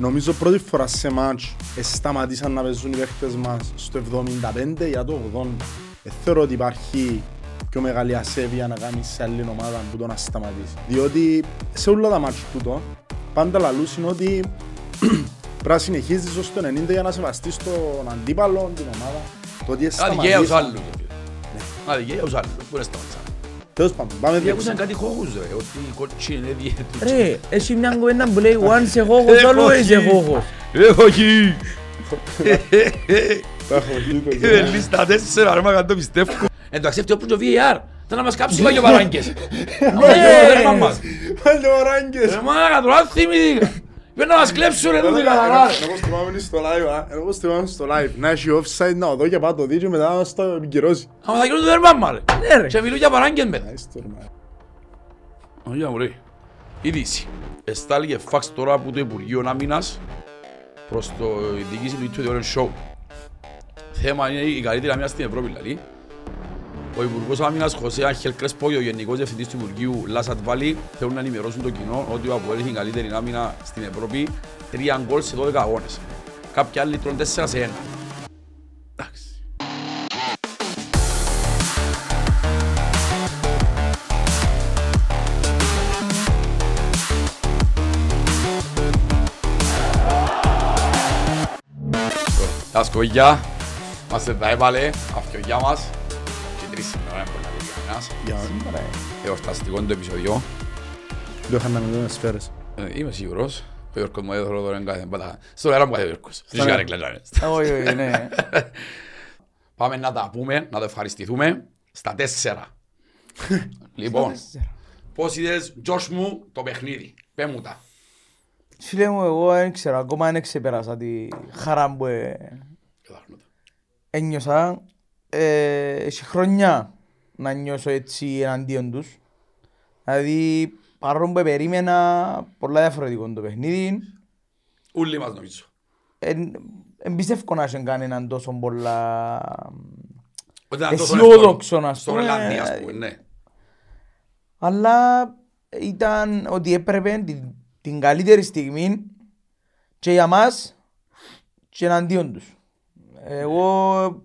Νομίζω πρώτη φορά σε μάτς ε, σταματήσαν να παίζουν οι παίχτες μας στο 75 για το 80. Ε, θεωρώ ότι υπάρχει πιο μεγάλη ασέβεια να κάνεις σε άλλη ομάδα που το να σταματήσεις. Διότι σε όλα τα μάτς τούτο πάντα λαλούς είναι ότι πρέπει να συνεχίζεις ως το 90 για να σεβαστείς τον αντίπαλο, την ομάδα. Το ότι Αδικαία τους σταματήσαν. άλλους. Αδικαία τους άλλους. Πού είναι σταματήσαν. Τέλος πάντων, πάμε Γιατί διέξω. ακούσαν κάτι χώχους ρε. Ότι η κότσι είναι διέτου. Ρε, έχει μια κουβέντα που λέει once a χώχος, always a χώχος. Έχω εκεί. Τα έχω δει το Είναι γέλιο. λίστα τέσσερα ρε μα το πιστεύω. Εντάξει αυτό που είναι το VAR. Θα να μας κάψει πάγιο παράγκες. Ναι. Ρε μαμάς. Πάλι ο Ράγκες. Ρε μάνα τώρα θυμήθηκα. Πρέπει να μας κλέψουν ρε τούτοι καλά ρε. Εγώ θυμάμαι στο live, α. Εγώ θυμάμαι στο live. Να έχει offside να οδό και πάω το δει και μετά να στο επικυρώσει. Άμα θα γίνουν το δέρμα μα ρε. Ναι ρε. Και μιλούν για παράγκες μετά. Άιστο, ρε, μα. Ωραία μου ρε. Είδηση. Εστάληκε φάξ τώρα από το Υπουργείο Άμυνας προς το διοίκηση του 20 ώρες show. Θέμα είναι η καλύτερη άμυνα στην Ευρώπη δηλαδή. Ο Υπουργός Άμυνας Χωσέ Άγχελ Κρέσπο και ο Γενικός Διευθυντής του Υπουργείου Λάσατ Βάλι θέλουν να ενημερώσουν το κοινό ότι ο Αποέλ έχει την καλύτερη άμυνα στην Ευρώπη, τρία γκολ σε 12 αγώνες. Κάποιοι άλλοι τρώνε 4 σε 1. Εντάξει. Τα σκογιά, μας τα έβαλε, αυτιογιά μας και τρεις σήμερα είναι πολλά λίγα ένας. Για- Εορταστικό το επεισόδιο. Το είχαν να μιλούν σφαίρες. Ε, Είμαι σίγουρος. Ο Γιώργος μου έδωσε τώρα κάθε πατά. Στον αέρα μου κάθε ο Γιώργος. Στις αέρα. καρέκλες, ρε. Όχι, όχι, ναι. Πάμε να τα πούμε, να το ευχαριστηθούμε στα τέσσερα. λοιπόν, πώς είδες, Τζος μου, το παιχνίδι. Πέ μου τα. Φίλε μου, εγώ δεν ξέρω, ακόμα δεν ξεπέρασα τη χαρά που ε, ένιωσα. Ε, Έχει χρόνια να νιώσω έτσι εναντίον τους. Δηλαδή, παρόλο που περίμενα πολλά διαφορετικό το παιχνίδι, Ούλοι μας νομίζω. δεν πιστεύω να έχει κανέναν τόσο πολλά Ότι ήταν τόσο αισιόδοξο, εύκολο. ας Στο πούμε. Ρολανδί, ας πούμε, ναι. αλλά ήταν ότι έπρεπε την, την καλύτερη στιγμή και για μας και εναντίον τους. Εγώ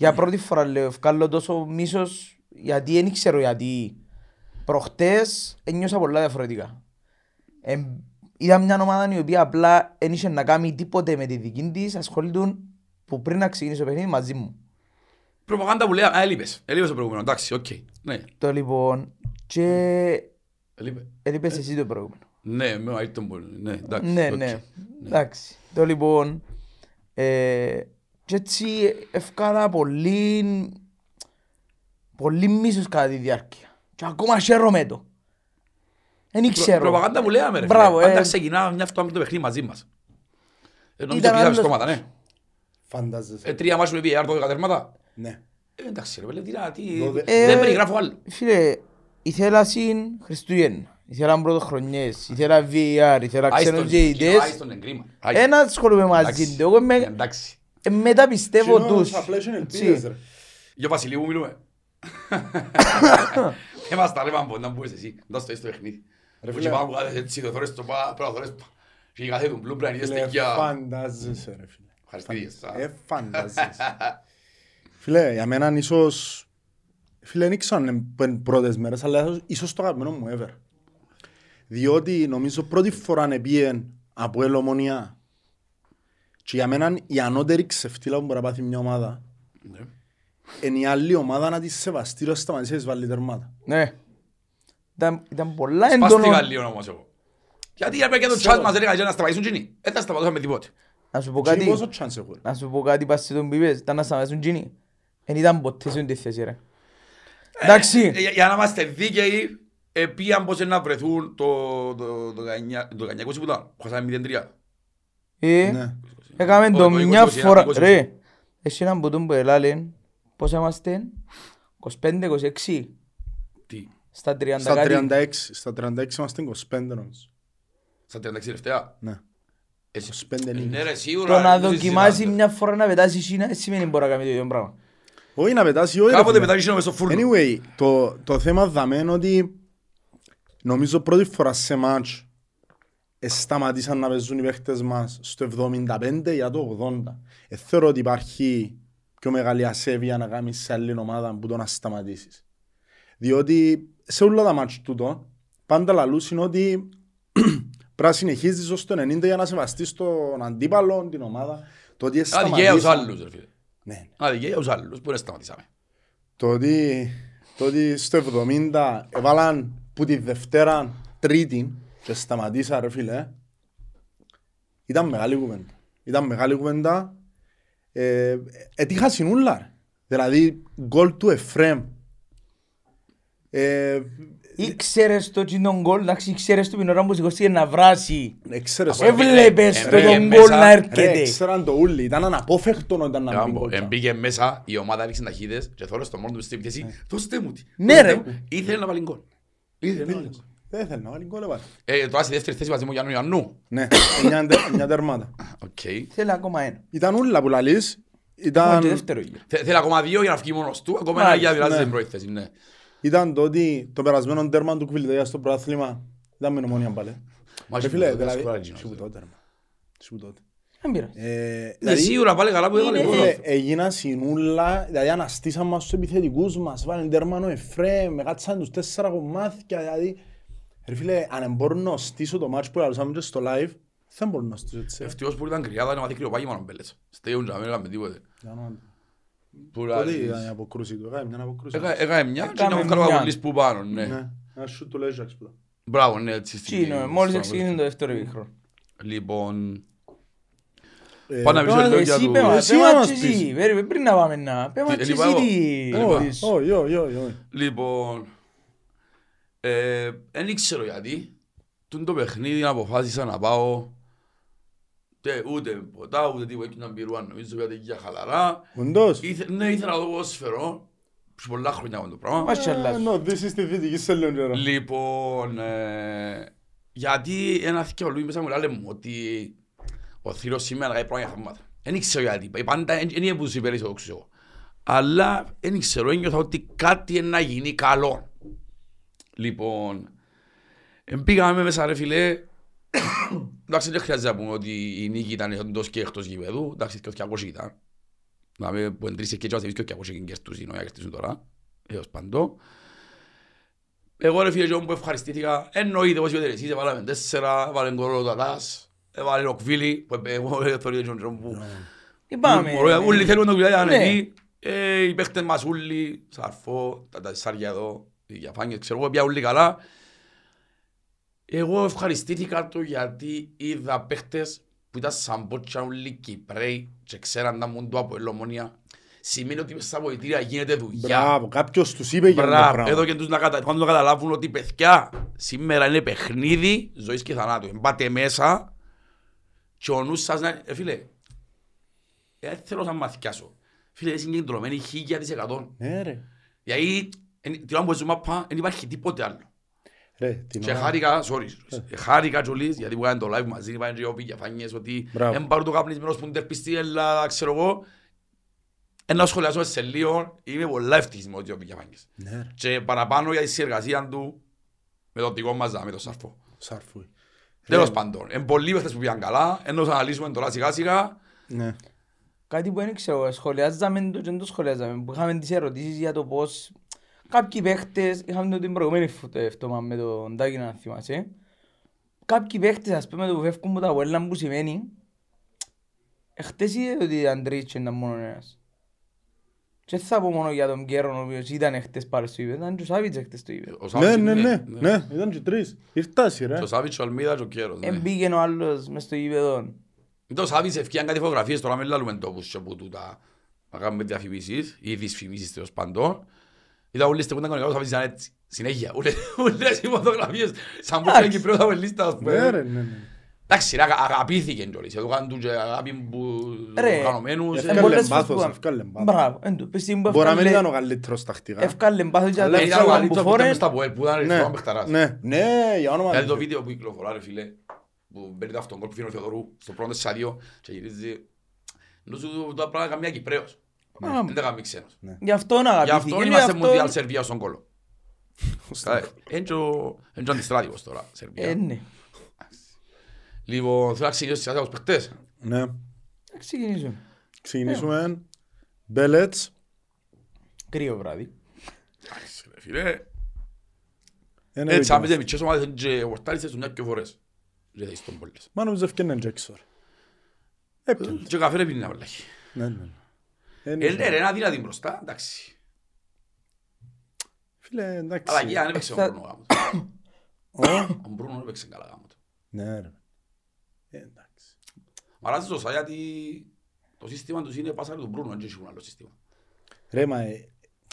για πρώτη φορά λέω ευκάλλω τόσο μίσος γιατί δεν ξέρω γιατί προχτές ένιωσα πολλά διαφορετικά. Ε, ήταν μια ομάδα η οποία απλά δεν είχε να κάνει τίποτε με τη δική της, ασχολούνται που πριν να ξεκινήσει το παιχνίδι μαζί μου. Προπαγάνδα που λέει, α, έλειπες. Έλειπες το προηγούμενο, εντάξει, οκ. Ναι, Το λοιπόν και έλειπε. έλειπες εσύ το προηγούμενο. Ναι, με ο Άιτον που ναι, εντάξει. Ναι, οκ. ναι. Εντάξει. Το λοιπόν. Ε, και έτσι ευκάλα πολύ. Πολύ μίσος κατά τη διάρκεια. Και ακόμα χαίρομαι το. Δεν Προ- ξέρω. Προπαγάνδα που λέμε ρε. Μπράβο, φίλε. Πάντα ε. ξεκινά μια φτώμα με το παιχνίδι μαζί μας. Ε, νομίζω Ήταν πήγαμε άλλος- στόματα, ναι. Φαντάζεσαι. Ε, τρία μάτς με VR, 12 τέρματα. Ναι. Ε, εντάξει ρε, παιδί, τι να- τι... Δώδε- Ε, Δεν περιγράφω άλλο. Φίλε, ήθελα συν Χριστούγεννα. Ήθελα πρωτοχρονιές. Ήθελα VR. Ήθελα ξένους Άιστον, διαιτητές. άιστον εγκρίμα. Άιστον. Ένα ασχολούμαι μαζί Εντάξει. του. Εγώ με, Εντάξει. Ε, μεταπιστεύω Κοινός, τους. απλά έχουν Έτσι. ελπίδες, ρε. Για Βασιλείου μιλούμε. Είμαστε τα λέμε να μπούες εσύ. Δώσ' το στο παιχνίδι. Ρε Που φίλε. και πάμε που κάθεσαι έτσι, το θωρείς το πά, πρέπει να θωρείς πά. Και κάθε του μπλούμπραν είδες Φίλε, τέτοια... Φαντάζεσαι, ρε φίλε. Ευχαριστήσεις. α. Ε, φαντάζεσαι. Φίλε, για μένα ίσως... Φίλε, δεν ξέρω αν είναι που είναι πρώτες μέρες, αλλά ίσως- ίσως το αγαπημένο μου ever. Διότι νομίζω πρώτη φορά επίεν από ελομονία και για μένα η ανώτερη ξεφτύλα που μπορεί να πάθει μια ομάδα Ναι. είναι η άλλη ομάδα να τη σεβαστεί ώστε σταματήσει να της βάλει τερμάτα. Ναι. Ήταν, ήταν πολλά Σπάστηκα έντονο. λίγο όμως εγώ. Γιατί έπρεπε και το chat μας έλεγα για να σταματήσουν κοινοί. Δεν θα σταματούσαμε τίποτε. Να σου πω Και κάτι. πόσο chance έχω. ρε. Να σου πω κάτι πας σε τον πίπες. Ήταν να σταματήσουν τζίνι. Εν ήταν ποτέ σε τη θέση ρε. Εντάξει. Ε, για- Για να είμαστε δίκαιοι, επίαν πως να βρεθούν το το- το 19 το 19 που ήταν. Χάσαμε 0-3. Ε, Ναι. Έκαμε Ο- το ο μια 20, φορά. 20. Ρε. Έχει έναν ποτόν που ελάλε. Πώς είμαστε. 25-26. Τι, Στα 30 Στα κάτι. 36, στα 36 είμαστε 25 νομίζω. στα 36 τελευταία. Ναι. Εσύ- 25 νίκες. Ναι ρε, σίγουρα. Το να δεν δοκιμάσει συζητάμε. μια φορά να πετάσεις Κίνα δεν σημαίνει μπορεί να κάνει το ίδιο πράγμα. Όχι να πετάσεις, όχι. ρε Κάποτε φίλε. μετά γίνομαι στο φούρνο. Anyway, το, το θέμα δαμέ είναι ότι νομίζω πρώτη φορά σε μάτς σταματήσαν να παίζουν οι παίχτες μας στο 75 για το 80. Ε, θεωρώ ότι υπάρχει πιο μεγάλη ασέβεια να κάνεις σε άλλη ομάδα που το να σταματήσεις. Διότι σε όλα τα μάτς τούτο πάντα λαλούς είναι ότι πρέπει να συνεχίζεις ως το 90 για να σεβαστείς τον αντίπαλο, την ομάδα. Το ότι Αδικαία τους σταματήσαν- άλλους, ρε φίλε. Ναι. Αδικαία τους άλλους, που δεν σταματήσαμε. Το ότι, το ότι στο 70 έβαλαν που τη Δευτέρα Τρίτη και σταματήσα ρε φίλε ήταν μεγάλη κουβέντα. Ήταν μεγάλη κουβέντα. Ε, έτυχα συνούλα ρε. Δηλαδή γκολ του Εφρέμ. Ε, Ήξερες το τον γκολ, εντάξει, ήξερες το την ώρα που σηκώστηκε να βράσει. Ξέρεις, Έβλεπες το Έμπαιγε τον μέσα, γκολ να ρε, έρχεται. ξέραν το ούλι. Ήταν αναπόφευκτο όταν να μπει γκολ. Εμπήκε μέσα, η ομάδα έριξε ταχύτητες και θόρες στο μόνο του στην θέση, δώστε μου τη. Ναι, δώστε ρε. μου. Ήθελε να βάλει γκολ. Ήθελε να βάλει γκολ. Δεν ήθελε να βάλει γκολ έβαλε. Ε, Τώρα στη δεύτερη θέση μαζί μου Γιάννου Ιαννού. Ναι, εννιά τε- εννιά τερμάτα. Οκ. Θέλει ακόμα ένα. Ήταν ούλα που λαλείς. Ήταν Ήταν... και δεύτερο γύρο. Θε- Θέλει ακόμα δύο για να βγει μόνος του, ακόμα ένα Μάλιστα, για να δηλαδή ναι. την πρώτη θέση. ναι. ήταν το ότι το περασμένο τέρμα του Κβιλιταγιά στο πρωτάθλημα ήταν με νομόνια πάλι. Μα Ρε έχει φίλε, που τότε, δηλαδή, σκοράρει εκείνος. σου που τότε, ρε, μα. Σου που τότε. Δεν πειράζει. Ε, Ναι, δηλαδή, σίγουρα πάλι καλά που έβαλε Είναι- γκολ. ε, έγινα συνούλα, δηλαδή αναστήσαν μας τους επιθετικούς μας, βάλουν τέρμανο Εφρέμ, με κάτσαν τους τέσσερα κομμάτια, δηλαδή. Ρε φίλε, αν μπορώ να στήσω το μάτς που λαλούσαμε και στο live, δεν μπορώ να στήσω έτσι. Ευτυχώς που ήταν κρυάδα να μάθει κρυοπάγι μόνο μπέλες. Στέιουν και να μην έκαμε τίποτε. Για να- Που Τότε λαλείς. ήταν η αποκρούση του, έκανε μια αποκρούση. Έκα- Έκαμε μια και Έκαμε να βγάλω μια. απολύς που πάνω, ναι. Ναι, ένα σούτ του Λέζαξ που ήταν. Μπράβο, ναι, έτσι. στην- Τι είναι, μόλις στον- ξεκίνησε το δεύτερο γύρο. Λοιπόν, Ε, Πάμε να πεις τώρα- λίγο για Εσύ του- πέ μας, Εσύ πέ να μας μας και πεις. εσύ. Περίμενε, Πριν να πάμε να... Πέ μας Τι, και είπα εσύ εγώ. τι... Λοιπόν. Όχι, δεις. όχι, όχι, όχι, όχι. λοιπόν, ε, δεν ξέρω γιατί. Τούν το παιχνίδι αποφάσισα να πάω τε, ούτε ποτά, ούτε τίποτα, να μπειρούα νομίζω γιατί για χαλαρά. Όντως; Ήθε, ναι, ήθελα να δω ποδόσφαιρο. Σε πολλά χρόνια αυτό το πράγμα. Μασχαλά Ε, σου. νο, this is τη δυτική σε λίγο καιρό. Λοιπόν, ε, γιατί ένας θήκε ο Λουί μέσα μου λέει μου ότι ο θύρος σήμερα κάνει πράγματα για θαύματα. Δεν ξέρω γιατί. Ε, Πάντα δεν είναι που τους υπερισόδοξους εγώ. Αλλά δεν ξέρω, ένιωθα ότι κάτι είναι να γίνει καλό. Λοιπόν, ε, πήγαμε μέσα ρε φίλε. Εντάξει, δεν χρειάζεται να πούμε ότι η νίκη ήταν εντός και εκτός γηπέδου. Εντάξει, και ο 200 ήταν. Δηλαδή, που εντρίσσε και έτσι, και ο 200 και κερδούς είναι, κερδίσουν τώρα. Έως παντό. Εγώ ρε φίλε και εγώ που ευχαριστήθηκα, εννοείται όπως είπατε εσείς, έβαλαμε τέσσερα, έβαλε γκολ ο Τατάς, έβαλε ο Κβίλη, που επέ- εγώ ε, θωρείτε τον τρόπο που... Είπαμε. Μωρό, Όλοι θέλουν το δουλειά να Ναι. ανεβεί, Ε, οι παίχτες μας όλοι, Σαρφό, τα τεσσάρια εδώ, οι διαφάνειες, ξέρω εγώ, πια όλοι καλά. Εγώ ευχαριστήθηκα το γιατί είδα παίχτες που ήταν σαν πότσα όλοι Κυπρέοι και ξέραν να μου το από ελομονία. Σημαίνει ότι μέσα στα βοητήρια γίνεται δουλειά. Μπράβο, κάποιος τους είπε για αυτό το Μπράβο, πράγμα. εδώ και τους να, κατα... να το καταλάβουν ότι παιδιά, σήμερα είναι παιχνίδι ζωής και θανάτου. Πάτε μέσα και ο νους σας να... Ε, φίλε, δεν θέλω να μαθηκιάσω. Φίλε, είναι συγκεντρωμένοι χίλια της εκατό. Ναι ρε. Γιατί εν- την ώρα που ζούμε μάπα δεν υπάρχει τίποτε άλλο. Ρε, την Και ώρα- χάρηκα, sorry, ε, χάρηκα κιόλις, γιατί που κάνουν το live μαζί, πάνε και όποι και φάνιες ότι Μπράβο. δεν πάρουν το καπνισμένος που ντερπεί στην Ελλάδα, ξέρω εγώ. Ένα σχολιάσω σε λίγο, είμαι πολλά ευτυχισμένος ότι όποι και φάνιες. Ναι ρε, Και παραπάνω για τη συνεργασία του με τον δικό μας, με τον Σαρφό. σαρφούι. Τέλος πάντων, είναι πολλοί παίχτες που πήγαν καλά, ενώ θα αναλύσουμε τώρα σιγά σιγά. Ναι. Κάτι που δεν ξέρω, σχολιάζαμε το και δεν το σχολιάζαμε. Που είχαμε τις ερωτήσεις για το πώς κάποιοι παίχτες, είχαμε το την προηγούμενη φω- εβδομάδα με τον Τάκη να θυμάσαι. Κάποιοι παίχτες, ας πούμε, το που φεύγουν από τα βουέλα που σημαίνει, εχθές είδε ότι ο Αντρίτς ήταν μόνο ένας. Και δεν θα πω μόνο για τον Κέρον, ο οποίος ήταν χτες πάλι στο ύπεδο, ήταν και ο Σάβιτς χτες στο ύπεδο. Ο Ναι, Σάβιτς, ναι, ναι, ναι, ήταν και τρεις. Ήρθασαι ρε. Και ο Σάβιτς, ο Αλμίδας και ο Κέρος. ναι. Εμπήκε ο άλλος μες στο ύπεδο. Το Σάβιτς ευκαιρία κάτι φωτογραφίες, τώρα με λαλούμε τόπους και από τούτα να κάνουμε διαφημίσεις ή δυσφημίσεις τέλος πάντων. Είδα όλοι είστε που ήταν κανονικά, ο Σάβιτς ήταν έτσι, συνέχεια, όλες- όλες οι φωτογραφίες, σαν πως ήταν Εντάξει. Κυπρέος από λίστα, ας πούμε. Ναι ρε, ναι, ναι. Εντάξει, ρε, αγα- αγαπήθηκε κιόλας, εδώ κάνουν τους και αγάπη που Ρε, οργανωμένους. Ε, Ευκάλε πολλές φορές μπάθος, που- ευκάλε μπάθος. Μπράβο, εν τω. Πες την που Μπορεί να μην ευκάλε- ήταν ο καλύτερος τακτικά. Ευκάλε μπάθος για Αλλά το Ε, Ήταν ο ψάλα που καλύτερος που φόρε. ήταν στα Ποέλ, που ήταν Ναι, ρευστό παιχταράς. ναι, ναι, για όνομα Δηλαδή το του Θεού. βίντεο που κυκλοφορά ρε φίλε, που μπαίνει το αυτόν που φύγει ο Θεοδωρού στο πρώτο σάδιο και γυρίζει. Νομίζω το πράγμα καμία Κυπρέος. Α, Δεν τα κάνει ξένος. Γι' αυτό να Γι' αγαπήθηκε. αυτό γι' είμαστε αυτό- Μουντιάλ Σερβία στον κόλλο. Είναι και ο αντιστράτηγος τώρα, Ε, Σερβία. ναι. Λοιπόν, θέλω να ξεκινήσω στις τους παιχτές. Ναι. Να ξεκινήσουμε. Ξεκινήσουμε. Μπέλετς. Κρύο βράδυ. Εντάξει, ρε φίλε. Ένα Έτσι, αν δοκιμάστε. πείτε μητσές ομάδες είναι και ορτάρισες του μια και φορές. Δεν θα είσαι τον πόλες. Μα νομίζω ευκαινέν και έξω. ρε. Έπιανε. Και καφέ ρε πίνει όλα. Ναι, ναι. Ε, Ε, ναι. Ναι ρε, ένα δυνατή μπροστά, εντάξει. Φίλε, εντάξει. Αλλά εκεί αν έπαιξε ο θα- Μπρούνο γάμος του. Ω, Ο Μπρούνο έπαιξε καλά γάμος του. Ναι, ρε. Ε, εντάξει. Μ' αρέσει το γιατί το σύστημα τους είναι πάσα του Μπρούνο, δεν έχουν άλλο σύστημα. Ρε, μα ε,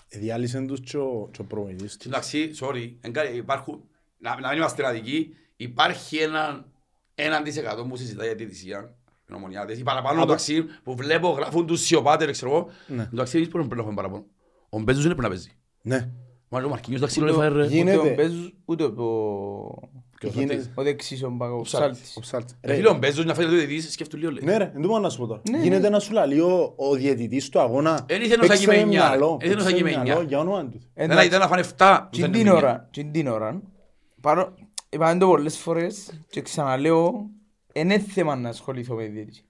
διάλυσαν τους και ο- και ο προπονητής τους. Εντάξει, sorry, εν κα- υπάρχουν, να, να μην είμαστε αδικοί, υπάρχει έναν, έναν της εκατό που συζητάει για τη θυσία, οι νομονιάτες, ή παραπάνω Από- εντάξει, που βλέπω γράφουν τους σιωπάτερ, ξέρω εγώ, Ναι. εντάξει, εμείς πρέπει να έχουμε παραπάνω. Ο Μπέζος είναι πρέπει να παίζει. Ναι. Μα ο Μαρκίνιος, εντάξει, είναι φάερ, ρε. Γίνεται. Ούτε ο Μπέζος, ούτε ο- Ποιος Γίνεται. αυτής. ο δεξής ο Μπα- ο Ο Ψάλτης. Ψάλτης. Ρε Ρε, φίλε, ο Μπέζος να φάει το διαιτητής, σκέφτου λίγο, λέει. Ναι ρε, δεν το μπορώ να σου πω τώρα. Ναι, Γίνεται να σου λαλεί ο, ο διαιτητής του αγώνα. Εν ήθελε να παίξε σάγει με με εννιά, μυαλό, ρε. Ήθελε να παίξε σάγει με με μυαλό, εννιά. Για όνομα του. Δεν θα ήταν να φάνε 7. Τι την ώρα, τι την ώρα, παρό- είπαμε το πολλές φορές και ξαναλέω, δεν είναι θέμα να ασχοληθώ με τη διαιτησία.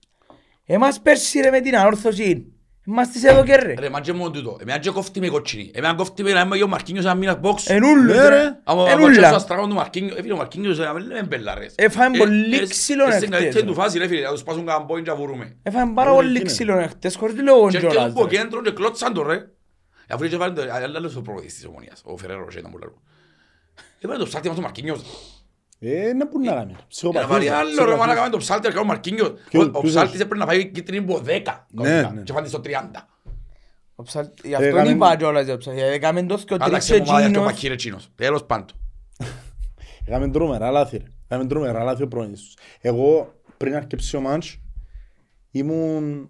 Εμάς πέρσι ρε με την ανόρθωση, είμαστε σε εδώ και ρε. Ρε, μα και μόνο τούτο. Εμένα και κόφτει με κοτσινή. Εμένα κόφτει με να είμαι ο Μαρκίνιος ένα μήνας box. Ενούλους Ναι, ρε. ρε, Άμα ενούλα. κοτσιάσω αστραγόν του Μαρκίνιο, ε, φίλε, ο Μαρκίνιος ε, δεν είναι μπέλα, ρε. Έφαγε Ε, πολύ ε, ξύλο ε, στην εχθές, καλύτερη ρε. του φάση, ρε φίλε, να τους πάσουν κανένα πόιν και να βουρούμε. Έφαγε πάρα Ε, πολύ εκείνο. ξύλο εχθές, χωρίς λόγο Και έρχεται κιόλας, από ρε. κέντρο και κλώτσαν το, ρε. Αφού είχε βάλει το, άλλος ο προπονητής της Ομονίας, ο Φεραίρος, ήταν πολύ λόγο. Έβαλε το ψάρτη μας το Μαρκίνιος. Ε, να πού να κάνει. Για να Ψυχοπαθής, βάλει ρε, άλλο, ρε, ψυχοπαθής. μα να κάνει το ψάρτη, να κάνει ο Μαρκίνιος. Ποιο- Ο- Ο ποιος ψάρτης έχει; έπρεπε να φάει κίτρινη από 10. Ναι, κανονικά, ναι. Και φάνηκε στο 30. Ο Ψάλτης- Γι' Ε, αυτόν έκαμε- είπα κιόλας για το Ψάλτη, γιατί έκαμε το και ο τρεις Άλλαξε ομάδα και ο εκείνος. Παχύρε Τσίνος. Τέλος πάντων. Έκαμε τρομερά λάθη ρε. Έκαμε τρομερά λάθη ο προπονητής τους. Εγώ πριν αρκεψει ο μάτς ήμουν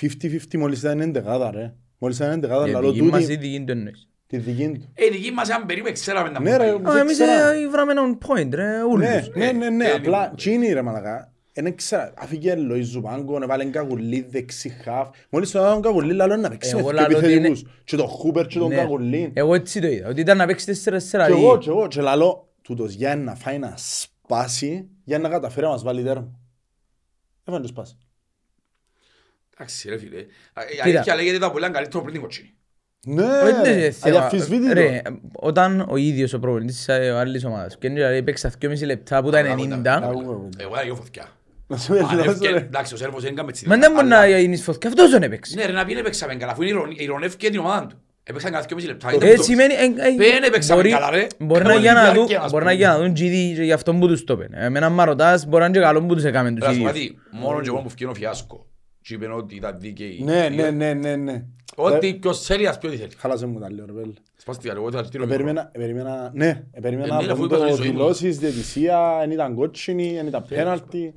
50-50 μόλις ήταν εντεγάδα ρε. Μόλις ήταν εντεγάδα Η λαλό δική μας η τούτη δική του εννοείς. Τη δική του. Ε, η δική μας αν περίπου ξέραμε να Ναι, πούμε. ρε, Α, δεν Εμείς ξέρα. ε, βράμε έναν point ρε, Ναι, ούλους. ναι, ναι, ναι, ε, απλά λοιπόν. τσίνη ρε μαλακά. Εν ήξερα, αφήκε Λοΐζου Πάγκο, έβαλε καγουλί δεξί χαφ. Μόλις τον έβαλε καγουλί, λαλό να παίξει με Εγώ δύο λαλώ ότι επιθετικούς. Και τον Χούπερ και τον Ναι. καγουλί. Εγώ έτσι το είδα, ότι ήταν να παίξει 4-4 Και δι. εγώ, και εγώ, και λαλό, τούτος για να φάει να σπάσει, για να καταφέρει να μας βάλει τέρμα. Έφανε το σπάσει. Εντάξει ρε φίλε. Η Κοίτα. αλήθεια λέγεται ήταν πολύ καλύτερο πριν την κοτσίνη. Ναι, Όχι, δεν είναι θέμα. αδιαφυσβήτητο. Ρε, όταν ο ίδιος ο προπονητής της άλλης ομάδας και λέει παίξα 2,5 λεπτά που τα Καλά, 90 Άκου, άκου. Εγώ era εγώ φωτιά. Να σε με Αν λιώσω, έφυγε- ρε. Εντάξει, ο Σέρβος δεν έκαμε έτσι. Μα δεν μπορεί Αλλά- να γίνεις φωτιά, αυτός τον έπαιξε. Ναι ρε, να πει έπαιξαμε καλά, αφού είναι ηρωνι- ηρωνεύκε την ομάδα του. Έπαιξαν καλά 2,5 λεπτά. Το- ήταν Ε, το- σημαίνει... ε, ε, Δεν έπαιξαμε μπορεί- καλά, ρε. Μπορεί να Κάναμε για τη να διάρκεια, δουν- ας μπορεί να πούμε. για να δουν GD και γι' αυτό που τους το πένε. Εμένα μ' ρωτάς, μπορεί να είναι και καλό που τους έκαμε τους Ρε, ας πω ίδιους. κάτι, μόνο και εγώ που φκένω φιάσκο. Και είπαν ότι ήταν δίκαιοι. Ναι, ναι, ναι, ναι, ναι. Ότι Ε, ποιος θέλει, ας πει ό,τι θέλει. Χάλασε μου τα λέω, ρε πέλε. Σπάστηκε, εγώ θα τύρω Ε, μικρό. περίμενα- ε, περίμενα- Ναι, ε, περίμενα Ε, ναι, να αφού βγουν είπα το στη ζωή μου. δηλώσεις, διαιτησία, εν ήταν κότσινη, εν ήταν πέναλτι.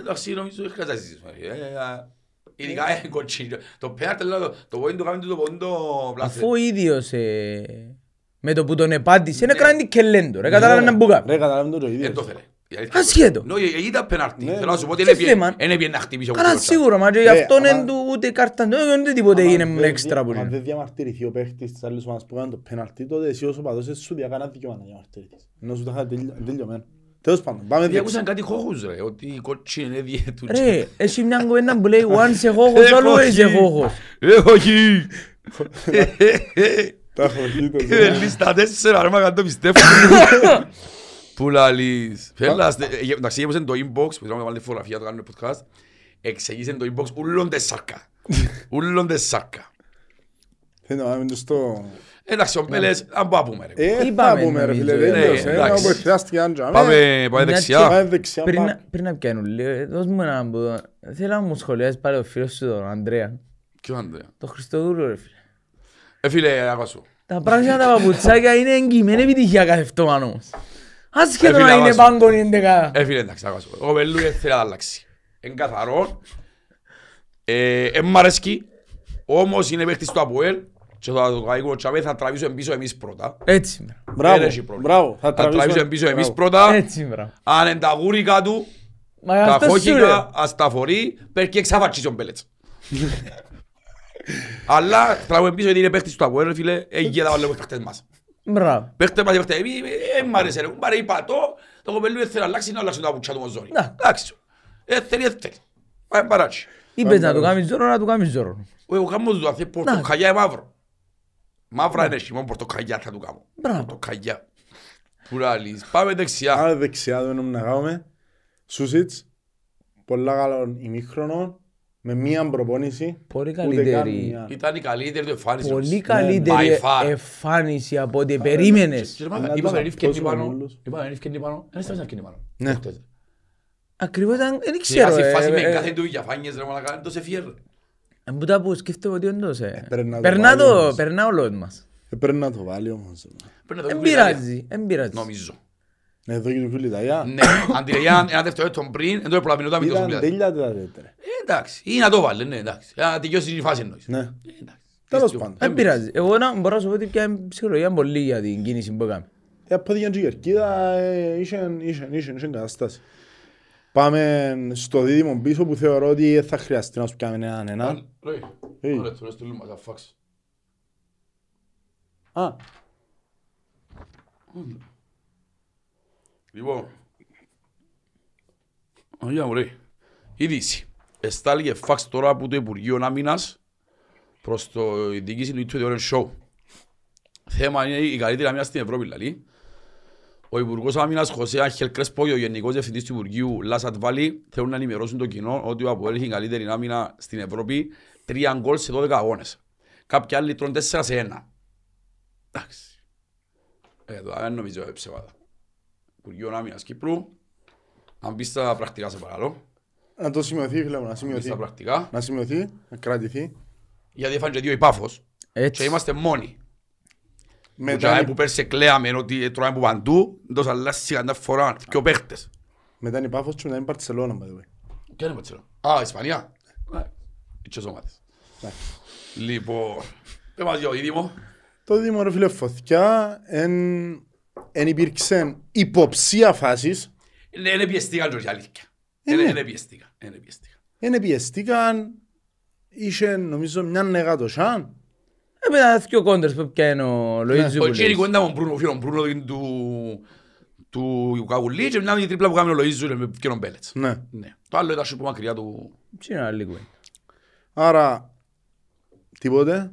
Εντάξει, νομίζω ότι χρειάζεται να συζητήσουμε. Ε, α, Ειδικά ε, κοτσίνιο. Το πέναρτε, λέω, το- το πόντο κάνει το πόντο πλάθε. Αφού ο ίδιος ε, με το που τον επάντησε, είναι έκανε και λέντο. Ρε, κατάλαβε να μπούκα. Ρε, καταλάβει το και ο Δεν ίδιος. το θέλε. Η αλήθεια Ασχέτω. είναι. Νο, ε, ήταν πέναρτη. Ναι, Θέλω να σου πω ότι Τι δεν έπιε- θέμα. δεν έπιε να χτυπήσει ο Καλά κουτσιός. σίγουρα, μα και γι' Ρε, αυτόν άμα- εν του ούτε κάρτα, δεν ούτε τίποτε Άμα είναι δεν με δια- έξτρα που άμα είναι. δεν διαμαρτυρηθεί ο παίχτης της άλλης ομάδας που έκανε το πέναλτι, τότε εσύ ως οπαδός εσύ σου διακάνα δικαίωμα να διαμαρτυρηθείς. Ενώ σου τα είχα τελει- τελειωμένο. Τέλος πάντων, πάμε Γιατί διεξ- ακούσαν κάτι χώχους ρε, ότι η κότσινη είναι διέτου. Ρε, έχει μια κουβέντα που λέει once a χώχος, Ε, always a όχι. χώχος. Ε, όχι. Τα έχω δει το Ε, Λίστα τέσσερα, ρε μάγαν το πιστεύω. Που λαλείς. Φέλας, ε, ε, εντάξει, γέμωσαν το inbox, που θέλαμε να βάλουμε τη φωτογραφία, το κάνουμε podcast. Εξεγήσαν το inbox ούλον τεσσάρκα. Ούλον τεσσάρκα. Θέλω να πάμε τους στο... Εντάξει, ο Μπέλες, αν πω να πούμε ρε. Ε, θα Είπαμε, πούμε ρε φίλε, νομίζω. δεν Ναι, τέλειωσε. Ένα εντάξει. που χρειάστηκε αν τζάμε. Πάμε, πάμε Μια δεξιά. Πάμε δεξιά. Πριν πάμε. να- Πριν να πιάνουν λίγο, δώσ' μου έναν που... Θέλω να μου σχολιάσεις πάλι ο φίλος σου τον Ανδρέα. Ποιο Ανδρέα; Το Χριστοδούλο ρε φίλε. Ε, φίλε, άκουα σου. Τα πράγματα τα παπουτσάκια είναι εγγυημένη επιτυχία κάθε φτώμα όμως. Ασχέτω Ε, φίλε, να είναι άβασο. πάγκον η εντεκάδα. Ε, φίλε, εντάξει, άκουα σου. Ο Μπελού δεν θέλει να αλλάξει. Είναι καθαρό. Ε, εν μ' αρέσκει. Όμως είναι παίχτης του Αποέλ. Και θα το καίγω τσαβέ, θα τραβήσουμε πίσω εμείς πρώτα. Έτσι μπρα. Μπράβο, Δεν έχει πρόβλημα. μπράβο. Θα Θα τραβήσουμε τραβήσουμε πίσω εμείς μπράβο. πρώτα. Έτσι μπρα. Αν είναι τα γούρικα του, Μα τα αυτό σου φώκικα, λέω. ας τα φορεί, πέρκει εξαφατσίσει ο Μπέλετς. Αλλά τραβούμε πίσω γιατί είναι παίχτης του Αποέλ, ρε φίλε, έγινε τα βάλουμε παίχτες μας. Μπράβο. Παίχτες μας, παίχτες, εμείς, ε, μ' άρεσε ρε, πάρε είπα το, Το κοπέλου δεν θέλει να αλλάξει, να αλλάξει τα πουτσιά του μοζόνι. Να. Εντάξει. Ε, θέλει, ε, θέλει. Πάει παράτσι. Είπες να του κάνεις ζώρο, να του κάνεις ζώρο. Εγώ κάνω του αθέ πορτοκαλιά μαύρο. Μαύρα είναι εσύ, μόνο πορτοκαλιά θα του κάνω. Μπράβο. Πορτοκαλιά. Που λαλείς. Πάμε δεξιά. Άρα δεξιά δεν να κάνουμε. Σούσιτς, πολλά καλό ημίχρονο, με μία προπόνηση. Πολύ ούτε καν καλύτερη. μία. Ήταν η καλύτερη του εμφάνιση. Πολύ όμως. καλύτερη by far. εμφάνιση από ό,τι περίμενες. Κύριε Μάγκα, Να είπα τους να ευκαινεί αυτόσουμε πάνω. όλους. Είπα να ευκαινεί πάνω. Ένα στραβές να ευκαινεί πάνω. Ναι. Χτες. Ακριβώς ήταν, δεν Σε ξέρω. κάθε ε, φάση με ε, κάθε του διαφάνειες ρε μαλακά, είναι το σε φιέρ. ε, Που τα που σκέφτομαι ότι όντως. ε. πρέπει να το Περνά βάλει το, όμως. περνά όλο μας. Ε, Πρέπει να το βάλει όμως. Πρέπει να το Εν δούμε Ιταλία. πειράζει, εν πειράζει. Νομίζω. Ναι, Εδώ και του φίλου Ιταλία. Ναι, αντί για ένα δευτερόλεπτο πριν, δεν το έπρεπε να μην το Ήταν σπουδάζει. τέλεια τα τέτοια. Ε, Εντάξει, ή να το βάλει, ναι, εντάξει. Να τελειώσει η φάση εννοείς. Ναι. Ε, εντάξει. Τέλος Πίστευω. πάντων. Δεν πειράζει. Εγώ να μπορώ να σου πω ότι πια ψυχολογία πολύ για την κίνηση που έκαμε. Ε, από την Κερκίδα ε, είχε είχε- είχε- είχε κατάσταση. Πάμε στο δίδυμο πίσω που θεωρώ ότι δεν θα χρειαστεί να σου πιάμε έναν έναν. Ρε, Hey. ωραία, τώρα στείλουμε μας, αφάξ. Α, Λοιπόν, Αγιά μου ρε, είδηση. Εστάληκε φάξ τώρα από το Υπουργείο Άμυνας προς το η διοίκηση του Ιτου Διόρεν Show. Θέμα είναι η καλύτερη άμυνα στην Ευρώπη, δηλαδή. Ο Υπουργός Άμυνας Χωσέ Άγχελ Κρέσπο και ο Γενικός Διευθυντής του Υπουργείου Λάσατ Βάλι θέλουν να ενημερώσουν το κοινό ότι ο Αποέλ έχει την καλύτερη άμυνα στην Ευρώπη, τρία γκολ σε 12 αγώνες. Κάποιοι άλλοι τρώνε 4 σε 1. Εντάξει. Εδώ δεν νομίζω είναι ψεβάτα. Υπουργείο Άμυνας Κύπρου. Αν πεις τα πρακτικά σε παρακαλώ. να το σημειωθεί φίλε μου, να Αν πεις σημειωθεί. τα πρακτικά. Να σημειωθεί, να κρατηθεί. Γιατί έφανε και δύο η Πάφος. Και Έτσι. είμαστε μόνοι. Που Μετά, τζάμε που πέρσι κλαίαμε ότι τρώμε από παντού, τόσο αλλάσει κατά φορά και ο παίχτες. μετά είναι η Πάφος και μετά είναι η Μπαρτσελώνα, by the way. Ποια είναι η Πατσέλο. Α, Ισπανία. Ε, Οι τσες ομάδες. Εντάξει. Λοιπόν, πες μας για ο Δήμο. Το Δήμο ρε φίλε φωτιά, εν, εν υπήρξε υποψία φάσης, Ναι, είναι πιεστήκαν και η αλήθεια. Ε, Είναι ναι. είναι πιεστήκαν. Είναι πιεστήκαν. εν πιεστήκαν, είχε νομίζω μια νεγά το σαν, Έπαιζαν δύο κόντρες που πιάνε ο Λοΐζου Ο που Τζίνι λέει. κουέντα μου Μπρούνο, φίλος Μπρούνο του του Καγουλή και μια τρίπλα που κάνει ο Λοΐζου με ποιον Μπέλετς. ναι. Ναι. Το άλλο ήταν σου που μακριά του... Τι είναι άλλη κουβέντα. Άρα, τίποτε,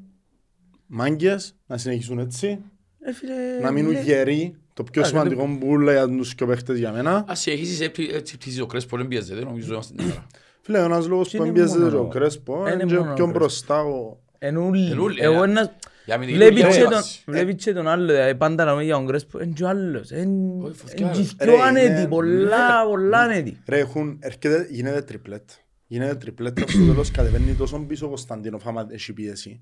μάγκες, να συνεχίσουν έτσι, Ε, φίλε, να μείνουν ναι. γεροί, το πιο Α, σημαντικό που λέει για τους και παίχτες για μένα. Ας έχεις έτσι έτσι πτήσεις ο Κρέσπο, δεν πιέζεται, νομίζω είμαστε την ώρα. Φίλε, ένας λόγος Τι που είναι εμπιέζεται μόνο ο ο- Κρέσπο, είναι είναι και μόνο ο πιο Κρέσπο. μπροστά ο... Εν ούλοι. Εν ούλοι, Εγώ ε. ένα... Για μην Βλέπεις είναι και δουλειά τον- μας. βλέπεις και τον άλλο, δηλαδή, πάντα να μιλάει για τον Κρέσπο, είναι και ο άλλος. Εν- Όχι, φωτιά, εν ρε. και Ρε, πιο άνετη, είναι- πολλά, πολλά άνετη. Ρε, έχουν, έρχεται, γίνεται τριπλέτ. Γίνεται τριπλέτ, στο τέλος κατεβαίνει τόσο πίσω ο Κωνσταντίνοφ άμα έχει πίεση.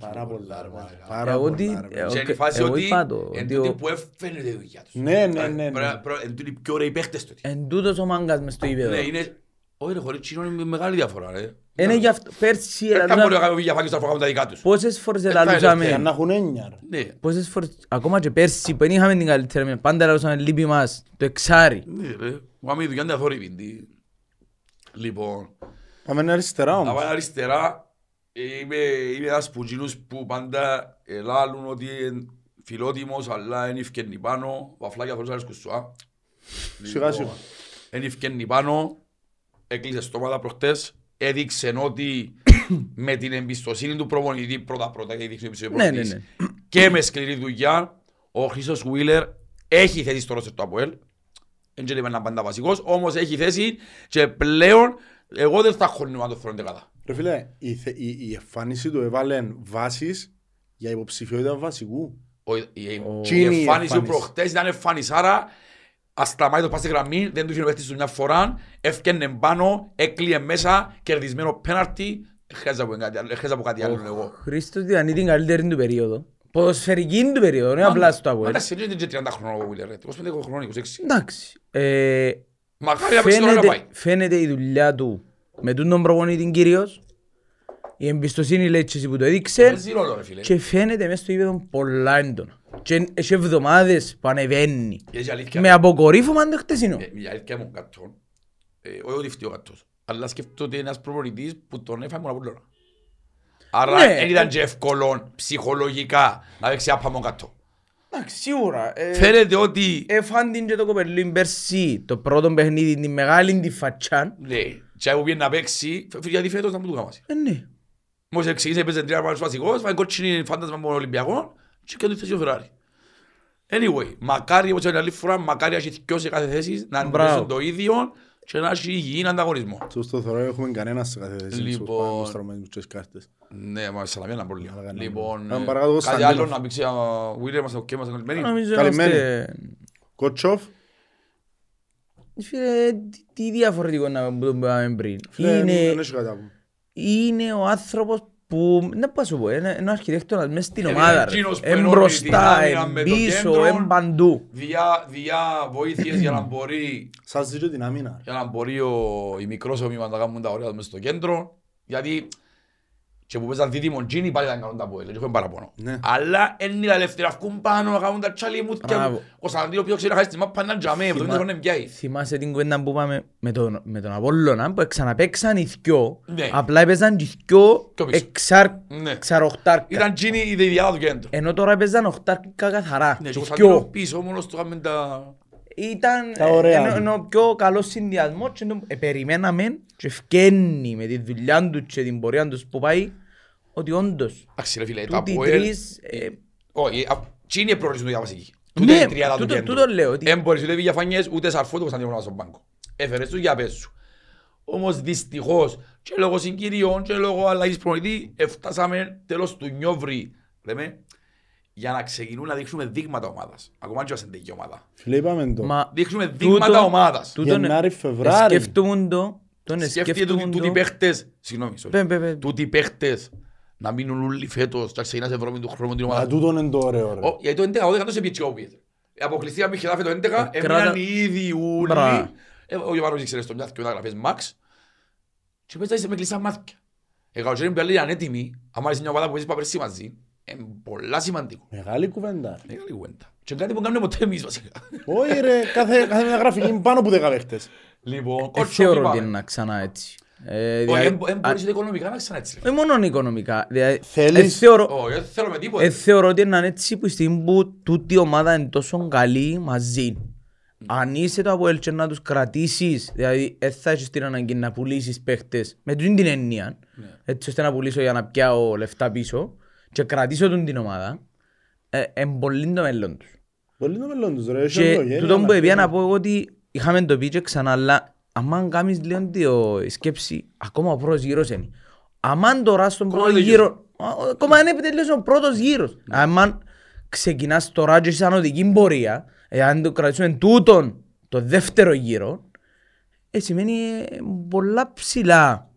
Πάρα πολλά, πολλά, ρε, ρε, μαλάκα. πάρα Εγώ πολλά, τι- ρε, παιδιά. εγώ- Και είναι η φάση εγώ ότι είπα το, εν ότι τούτη ο- που έφερε τη δουλειά τους. Ναι, ναι, ναι, ναι. Πρα- πρα- Εν τούτη πιο ωραίοι παίχτες του. Εν τούτος ο μάγκας μες στο γήπεδο. Ναι, είναι... Όχι ρε, χωρίς τσινό είναι μεγάλη διαφορά ρε. Είναι γι' αυτό, πέρσι Δεν θα μπορεί να ελαλούσα, κάνει διαφάκες στα προγράμματα δικά τους. πόσες φορές θα είναι Για ελαλούσαμε, να έχουν έννοια, ρε. Ναι. πόσες φορές, ακόμα και πέρσι που δεν είχαμε την καλύτερη άμυνα, πάντα ελαλούσαμε λύπη μας, το εξάρι. Ναι ρε, μου άμει η δουλειά είναι αθόρυβη. Λοιπόν, Πάμε αριστερά να όμως. πάει αριστερά, είμαι, είμαι ένας που εκείνους που πάντα ελάλουν ότι είναι φιλότιμος, αλλά είναι ευκαινή πάνω, βαφλάκια χωρίς αρέσκουν σου, α. Σιγά σιγά. Είναι ευκαινή πάνω, έκλεισε στόματα προχτές, έδειξε ότι με την εμπιστοσύνη του προπονητή πρώτα πρώτα και έδειξε την Ναι, εμπιστοσύνη ναι, προπονητής και με σκληρή δουλειά ο Χρήστος Βίλερ έχει θέση στο ρόστερ του ΑΠΟΕΛ δεν ξέρουμε να πάντα βασικός όμως έχει θέση και πλέον εγώ δεν θα χωρνώ να το θέλω κατά Ρε φίλε, η, θε- η, η εμφάνιση του έβαλε βάσεις για υποψηφιότητα βασικού. Ο- η- η Τσίνη η εμφάνιση του εμφάνιση; προχτές ήταν εμφανισάρα ασταμάει το πάση γραμμή, δεν του είχε παίχτης του μια φορά, έφτιανε πάνω, έκλειε μέσα, κερδισμένο πέναρτι, χρειάζεται από κάτι άλλο, χρειάζεται από κάτι άλλο εγώ. Χρήστος διανύει την καλύτερη του περίοδο. Ποδοσφαιρική του περίοδο, είναι απλά στο Μα αγώνα. εντάξει, δεν είναι και 30 χρονών ο Βίλερ, ρε, 25 χρονών, 26. Εντάξει. Ε, Μακάρι να παίξει τώρα να πάει. φαίνεται, φαίνεται η δουλειά του με τον προπονητή κυρίως. Η εμπιστοσύνη λέει και εσύ που το έδειξε. Παίζει ρόλο ρε φίλε. Και φαίνεται μέσα στο γήπεδο πολλά έντονα. Και έχει εβδομάδες που ανεβαίνει. Γιατί η αλήθεια Με αποκορύφωμα το χτεσινό. Ε, η αλήθεια μου κατών, ε, όχι ότι φταίει ο κατός, αλλά σκέφτομαι ότι είναι ένας προπονητής που τον έφαγε μόνο πουλώνα. Άρα Ναι. δεν ήταν και εύκολο ψυχολογικά να παίξει άπαμο κατώ. Εντάξει, σίγουρα. Ε, Φαίνεται ότι... Έφαν την και το κοπελούιν πέρσι το πρώτο παιχνίδι, την μεγάλη τη φατσάν. Ναι, και που πήγαινε να παίξει, φ- γιατί φέτος να μου το κάμασε. Ε, ναι. Μόλις εξήγησε, έπαιζε τρία πάρους βασικός, φάει κότσινη φάντασμα με τον Ολυμπιακό και και του θέση ο Φεράρι. Anyway, μακάρι όπως είναι άλλη φορά, μακάρι να έχει δυο σε κάθε θέση, να Μπράβο. παίζουν το ίδιο και να έχει υγιεινή ανταγωνισμό. Σωστό θεωρώ έχουμε κανένα σε κάθε θέση. Λοιπόν. Λοιπόν. Στρωμένους τις κάρτες. Ναι, μα σε ένα πρόβλημα. Αλλά κανένα. Λοιπόν, Αν ε, παρακάτω, κάτι Κωνσταντίνοφ. άλλο να πει ξέρω, Βίλερ, είμαστε οκ, είμαστε καλυμμένοι. Νομίζω Καλυμμένοι. είμαστε... Κότσοφ, Φίλε, τι- τι διαφορετικό να που το είπαμε πριν. φίλε, δεν Είναι, έχει κάτι να πούμε. είναι ο άνθρωπος που, να πάω σου πω, είναι είναι ο αρχιτέκτονας μέσα στην Ε, ομάδα. ρε. εκείνος που Εν ενώνει μπροστά, την άμυνα εν με το πίσω, κέντρο. εν παντού. Διά, διά βοήθειες για να μπορεί, Σας ζητώ την άμυνα. για να μπορεί ο, οι μικρός ομοίμα να κάνουν τα ωραία μέσα στο κέντρο. Γιατί και που παίζαν δίδυμον τζίνι πάλι ήταν κάνουν τα πόδια, δεν έχουν παραπονό. Ναι. Αλλά είναι η ελεύθερα, αυκούν πάνω, να κάνουν τα τσαλίμουθια. Μπράβο. Ο Σαντίο πιο ξέρει να χάσει τη μάπα έναν τζαμέ, 70 χρόνια πιάει. Θυμάσαι την κουβέντα που είπαμε με τον, με τον Απόλλωνα που ξαναπαίξαν οι δυο, Ναι. απλά έπαιζαν οι δυο Πιο πίσω. εξάρ, Ναι. εξαροχτάρκα. Ήταν τζίνι η διδιάδα του κέντρου. Ενώ τώρα έπαιζαν οχτάρκα καθαρά. Ναι, οι και ο δυο. Κωνσταντίνος πίσω μόνος του είχαμε τα... Ήταν Τα ωραία ενώ, του. ενώ πιο καλός συνδυασμός και ενώ, ε, περιμέναμε και ευκένει με τη δουλειά του και την πορεία τους που πάει ότι όντως Εντάξει ρε φίλε, τα τούτοι οι Αποέλ... τρεις ε, Όχι, α- τι είναι προορίζουν για βασική. Ναι, Τούτε η τριάδα του τούτο- κέντρου. τούτο λέω, ότι- Εν μπορείς ούτε διαφανιές, ούτε σαρφό, ούτε Κωνσταντίνο να στον πάγκο. Έφερες τους για πες σου. Όμως δυστυχώς, και λόγω συγκυριών και λόγω αλλαγής προνητή, έφτασαμε τέλος του Νιόβρη, λέμε, για να ξεκινούν να δείξουμε δείγματα ομάδας. Ακόμα και είμαστε τέτοια ομάδα. Φίλε, είπαμε το. μα Δείξουμε τούτο- δείγματα ομάδας. τούτον, Γενάρη, ε, Φεβράρη. Σκεφτούμουν το, τον Σκέφτηκε σκεφτούμουν τούτοι τούτοι το. παίχτες, συγγνώμη, sorry. Πε, πε, πε. τούτοι παίχτες να μείνουν όλοι φέτος και να ξεκινάς Ευρώπη του χρόνου την ομάδα. Μα τούτον είναι το ωραίο ρε. Ω, Γιατί το 11 ο 10 σε πιέτσι όποιες. Αποκλειστήκαμε με χεδάφε το 11, Ε, έμειναν κράτα- οι ίδιοι ούλοι. Μπράβο. Ε, Ο Γιωβάνος ήξερε στο μιάθ και μεταγραφές Max. Και πες είσαι με κλειστά μάτια. Εγώ και είναι είναι ανέτοιμοι, άμα είσαι μια ομάδα που παίζεις παπερσί μαζί, είναι πολλά σημαντικό. Μεγάλη κουβέντα. ρε. Μεγάλη κουβέντα. Και κάτι που κάνουμε ποτέ εμείς βασικά. Όχι ρε, κάθε, κάθε μια γραφική είναι πάνω από 10 παίχτες. Λοιπόν, Ε, κότσο θεωρώ είπαμε. ότι είναι να ξανά έτσι. Ε, Όχι, δηλαδή, εν- εν α- μπορείς ούτε οικονομικά να ξανά έτσι. ρε. Όχι μόνο οικονομικά. Δηλαδή, Θέλεις- ε, θεωρώ- Όχι, δεν θέλω με τίποτα. ε, θεωρώ ότι είναι έτσι που η στιγμή που τούτη η ομάδα είναι τόσο καλή μαζί. Αν είσαι το Αποέλ και να τους κρατήσεις, δηλαδή δεν θα έχεις την ανάγκη να πουλήσεις παίχτες με τούτη την έννοια, έτσι ώστε να πουλήσω για να πιάω λεφτά πίσω και κρατήσω τον την ομάδα, ε, είναι πολύ το μέλλον τους. Πολύ το μέλλον τους ρε. έχει Και ευλογία, τούτο είναι που έπια αλλά- να πω εγώ ότι είχαμε το πει και ξανά, αλλά άμα κάνεις λίγο τη σκέψη, ακόμα ο πρώτος γύρος είναι. Άμα τώρα στον Ακόμα πρώτο δεν γύρο, α, ακόμα δεν επιτελείωσε ο πρώτος γύρος. Άμα ξεκινάς τώρα και είσαι οδική πορεία, εάν το κρατήσουμε τούτον το δεύτερο γύρο, ε, σημαίνει ε, πολλά ψηλά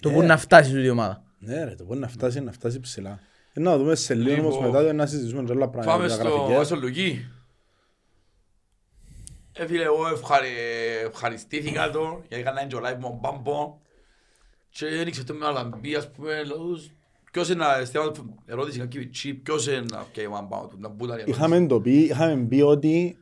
το που Ε. να φτάσει τούτη η ομάδα. Ναι ρε, το μπορεί να φτάσει, να φτάσει ψηλά. Ε, Να δούμε σε λίγο όμως Λοιπόν, μετά να συζητήσουμε και άλλα πράγματα. Πάμε για στο, γραφικές. στο Λουκί. Ε, φίλε, εγώ ευχαρι... ευχαριστήθηκα το, γιατί έκανα και ο live με τον Μπάμπο. Και έριξε το με αλαμπή, ας πούμε, λαούς. Ποιος είναι να, στέλνω ερώτηση κακή βιτσί, ποιος είναι να πιάει ο Μπάμπο, να πούταν η ερώτηση. Είχαμε το πει, είχαμε πει ότι ο Βι-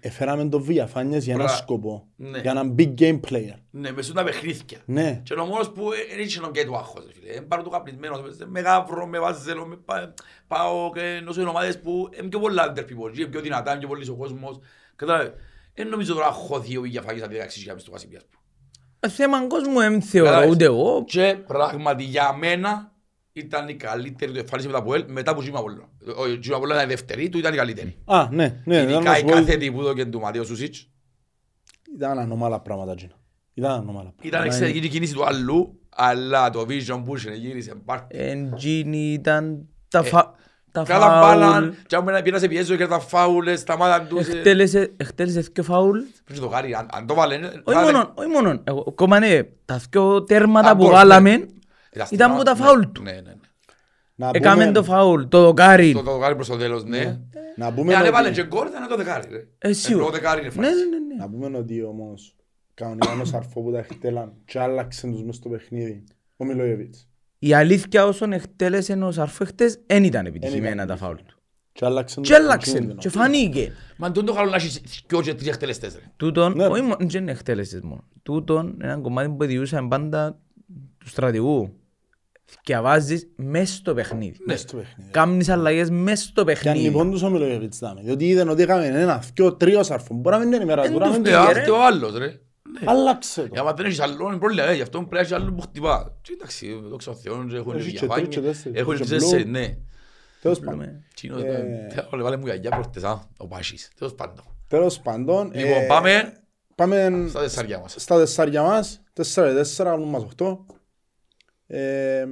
έφεραμε τον Βιαφάνιας για ένα Μπρα- σκοπό. Ναι. Για έναν big game player. Ναι, μες σούν τα παιχνίδια. Ναι. Και ο μόνος που δεν είχε και του άγχος, φίλε. Είναι πάρα του καπνισμένος, με γάβρο, με βάζελο, με πα- πάω και ενώ είναι ομάδες που είναι πιο πολλά αντέρπιπος, είναι πιο δυνατά, είναι πιο πολύ ο κόσμος. Κατάλαβε. Δεν νομίζω τώρα χωθεί ο Βηγιαφάκης από 16.000 στο Κασιπιάς. Ε, Θέμα κόσμου δεν θεωρώ Κατάλαβες. ούτε εγώ. Και πράγματι για μένα ήταν η καλύτερη του εμφάνιση με τα Πουέλ μετά που Τζίμα Απόλλωνα. Ο Τζίμα Απόλλωνα ήταν η δεύτερη, του ήταν η καλύτερη. Α, ναι, ναι. ήταν να Ειδικά σου η πω, κάθετη που έδωκε του Ματέος Σουσίτς. Ήταν ανώμαλα πράγματα εκείνα. Ήταν ανώμαλα πράγματα. Ήταν εξαιρετική η κίνηση του αλλού, αλλά το vision που είχε γύρισε πάρτι. Εντζίνι ήταν τα φα... τα Κάτα φάουλ. μπάλαν, και άμα πήγαινα σε πιέζω και τα φάουλες, σταμάταν τους. ε, Εκτέλεσε, εκτέλεσε δύο φάουλ. Πρέπει να το κάνει, αν- αν το βάλε. ε, Όχι θα- μόνο, όχι μόνο. Εγώ, ακόμα ναι, τα δύο τέρματα Α, που μπορεί, βάλαμε Ήταν ήταν στην από τα ώρα, φάουλ ναι, του. Ναι, ναι, ναι. Να Έκαμε πούμε- το φάουλ, το δοκάρι. Το το κάνει προς το τέλος, ναι. Να πούμε Ε, αν ότι- έβαλε και γκολ, θα είναι το δεκάρι, ρε. Ε, σίγουρα. το δεκάρι είναι Ναι, φάση. ναι, ναι, ναι. Να πούμε ότι όμως κανονικά ο Σαρφό που τα εκτέλαν και άλλαξε τους μες στο παιχνίδι. Ο Μιλόγεβιτς. Η αλήθεια όσον εκτέλεσε ο Σαρφό χτες, δεν ήταν επιτυχημένα ήταν τα φάουλ του. Και άλλαξε Και άλλαξε, και φανήκε. Μα τον το καλό να έχεις δυο και τρεις εκτελεστές, ρε. Τούτον, Ναι. όχι μόνο, δεν είναι εκτέλεσες μόνο. Τούτον, ένα κομμάτι που διούσαμε πάντα του στρατηγού. Διαβάζεις μες στο παιχνίδι. Ναι. στο παιχνίδι. Κάμνεις αλλαγές μες στο Και αν παιχνίδι. λοιπόν τους ο Μιλόγεβιτς δάμε, διότι είδαν ότι έκαμε ένα, δυο, τρίο σαρφό, μπορεί να μην είναι η μέρα Εν του, να τους μην Ε, το φταίει, είδε. αυτό ο άλλος ρε. Άλλαξε το. Για άμα δεν έχεις άλλον είναι πρόβλημα, ε, γι' αυτό πρέπει να έχεις άλλον που χτυπά. Και εντάξει, δόξα τω Θεώ, έχουν Έχει και και τρεις και διαφάνεια. τέσσερις. Έχουν Και και μπλου. τέσσερις, ναι. Τέλος πάντων. Τσίνος, Ε, ε, θέλω, βάλε μου γιαγιά προχτές, α, ο Πάσης. Τέλος πάντων. Τέλος πάντων. Λοιπόν, ε, πάμε Πάμε στα τεσσάρια μας. στα τεσσάρια μας. Τέσσερα και τέσσερα, κάνουν μας οχτώ. Ε,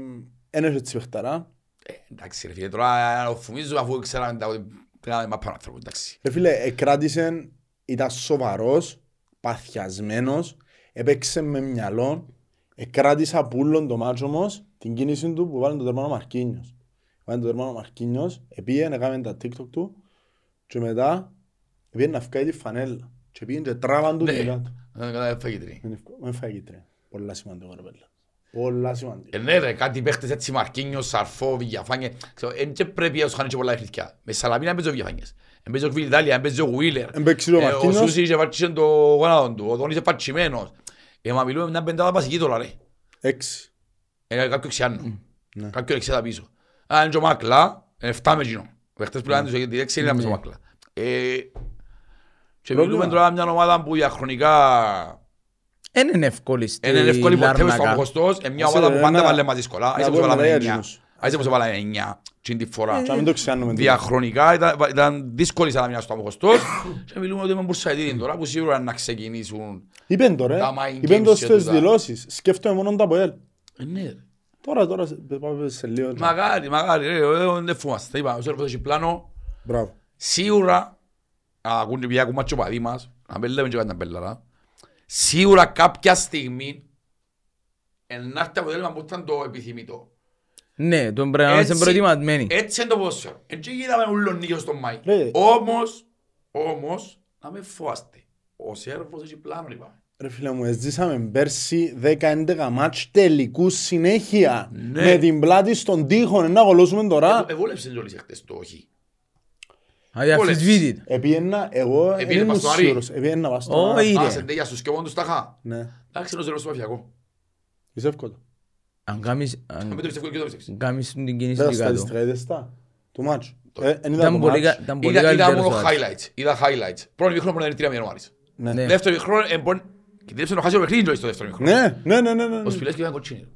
Εν έχει έτσι παιχταρά. Ε, Εντάξει ρε φίλε, τώρα να το φουμίζουμε αφού ξέραμε τα ότι πρέπει να μαπάνω άνθρωπο, εντάξει. Ρε φίλε, εκράτησε, ήταν σοβαρός, παθιασμένος, έπαιξε με μυαλό, εκράτησε από ούλον το μάτσο όμως, την κίνηση του που βάλει το τερμάνο Μαρκίνιος. Βάλει το τερμάνο Μαρκίνιος, επήγαινε, έκαμε τα TikTok του και μετά επήγαινε να φκάει τη φανέλα και πήγαινε και τράβαν του Ναι, την κάτω. δεν κατάλαβε φαγητρή. Δεν ευκο- Δεν φάει κίτρινη. Πολλά σημαντικό ρε πέλα. Πολλά σημαντικό. Ε, ναι ρε, κάτι παίχτες έτσι Μαρκίνιος, Σαρφό, Βηγιαφάνιε. Ξέρω, εν και πρέπει να τους χάνει και πολλά χρηθιά. Με Σαλαμίνα παίζει ο Βηγιαφάνιες. Εν παίζει ο Κβιλιτάλια, εν παίζει ο Γουίλερ. Εν παίξει ο Ε, Ο Μαρκίνιος. Σούσι είχε βαρτσίσει το γόνατο του, ο Δόνης είναι πατσιμένος. Ε, μα μιλούμε μια πεντάδα πασική τώρα ρε. Έξι. Ε, κάποιο ξιάνο. Ναι. Κάποιο εξέδα πίσω. Α, είναι και ο Μάκλα, είναι 7 με εκείνο. Ο χτες που λένε τους γιατί έξι είναι με ο Μάκλα. Ε, Και Πρόβλημα. μιλούμε τώρα μια ομάδα που διαχρονικά Δεν είναι εύκολη στη είναι εύκολη ποτέ στο Λάρνακα. Αποχωστός. Είναι μια Άσε, ομάδα που ρε, πάντα να- βάλε μας δύσκολα. να Άσε που σε πω βάλαμε ρε, 9. Αγίνος. Άσε που σε βάλαμε 9. Τι τη φορά. Και να μην το ξέρουμε. Διαχρονικά ήταν, ήταν δύσκολη η Σαλαμίνα στο Αποχωστός. Και μιλούμε ότι με Μπουρσαϊτίδη τώρα που σίγουρα να ξεκινήσουν. Είπεν το ρε. Τα mind Είπεν games το και στις τούτα. δηλώσεις. Σκέφτομαι μόνο τα από ελ. Ε, Ναι ρε. Τώρα, τώρα, σε- πάμε σε λίγο. Μακάρι, μακάρι, ρε, ε, δεν φούμαστε. Είπαμε, ο Σέρβος έχει πλάνο. Μπράβο. Σίγουρα, να ακούν και πια ακούμε και ο παδί μας, να μην λέμε και κάτι να πέλαρα. Σίγουρα κάποια στιγμή, εν να έρθει αποτέλεσμα που ήταν το επιθυμητό. Ναι, τον πρέπει να είμαστε Έτσι- προετοιμασμένοι. Έτσι είναι το ποδόσφαιρο. Έτσι γίναμε ούλον νίκιο στον Μάη. Ρε. Όμως, όμως, να με φοβάστε. Ο Σέρβος έχει πλάνο, είπαμε. Ρε φίλε μου, ζήσαμε πέρσι 10-11 μάτς τελικούς συνέχεια. Ναι. Με την πλάτη στον τοίχο, να κολλώσουμε τώρα. Ε, Εβόλεψε κιόλας χτες το όχι. Αδιαφυσβήτητα. Επίεννα, εγώ δεν Επίενε ήμουν πας στο Άρη. σίγουρος. Επίεννα πας στο Όχι. Άρη. Ήρε. Α, σε ντέγια στους και μόνο τους τα χά. Ναι, Εντάξει, είναι ο Σέρβος στο Παφιακό. πιστεύω το. Αν κάνεις- Να αν μην το πιστεύω και το πιστεύω. κάνεις την κίνηση Δεν τα του κάτω. στατιστικά είδες τα. Του μάτσου. Το- Ε, εν είδα Ήταν το πολύ μάτς. κα- ήταν πολύ Είδα, είδα καλύτερος μόνο ο Άρης. highlights. Είδα highlights. Πρώτο μικρό μπορεί να είναι τρία μηδέν ο Άρης. Ναι. Ναι. Δεύτερο μικρό, ε, μπορεί... Κινδύνεψε να χάσει το παιχνίδι στο δεύτερο μικρό. Ναι, ναι, ναι, ναι, ναι. Ο Σπιλές και ήταν κοτσίνη.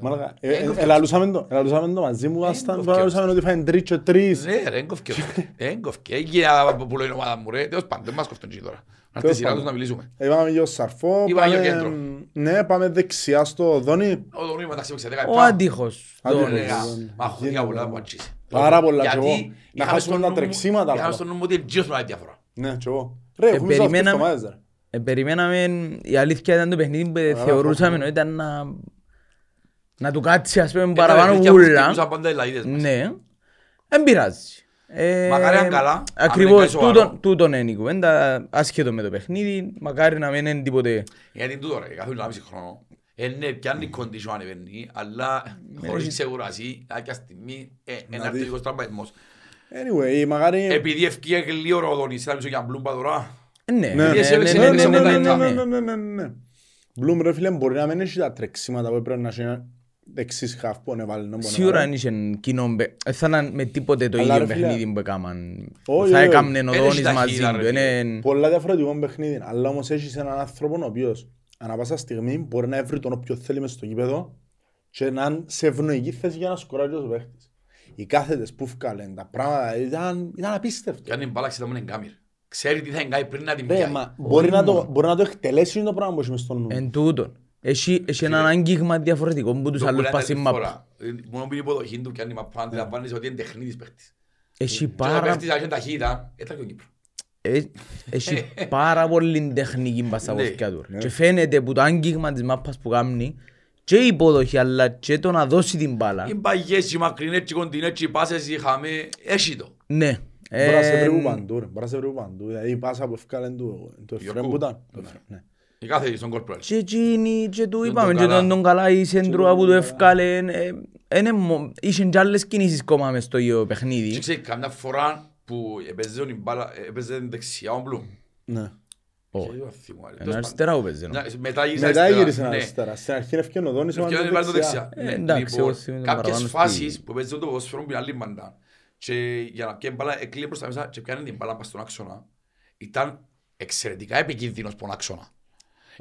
Μάλακα, ε, Ε, ε, κοφκεύς. ελαλούσαμε το, ελαλούσαμε το μαζί μου, άσταν, κοφκεύς. ελαλούσαμε ότι φάνε τρεις και τρεις. Ναι ρε, έγκοφκε. Έγκοφκε. Έγινε που λέει η ομάδα μου ρε. Τέλος πάντων, δεν μας κοφτούν εκεί τώρα. Να έρθει η Τέλος σειρά τους πάντων. να μιλήσουμε. Ε, Πάμε για ο Σαρφό, Είπαμε για πάμε- κέντρο. Ναι, πάμε δεξιά στο Δόνι. Ο Δονίου μεταξύ παίξε 10 Ο λεπτά. αντίχος. Αντίχος. Δόνης. Ωραία. Δόνη. Μα έχω δικά πολλά που ατσίσει. Πάρα πολλά Γιατί κι εγώ. Να είχαμε χάσουμε στο τα νου- τρεξίματα, Είχαμε αλλά. στο νου μου ότι εγγύος με διάφορα. Ναι, και εγώ. Ρε, Ε, έχουμε σε αυτές περιμέναμε- τις ομάδες, ρε. Ε, Περιμέναμε, η αλήθεια ήταν το παιχνίδι που θεωρούσαμε ότι ήταν να, να του κάτσει ας πούμε παραπάνω Ήταν βούλα. χτυπούσαν πάντα οι λαίδες μας. Ναι, δεν πειράζει. Ε, Μακάρι αν καλά, αν δεν Ακριβώς, κάνει σοβαρό. τούτον, τούτον είναι η κουβέντα, άσχετο με το παιχνίδι, μακάρι να μην είναι τίποτε. Γιατί τούτο ρε, κάθε ένα μισή χρόνο. Ε, ναι, πιάνει condition ανεβαίνει, αλλά χωρίς ξεκουρασί, κάποια στιγμή, ε, ένα δεις. αρτηρικός τραυματισμός. Anyway, μακάρι... Επειδή ευκαιρία και λίγο ροδονής, θα πίσω για μπλούμπα τώρα. Ε, Ναι, Ναι, ναι, επειδή εσύ ναι, έπαιξες ναι, ναι, έξω ναι, από τα ναι, λεπτά. ναι, ναι, ναι. ναι, ναι, ναι. Μπλουμ ρε φίλε μπορεί να μην έχεις τα τρεξίματα που πρέπει να έχει δεξής χαφ που ανεβάλλει. να μπορεί να Σίγουρα βάλει. δεν είχε κοινό, μπαι- ε, θα ήταν με τίποτε το Αλλά, ίδιο ρε φίλε, παιχνίδι που έκαναν. όχι, Θα όχι. έκαμνε ο Δεν έχει Δόνης ταχύτητα, μαζί ρε του. φίλε. είναι- Πολλά διαφορετικό παιχνίδι, αλλά όμως έχεις έναν άνθρωπο ο οποίος ανά πάσα στιγμή μπορεί να βρει τον όποιο θέλει μες στο γήπεδο και να είναι σε ευνοϊκή θέση για να σκοράζει ο παίχτης. Οι κάθετες που βγάλαν τα πράγματα ήταν, ήταν απίστευτο. Και αν είναι μπάλα ξέρετε μόνο εγκάμει. ρε. Ξέρει τι θα εγκάει πριν να την Ρε, πιάει. μα μπορεί να, το, μπορεί να το εκτελέσει το πράγμα που έχει μες στο νου. Εν τούτον. Έχει, έχει έναν αγγίγμα διαφορετικό που τους Το άλλους που πας λένε στην φορά. μάπα. Ε, Μόνο που είναι υποδοχή του και αν είναι μαπά, αντιλαμβάνεσαι ότι είναι τεχνίτης παίχτης. Έχει Και ο πάρα, παίχτης αν έχει ταχύτητα, ήταν και ο Κύπρος. ε, έχει πάρα πολύ τεχνική μπας στα Ναι. πόθηκια του. Και φαίνεται που το άγγιγμα της μάπας που κάνει και η υποδοχή αλλά και το να δώσει την μπάλα. Οι παγιές, οι μακρινές, οι κοντινές, οι πάσες, οι χαμέ, έχει το. Ναι. Μπορεί να σε βρει Ε, που παντού, ρε. Μπορεί να σε βρει που παντού. Δηλαδή η πάσα που ευκάλεν του, το Εφραίμ Γιωκού. που ήταν. Το Εφραίμ, ναι. Η κάθε στον κόλπρο. Και εκείνοι και του Τον είπαμε και καλά. τον τον καλά η σέντρουα τον που του καλά. ευκάλεν. ε, είναι μο- Είχαν και άλλες κινήσεις ακόμα μες στο ίδιο Και παιχνίδι. ξέρεις, καμιά φορά που έπαιζε η μπάλα, έπαιζε δεξιά ο Μπλουμ. Ναι. Και δεν θυμούμαι, ρε. Ένα Τέλος αριστερά που παίζει. πάντων. νο. Να- Μετά γύρισε Μετά αριστερά, γύρισε ναι. αριστερά. Στην αρχή ευκαιρία ο Δόνης, ο Και Μάντος βάλει το δεξιά. δεξιά. Ε, Ναι, εντάξει, λοιπόν, εγώ θυμούμαι Κάποιες παραπάνω στη- φάσεις που παίζει το ποδόσφαιρο που είναι άλλη μπαντά και για να πιέν μπάλα εκλείπει προς τα μέσα και πιάνει την μπάλα πας στον άξονα ήταν εξαιρετικά επικίνδυνος στον άξονα.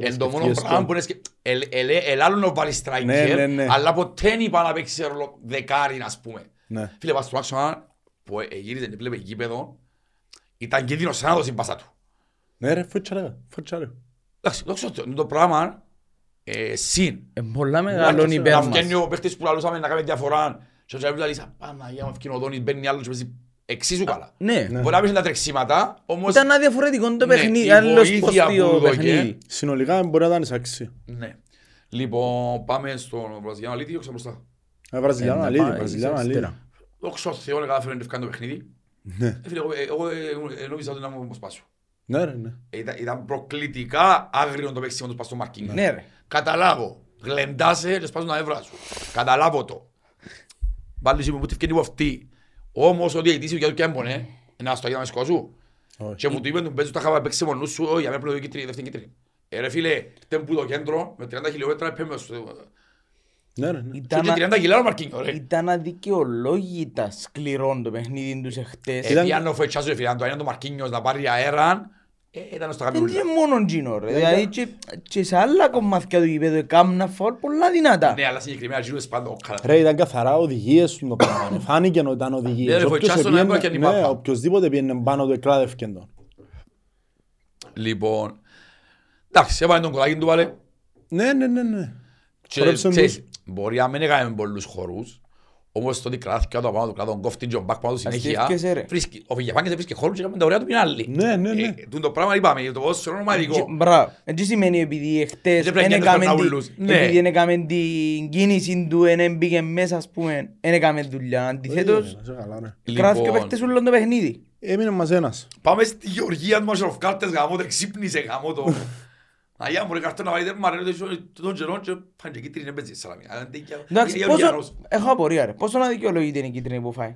Εν το μόνος σκεφτείες πράγμα το. που είναι σκε- ελ- ελ- ελ άλλο να βάλει Ναι, striker, ναι, ναι. αλλά ποτέ δεν είπα να παίξει ρόλο δεκάρι, ας πούμε. Ναι. Φίλε, πας στον άξονα που ε, γύριζε και βλέπε γήπεδο, ήταν κίνδυνος σαν να δώσει πάσα του. Ναι ρε, φωτσάρε, φωτσάρε. Εντάξει, δόξα τω, είναι το πράγμα ε, συν. Ε, πολλά μεγάλων υπέρ Να μας. βγαίνει ο παίχτης που λαλούσαμε να κάνει διαφορά και ο Τζαβίλ λέει Παναγία μου ευκαινό Δόνης μπαίνει άλλος και παίζει εξίσου καλά. Ναι, Μπορεί να πεις τα τρεξίματα, όμως ήταν ένα διαφορετικό το Ναι, παιχνίδι, η άλλος βοήθεια ποστίο που δώκε. παιχνίδι. Συνολικά μπορεί να ήταν εισαξί. ναι. Λοιπόν, πάμε στον Βραζιλιάνο Αλήτη, όξα μπροστά. Ε, Βραζιλιάνο Ε, αλήθεια, να πάει Βραζιλιάνο αριστερά. αλήθεια. Δόξα τω Θεώ, κατάφερε να ευκάνει το παιχνίδι. Ναι. Ε, Φίλε, εγώ- εγώ ε, ε, νόμιζα ότι να μου σπάσω. Ναι ρε, ναι. Ε, Ήταν ήταν προκλητικά άγριο το παίξιμο του πας στο Μαρκίνιο. Ναι ρε. Καταλάβω. Γλεντάσαι και σπάζουν τα νεύρα σου. Καταλάβω το. Πάλι σου που τη φκένει από αυτή. Όμως ο διαιτητής για το και έμπονε, να στο είδαμε σκόσου. Όχι. Και μου του είπε του παίζουν τα χάβα παίξει μόνο σου, όχι, για μένα πρώτο κίτρινη, δεύτερη κίτρινη. Ε ρε φίλε, ήταν που το κέντρο, με 30 χιλιόμετρα επέμβε στο... Ναι ρε, ναι. Ήταν, Και 30 κιλά ο Μαρκίνιο, ρε. ήταν αδικαιολόγητα σκληρό το παιχνίδι τους εχθές. Ε, πιάνω φοητσάζω, φίλε, αν το ένα το Μαρκίνιος να πάρει αέρα, ε, ήταν στο Δεν καμιούλα. είναι μόνο τζίνο ρε. Δηλαδή και, και σε άλλα κομμάτια του γηπέδου έκανα φορ πολλά δυνατά. Ναι, αλλά συγκεκριμένα γίνονται πάντα όκαλα. Ρε, ήταν καθαρά οδηγίες του το πράγμα. Φάνηκε ότι ήταν οδηγίες. Ναι, ρε, Όποιος βοηθάς τον να επίενε- έβγαλε και την Ναι, πάπα. οποιοσδήποτε πήγαινε πάνω του εκλάδευκε τον. Λοιπόν, εντάξει, έβαλε τον κολάκι του βάλε. Ναι, ναι, ναι, ναι. Και Χορέψαν ξέρεις, τους. μπορεί να μην έκαμε πολλούς χορούς, όμως το ότι κρατάθηκε κάτω πάνω του, κάτω τον κόφτη και τον μπακ πάνω του συνέχεια, Αστείευκεσαι, ρε. βρίσκει- ο Βηγεφάνης βρίσκει χώρους και έκαμε τα ωραία του είναι άλλοι. Ναι, ναι, ναι. Ε, τούτο το πράγμα είπαμε, το ποδόσφαιρο είναι ομαδικό. Και- Μπράβο. Έτσι σημαίνει επειδή εχθές Δεν πρέπει να δεν έκαμε γίνονται την- φερναούλους. Ναι. επειδή δεν έκαμε την κίνηση του, δεν μπήκε μέσα ας πούμε, δεν έκαμε δουλειά. Αντιθέτως, Ε, να σε καλά, ρε. κράθηκε Λοιπόν, παίχτες όλο το παιχνίδι. Έμεινε μας ένας. Πάμε στη Γεωργία του Μασοροφκάρτες γαμώ, δεν ξύπνησε γαμώ το. Αγιά μου ρε καρτό να βάλει τέρμα ρε, τον καιρό και πάνε και κίτρινη έπαιζε στη Σαλαμία. Αν δεν και- Εντάξει, και πόσο, Γεωργιανός. έχω απορία ρε, πόσο να δικαιολογείται η κίτρινη που φάει;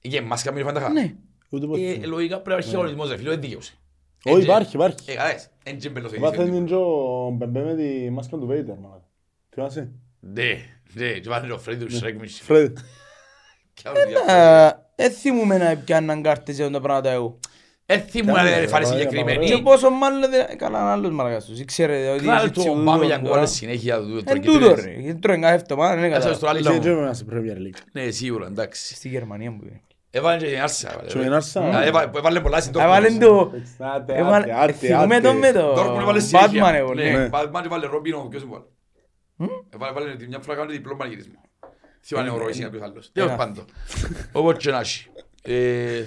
Και εμάς καμία φανταχά. Ναι. Ούτε Ε, ποτέ. Λογικά πρέπει να αρχίσει ο οργανισμός ρε φίλε, δεν δικαιούσε. Όχι, Έτσι. υπάρχει, υπάρχει. Ε, καλές, εν και μπαίνω στο Βάθεν ίδιος. την και ο Μπεμπέ με τη μάσκα του Βέιτερ. μάλλον. Θυμάσαι. Ναι, ναι, και πάνε ο Φρέντι του Σρέκ μισή. Φρέδ. Κι άλλο διάφορα. Ε, Δεν θυμούμαι να πιάνναν κάρτες για τα πράγματα εγώ. Ε, θυμούμαι Κάνε, ρε ρε, φάρη ωραία, συγκεκριμένη. Και πόσο μάλλον δεν καλά άλλος μαργάς τους. Ξέρετε ότι Κράτη έτσι του που πάμε δουν για τώρα. γκόλες συνέχεια του. Εν τούτο ρε, γιατί τρώει κάθε εβδομάδα, δεν Έσαι κατάλαβα. στο άλλο Εσύ και μου. είμαστε Premier League. Ναι, σίγουρα, εντάξει. Στη Γερμανία μου είναι. Έβαλε και την Άρσα. Και ο Ενάρσα. Έβαλε πολλά στην Έβαλε Dortmund. το... Άτε, έβαλε- άτε, άτε, Θυμούμε άτε. τον με το... Dortmund έβαλε Batman συνέχεια. εγώ, Ναι, ναι. Batman έβαλε Ρόμπινο, ποιος έβαλε. Έβαλε έβαλε τη μια φορά κάνει διπλό μαγειρισμό. Θυμάμαι ο Ροϊσίνα ποιος άλλος. Τέλος ένα. πάντων. Όπως και να έχει. Ε,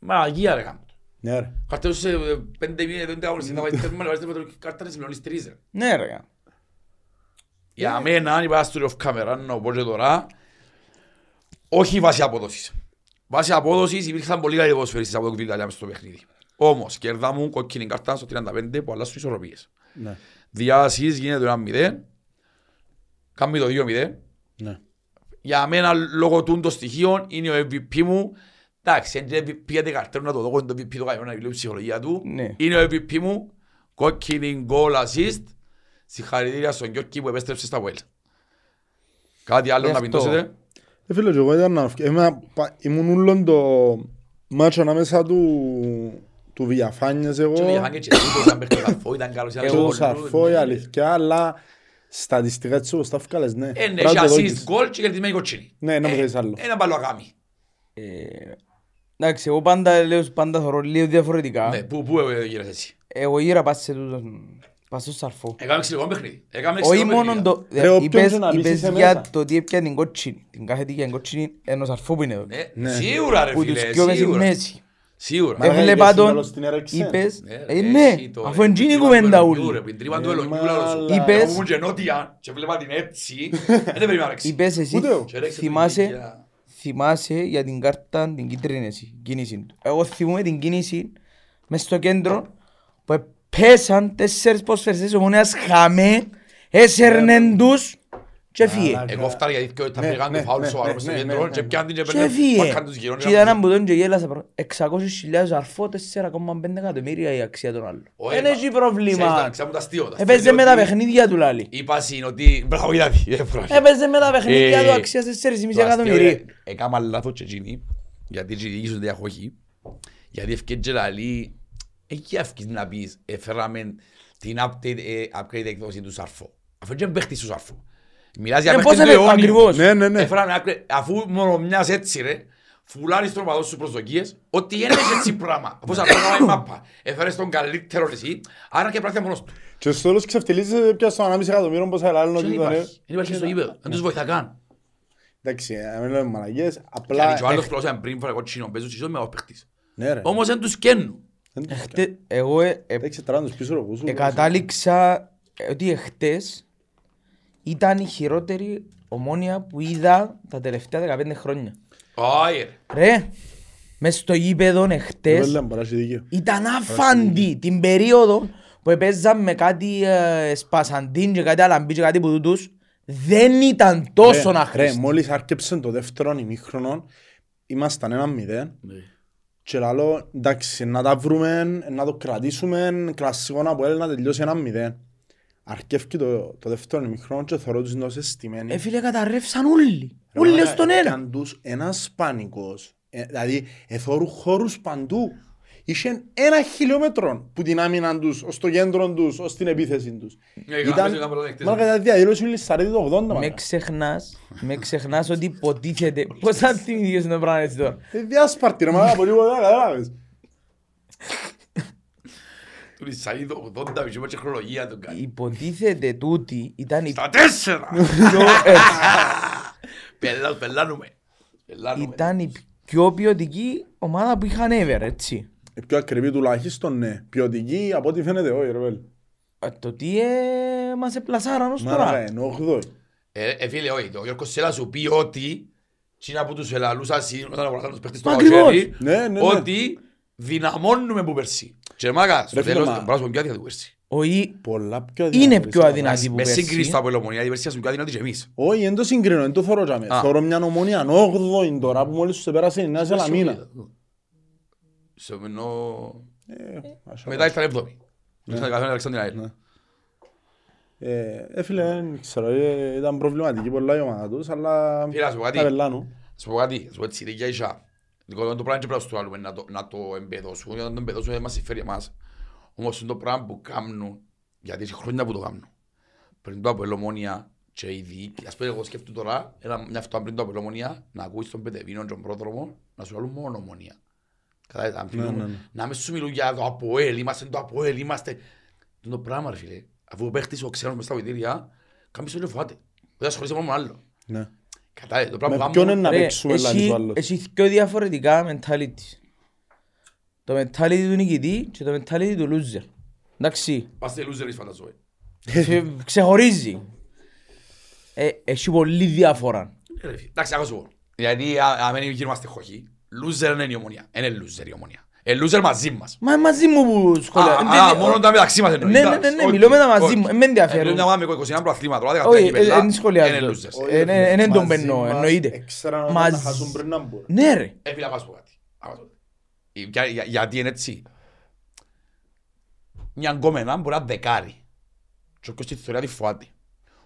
Μαγεία ρε κάμπτο. Ναι, ρε. Καρτές σε πέντε μήνες, πέντε αγώνες, να βάζεις τέρμα, να βάζεις τέρμα, κάρτα να συμπληρώνεις τρεις ρε. Ναι ρε. Για μένα, αν είπα στο off camera, να πω και τώρα, όχι βάση απόδοσης. Βάση απόδοσης υπήρχαν πολύ καλοί ποδοσφαιριστές από το Ιταλία μες στο παιχνίδι. Όμως, κερδά μου κόκκινη κάρτα στο 35 που αλλάσουν ισορροπίες. Ναι. Διάσεις γίνεται το 1-0, κάνει το 2-0. Ναι. Για μένα, λόγω τούν των στοιχείων, είναι ο MVP μου. Εντάξει, είναι MVP γιατί καρτέρου να το δω, είναι το MVP το κάνει, να μιλήσω ψυχολογία του. Ναι. Είναι ο MVP μου, κόκκινη goal assist. Συγχαρητήρια στον Γιώργη που επέστρεψε στα Wales. Κάτι άλλο Γι' να αυτό. πιντώσετε. Ε, φίλε, και εγώ ήταν να φκ- έμενα- πα- ήμουν ούλον το μάτσο ανάμεσα του του Βιαφάνιας εγώ Και ο Γιάννη και τούτος, αν παίχνει καρφό, ήταν καλός. και ήταν του γκολ. Σαρφό η αλήθεια αλλά στατιστικά έτσι όπως τα ευκάλες ναι Ε, ναι, Πρέπει έχει να το assist, δοκίσεις. γκολ και κερδισμένη κοτσίνη. Ναι, να μου Ε, θες άλλο. Ένα παλαιογάμι. Ε, Εντάξει, εγώ πάντα λέω, πάντα θωρώ λίγο διαφορετικά. Ναι, πού, πού ε, γύρεσαι εσύ. Εγώ γύρα πας σε τούτον, πας στο σαρφό. Έκαμε ξυλικό παιχνίδι. Έκαμε Όχι ξυλικό μόνο παιχνίδι. το... Ρε, όποιον Είπες, και να πεις είπες είσαι για μέσα. το τι έπιανε την κότσινη. Την κάθε τι την κότσινη, ενώ σαρφό που είναι εδώ. Ναι, Ναι. Σίγουρα ρε Που τους φίλε, δυο μες στη σίγουρα. μέση. Σίγουρα. Μα δεν Έβλεπα είχες τον, σύμβολο στην έρεξη. είπες, Ναι, ε, ρε, ναι, εσύ το, αφού ρε, είναι την η τρύπα κουβέντα του ούλη. Ελογιού, ρε, την τρύπα του Ε, Ελογιού, μάλα. λαλό σου. Είπες- Εγώ ήμουν και νότια και βλέπα την έτσι, δεν περίμενα να παίξει. Είπες εσύ, Ούτε εγώ. Και ρέξε το θυμάσαι, ηλικία. Θυμάσαι για την κάρτα την κίτρινη εσύ, κίνηση του. Εγώ θυμούμαι την κίνηση μες στο κέντρο που πέσαν τέσσερις ποσφαιριστές ομονίας χαμέ, έσερνεν τους Και φύγε. Εγώ φτάρει γιατί και τα Ναι, πήγαν ναι, το φάουλ ναι, σοβαρό ναι, μες στο ναι, κέντρο ναι, και ναι. πιάνει την και Και παίρνει φύγε. πάκαν τους γύρω. Και ήταν που τον και γέλασα. προ- 600.000 αρφό 4,5 εκατομμύρια η αξία των άλλων. Ο Δεν Εύα. έχει πρόβλημα. Ξέρεις τα αστείο. τα αστείο Έπαιζε είναι με τα ότι παιχνίδια του λάλη. Είπα είναι ότι... Μπράβο γιατί. ε, μπράβο. Έπαιζε με τα παιχνίδια Ε, του αξίας 4,5 Το αστείο εκατομμύρια. είναι, Έκαμα λάθος και εκείνοι, γιατί και οι διοίκησης του διαχώχη, γιατί ευκαιρία και λαλή, εκεί ευκείς να πεις, έφεραμε την update, ε, upgrade έκδοση του Σαρφό. Αφού δεν παίχτης του Σαρφό. Μιλάς για Ε, παίχτης πώς του έπαι- αιώνιου. ακριβώς. Ναι, ναι, ναι. Έφεραμε upgrade, αφού μόνο μιας έτσι ρε, φουλάρεις τον παδό σου προσδοκίες, ότι δεν έχει έτσι πράγμα. Αφού Σαρφό έκανα η μάπα, έφερες τον καλύτερο εσύ, άρα και πράγμα μόνος του. Και στο τέλος ξεφτυλίζεσαι πια στο 1,5 εκατομμύριο πως έλα Δεν ότι ήταν. υπάρχει, δεν υπάρχει στο γήπεδο, δεν τους βοηθά καν. Εντάξει, ε, μην λέμε μαλακίες, Γιατί απλά... και ο άλλος πλώσαμε πριν φορά κοτσίνο, παίζουν και με ο παίχτης. Ναι ρε. Όμως δεν τους καίνουν. Δεν τους κάνω. Χτε- Εγώ ε, ε, Εντάξει, τράνε τους πίσω ρε πούσου. εκατάληξα ε, ότι εχθές ήταν η χειρότερη ομόνια που είδα τα τελευταία 15 χρόνια. Όχι ρε. Ρε, μες στο γήπεδο Δεν εχθές λέμε, παρά έχει δίκιο. ήταν άφαντη την περίοδο που παίζαμε με κάτι ε, σπασαντίν και κάτι αλαμπί και κάτι που τούτους δεν ήταν τόσο Ρε, Ρε, άχρηστο. μόλις άρκεψε το δεύτερο ημίχρονο, ήμασταν ένα μηδέν. Και λαλό, εντάξει, να τα βρούμε, να το κρατήσουμε, κλασσικό να πω, να τελειώσει ένα μηδέν. Αρκεύει το, το δεύτερο ημίχρονο και θεωρώ τους είναι στημένοι. Ε, φίλε, καταρρεύσαν όλοι. Ρε, Όλοι μαλάκα, στον ένα. έκαν τους ένας πανικός. Ε, δηλαδή, εθώρου χώρους παντού. Είχε ένα χιλιόμετρο που την άμυναν τους, ως το κέντρο τους, ως την επίθεση τους. Ε, Ήταν, γραμμές ήταν πρωτοδεκτές. μάλακα, ήταν διαδήλωση η Λισαρέτη το 80, Με μάλακα. ξεχνάς, με ξεχνάς ότι υποτίθεται. Πώς θα θυμηθείς το πράγμα έτσι τώρα; Ε, διάσπαρτη ρε μάλακα, από τίποτα, κατάλαβες. Του Λισαΐδο 80 μισό και χρονολογία τον κάνει. Υποτίθεται τούτη ήταν η Στα τέσσερα! πιο, ε, Πελά- Πελάνουμε. Πελάνουμε. ήταν η πιο ποιοτική ομάδα που είχαν ever, έτσι. Η πιο ακριβή τουλάχιστον, ναι. Ποιοτική, από ό,τι φαίνεται, όχι ρε βέλ. Ε, Το τι ε, μας επλασάραν ως Μάλακα, τώρα. ενώ οχδόη. Ε, ε, φίλε, όχι, ο Γιώργος Σέλα σου πει ότι Τσίνα που τους ελαλούσα εσύ όταν αγοράσαν τους παίχτες στο Μα ακριβώς. καλοκαίρι Ναι, ναι, ναι. ότι δυναμώνουμε που πέρσι. Και μάκα, στο Ρε φίλε, τέλος, μα- μπορείς να σου πούμε πιο άδεια του πέρσι. Όχι, Πολλά πιο αδυνατή. είναι πιο ρε. αδυνατή που Με σύγκριση πέρσι. στο Απολομονία, η πέρσι ήταν πιο αδυνατή και εμείς. Όχι, δεν το συγκρίνω, δεν το θωρώ τζάμε. Α. Θωρώ μια ομόνια 8η τώρα που μόλις τους επέρασε η Νέα Σελαμίνα. Σε ενώ... Ε, μασά. Μετά ήρθαν έβδομη. Ήρθαν καθένας Αλεξάνδρεια ΑΕΛ. Ναι. Ε, ε, φίλε, δεν ξέρω, ε, ήταν προβληματική πολλά η ομάδα τους, αλλά Φίλε, να σου πω κάτι. τα πελάνου. Σου πω κάτι, σου πω έτσι, δικιά ίσα. Λοιπόν, το πράγμα και πρέπει να το άλλουμε, να το, να το εμπεδώσουν, όταν το εμπεδώσουν δεν μας συμφέρει εμάς. Όμως είναι το πράγμα που κάνουν, γιατί έχει χρόνια που το κάνουν. Πριν το Απολομόνια και οι διοίκοι, ας πούμε εγώ σκέφτομαι τώρα, ένα, μια αυτό πριν το Απολομόνια, να ακούεις τον Πετεβίνο, τον πρόδρομο, να σου λέουν μόνο ομονία. Κατάλαβες, αν μιλούν- ναι, ναι. να μην σου μιλούν για το ΑΠΟΕΛ, είμαστε το ΑΠΟΕΛ, είμαστε... Είναι το πράγμα ρε φίλε, αφού ο παίχτης ο ξένος μες στα βοηθήρια, κάνεις το φοβάται. Δεν ασχολείσαι μόνο με άλλο. Ναι. Κατάλαβες, το πράγμα Με που ποιον κάνουν... είναι να Ρε, παίξουμε λάλης ο έχει, άλλος; έχει δυο διαφορετικά mentality. Το mentality του νικητή και το mentality του loser. Εντάξει, Πάστε losers φανταζόμαι. ξε- ξεχωρίζει. Ε, έχει πολύ διαφορά. Ε, ρε φίλε, Εντάξει, άκου σου πω. Γιατί α- αν δεν γινόμαστε χοχοί, loser είναι η ομονία. Είναι loser η ομονία. Ε, loser μαζί μας. Μα είναι μαζί μου που σχολεία. Α, Δεν- α, μόνο τα μεταξύ μας εννοείς. Ναι, ναι, εντάξει, ναι, ναι, όχι, μιλώ με τα μαζί όχι. μου, ε, με ενδιαφέρουν. Ε, μια ομάδα με 29 προαθλήματα, τώρα 13 Όχι, κύπελλα, ε, δεν σχολιάζω. είναι losers. Ε, ναι, ναι, δεν τον Μαζί πενώ, μας εννοείται. Έξεραν να Μαζί- τα χάσουν πριν να μπουν. Ναι ρε. Ε, φίλε, να σου πω κάτι. Να σου πω κάτι. Για- για- Γιατί είναι έτσι. Μια γκόμενα μπορεί να είναι δεκάρι. Και όποιος τη θεωρία τη φοβάται.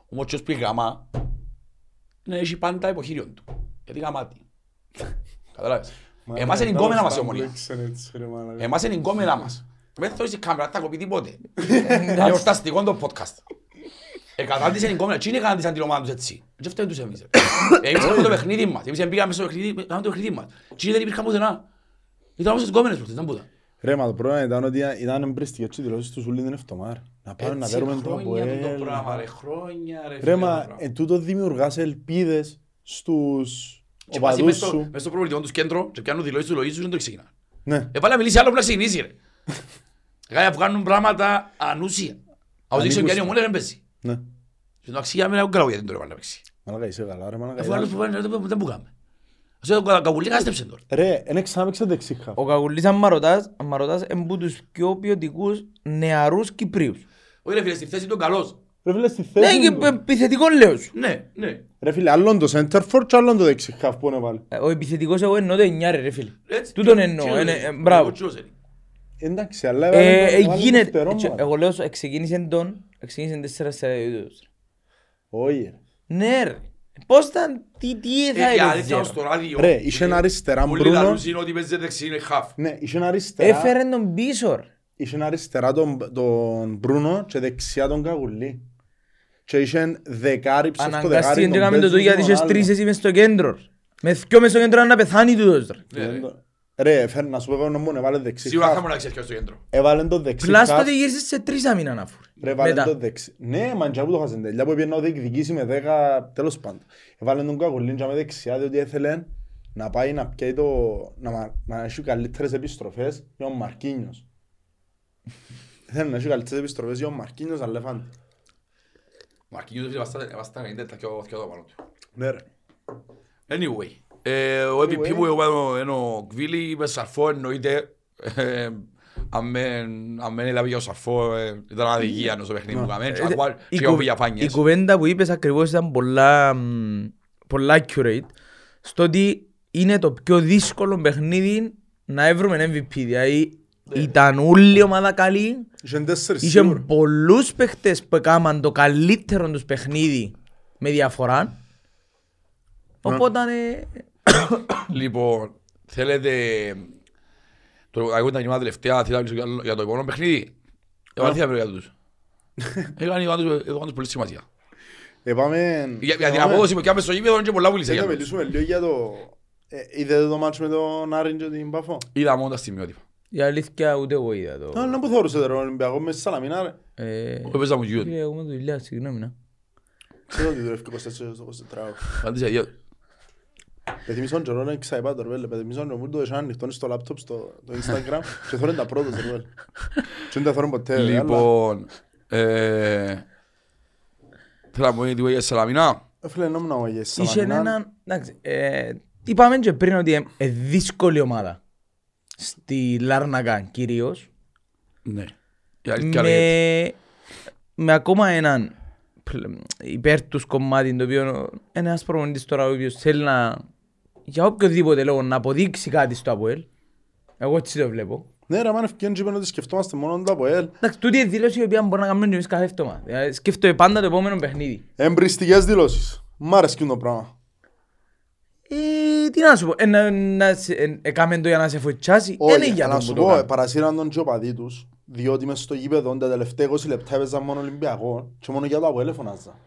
Όμως ποιος που γαμά, να έχει πάντα υποχείριο του. Γιατί γαμάτι. Καταλάβες. Εμάς είναι η γκόμενα μας η ομονία. Εμάς είναι η γκόμενα μας. Δεν θέλεις η κάμερα, θα κοπεί τίποτε. Είναι ορταστικό το podcast. Εκατάλτισαν η γκόμενα. Τι είναι εκατάλτισαν την ομάδα τους έτσι; Δεν φταίμε τους εμείς. ρε. Εμείς έχουμε το παιχνίδι μας. Εμείς πήγαμε στο παιχνίδι, κάναμε το παιχνίδι μας. Τι δεν υπήρχαν πουθενά. Ήταν όμως τις γκόμενες προχτές, δεν πούτα. Ρε, μα το πρόβλημα ήταν ότι ήταν εμπριστικές και δηλώσεις τους ούλοι την εβδομάδα. Να πάμε να Έτσι, δέρουμε το χρόνια του το Αποέλ. πράγμα, ρε, χρόνια, ρε, Ρε, φίλε, το μα πράγμα. εν τούτο δημιουργάς ελπίδες στους Και πας οπαδούς μες στο- σου. μες στο προβλητικό τους κέντρο και πιάνουν δηλώσεις του Λοΐζου και δεν το ξεκινά. Ναι. Ε, πάλι να μιλήσει άλλο που να ξεκινήσει, ρε. Γάια βγάλουν πράγματα ανούσια. Αν δείξουν και αν η ομόνια δεν παίζει. Ναι. Στην αξία με ένα γκράβο γιατί δεν το έβαλε να παίξει. Μαλάκα είσαι καλά ρε μαλάκα. Αφού άλλος που πάνε, δεν δεν μπούκαμε. Ας το καγουλί κάστεψε τώρα. Ρε, εν εξάμεξε δεξίχα. Ο Καγουλής αν μ' ρωτάς, αν μ' ρωτάς, είναι από τους πιο ποιοτικούς νεαρούς Κυπρίους. Όχι ρε φίλε, στη θέση του καλός. Ρε φίλε, στη Ναι, θέση και του. επιθετικός λέω σου. Ναι, ναι. Ρε φίλε, άλλον το center for και άλλον το δεξί half που είναι πάλι. Ε, Ο επιθετικός εγώ εννοώ το εννιάρι ρε φίλε. Έτσι, Τούτον και- εννοώ, και- είναι- και- ε, μπράβο. και- και- Εντάξει, αλλά Ε, έβαλε ε, το- έβαλε γίνεται, δευτερό, έτσι, μωρέ. εγώ λέω σου, ξεκίνησε τον, ξεκίνησε τέσσερα σε δύο. Όχι, ρε. Ναι ρε, πώς ήταν, τι, τι Ε, θα η αλήθεια είναι στο ράδιο, Ρε, είχε ένα ε, αριστερά Όλοι Μπρούνο. λαλούν είναι ότι παίζει δεξί είναι half. Ναι, είχε ένα αριστερά, Έφερε τον πίσω ρε. είχε ένα αριστερά τον, τον Μπρούνο και δεξιά τον Καγουλή. Και είχε δεκάρι ψεύτο δεκάρι Αναγκάστηκε και τον έκαμε το το παίζουν γιατί τον είχες άλλο. τρεις εσύ μες στο κέντρος. Με δυο μες στο κέντρο να πεθάνει τούτος ρε. Ναι, ρε. Ρε, φέρνει να σου πω εγώ να μου έβαλε δεξί Σίγουρα θα half. μου να ξέρεις ποιος στο κέντρο. Έβαλε τον δεξί Πλάς half. τότε γύρισες σε τρεις άμυνα να φούρει. Ρε, βάλε Μετά. τον δεξί. Ναι, μα και που το χάσαν τελειά που πήγαινε να διεκδικήσει με δέκα, τέλος πάντων. Έβαλε τον Καγουλή και με δεξιά διότι έθελε να πάει να πιάει το... να, μα- να έχει καλύτερες επιστροφές για τον Μαρκίνιος. Θέλει να έχει καλύτερες επιστροφές για τον Μαρκίνιος Αλεφάντη. Ο Μαρκίνιος φίλε, βάστα- βάστα 90 τα πιο- πιο πάνω του. Ναι ρε. Anyway, ε, ο MVP Anyway. που εγώ είναι ο Κβίλη, με Σαρφό εννοείται. ε, Αν μεν- αν μεν έλαβε για ο Σαρφό, ε, ήταν αδικία στο παιχνίδι που κάμε. Και ακόμα- Η και κου- εγώ πήγα Η φάνιες. κουβέντα που είπες ακριβώς ήταν πολλά, μ, πολλά accurate στο ότι είναι το πιο δύσκολο παιχνίδι να έβρουμε MVP. Δηλαδή ήταν όλη η ομάδα καλή, Είχε τέσσερις είχε σίγουρα. πολλούς παίχτες που έκαναν το καλύτερο τους παιχνίδι με διαφορά. Οπότε ε, Λοιπόν, θέλετε... Το εγώ ήταν κοινά τελευταία, θέλω να μιλήσω για- για το επόμενο παιχνίδι. Εγώ δεν θέλω για τους. Έκανε ο Άντρος- ο Άντρος πολύ σημασία. Ε, πάμε... Για για την πάμε- απόδοση που κάνουμε στο γήπεδο είναι και πολλά που λύσε Θέλετε για να τους. μιλήσουμε λίγο για το... Ε, Είδατε το μάτσο με τον Άριν και την Παφό. Είδα μόνο τα στιγμιότυπα. Η αλήθεια ούτε εγώ είδα το. Α, Να που θεωρούσατε τον Ολυμπιακό μέσα στη Σαλαμίνα ρε. Ε, Εγώ έπαιζα μου γιούτ. φίλε, Εγώ με δουλειά, συγγνώμη να. Ξέρω ότι δουλεύει 24 στο 24ωρο. Πάντησα για... Πεθυμίσαν και ρόλο ξαϊπά το ρεβέλ. Πεθυμίσαν και μου το εσάν ανοιχτόν στο λάπτοπ στο το Instagram και θωρούν τα πρώτα στο ρεβέλ. Και δεν τα θωρούν ποτέ. ρε, αλλά- Λοιπόν... ε, Θέλω να πω γιατί για Σαλαμινά. Ε, Φίλε, νόμουν να για Είχε Σαλαμίνα. έναν, εντάξει, ε, είπαμε και πριν ότι είναι ε, δύσκολη ομάδα. Στη Λάρνακα κυρίως. Ναι. Η αλήθεια λέει έτσι. Με, με ακόμα έναν πλ- υπέρ τους κομμάτι το οποίο είναι ένας προπονητής τώρα ο οποίος θέλει να για οποιοδήποτε λόγο να αποδείξει κάτι στο ΑΠΟΕΛ. Εγώ έτσι το βλέπω. Ναι ρε, μάνα ευκαιρία και είπαν ότι σκεφτόμαστε μόνο το ΑΠΟΕΛ. Εντάξει, τούτη είναι δήλωση η οποία μπορεί να κάνουμε και εμείς κάθε εβδομάδα. Δηλαδή, Σκέφτομαι πάντα το επόμενο παιχνίδι. Εμπριστικές δηλώσεις. Μ' αρέσκει το πράγμα. Ε, τι να σου πω, ε, να, να, σε- ε, έκαμε το για να σε φωτσάσει, Όχι, είναι για να να σου σου πω, το ε, κάνω. παρασύραν τον και ο παδί τους, διότι μες στο γήπεδο τα τελευταία 20 λεπτά έπαιζαν μόνο Ολυμπιακό και μόνο για το ΑΠΟΕΛ φωνάζα.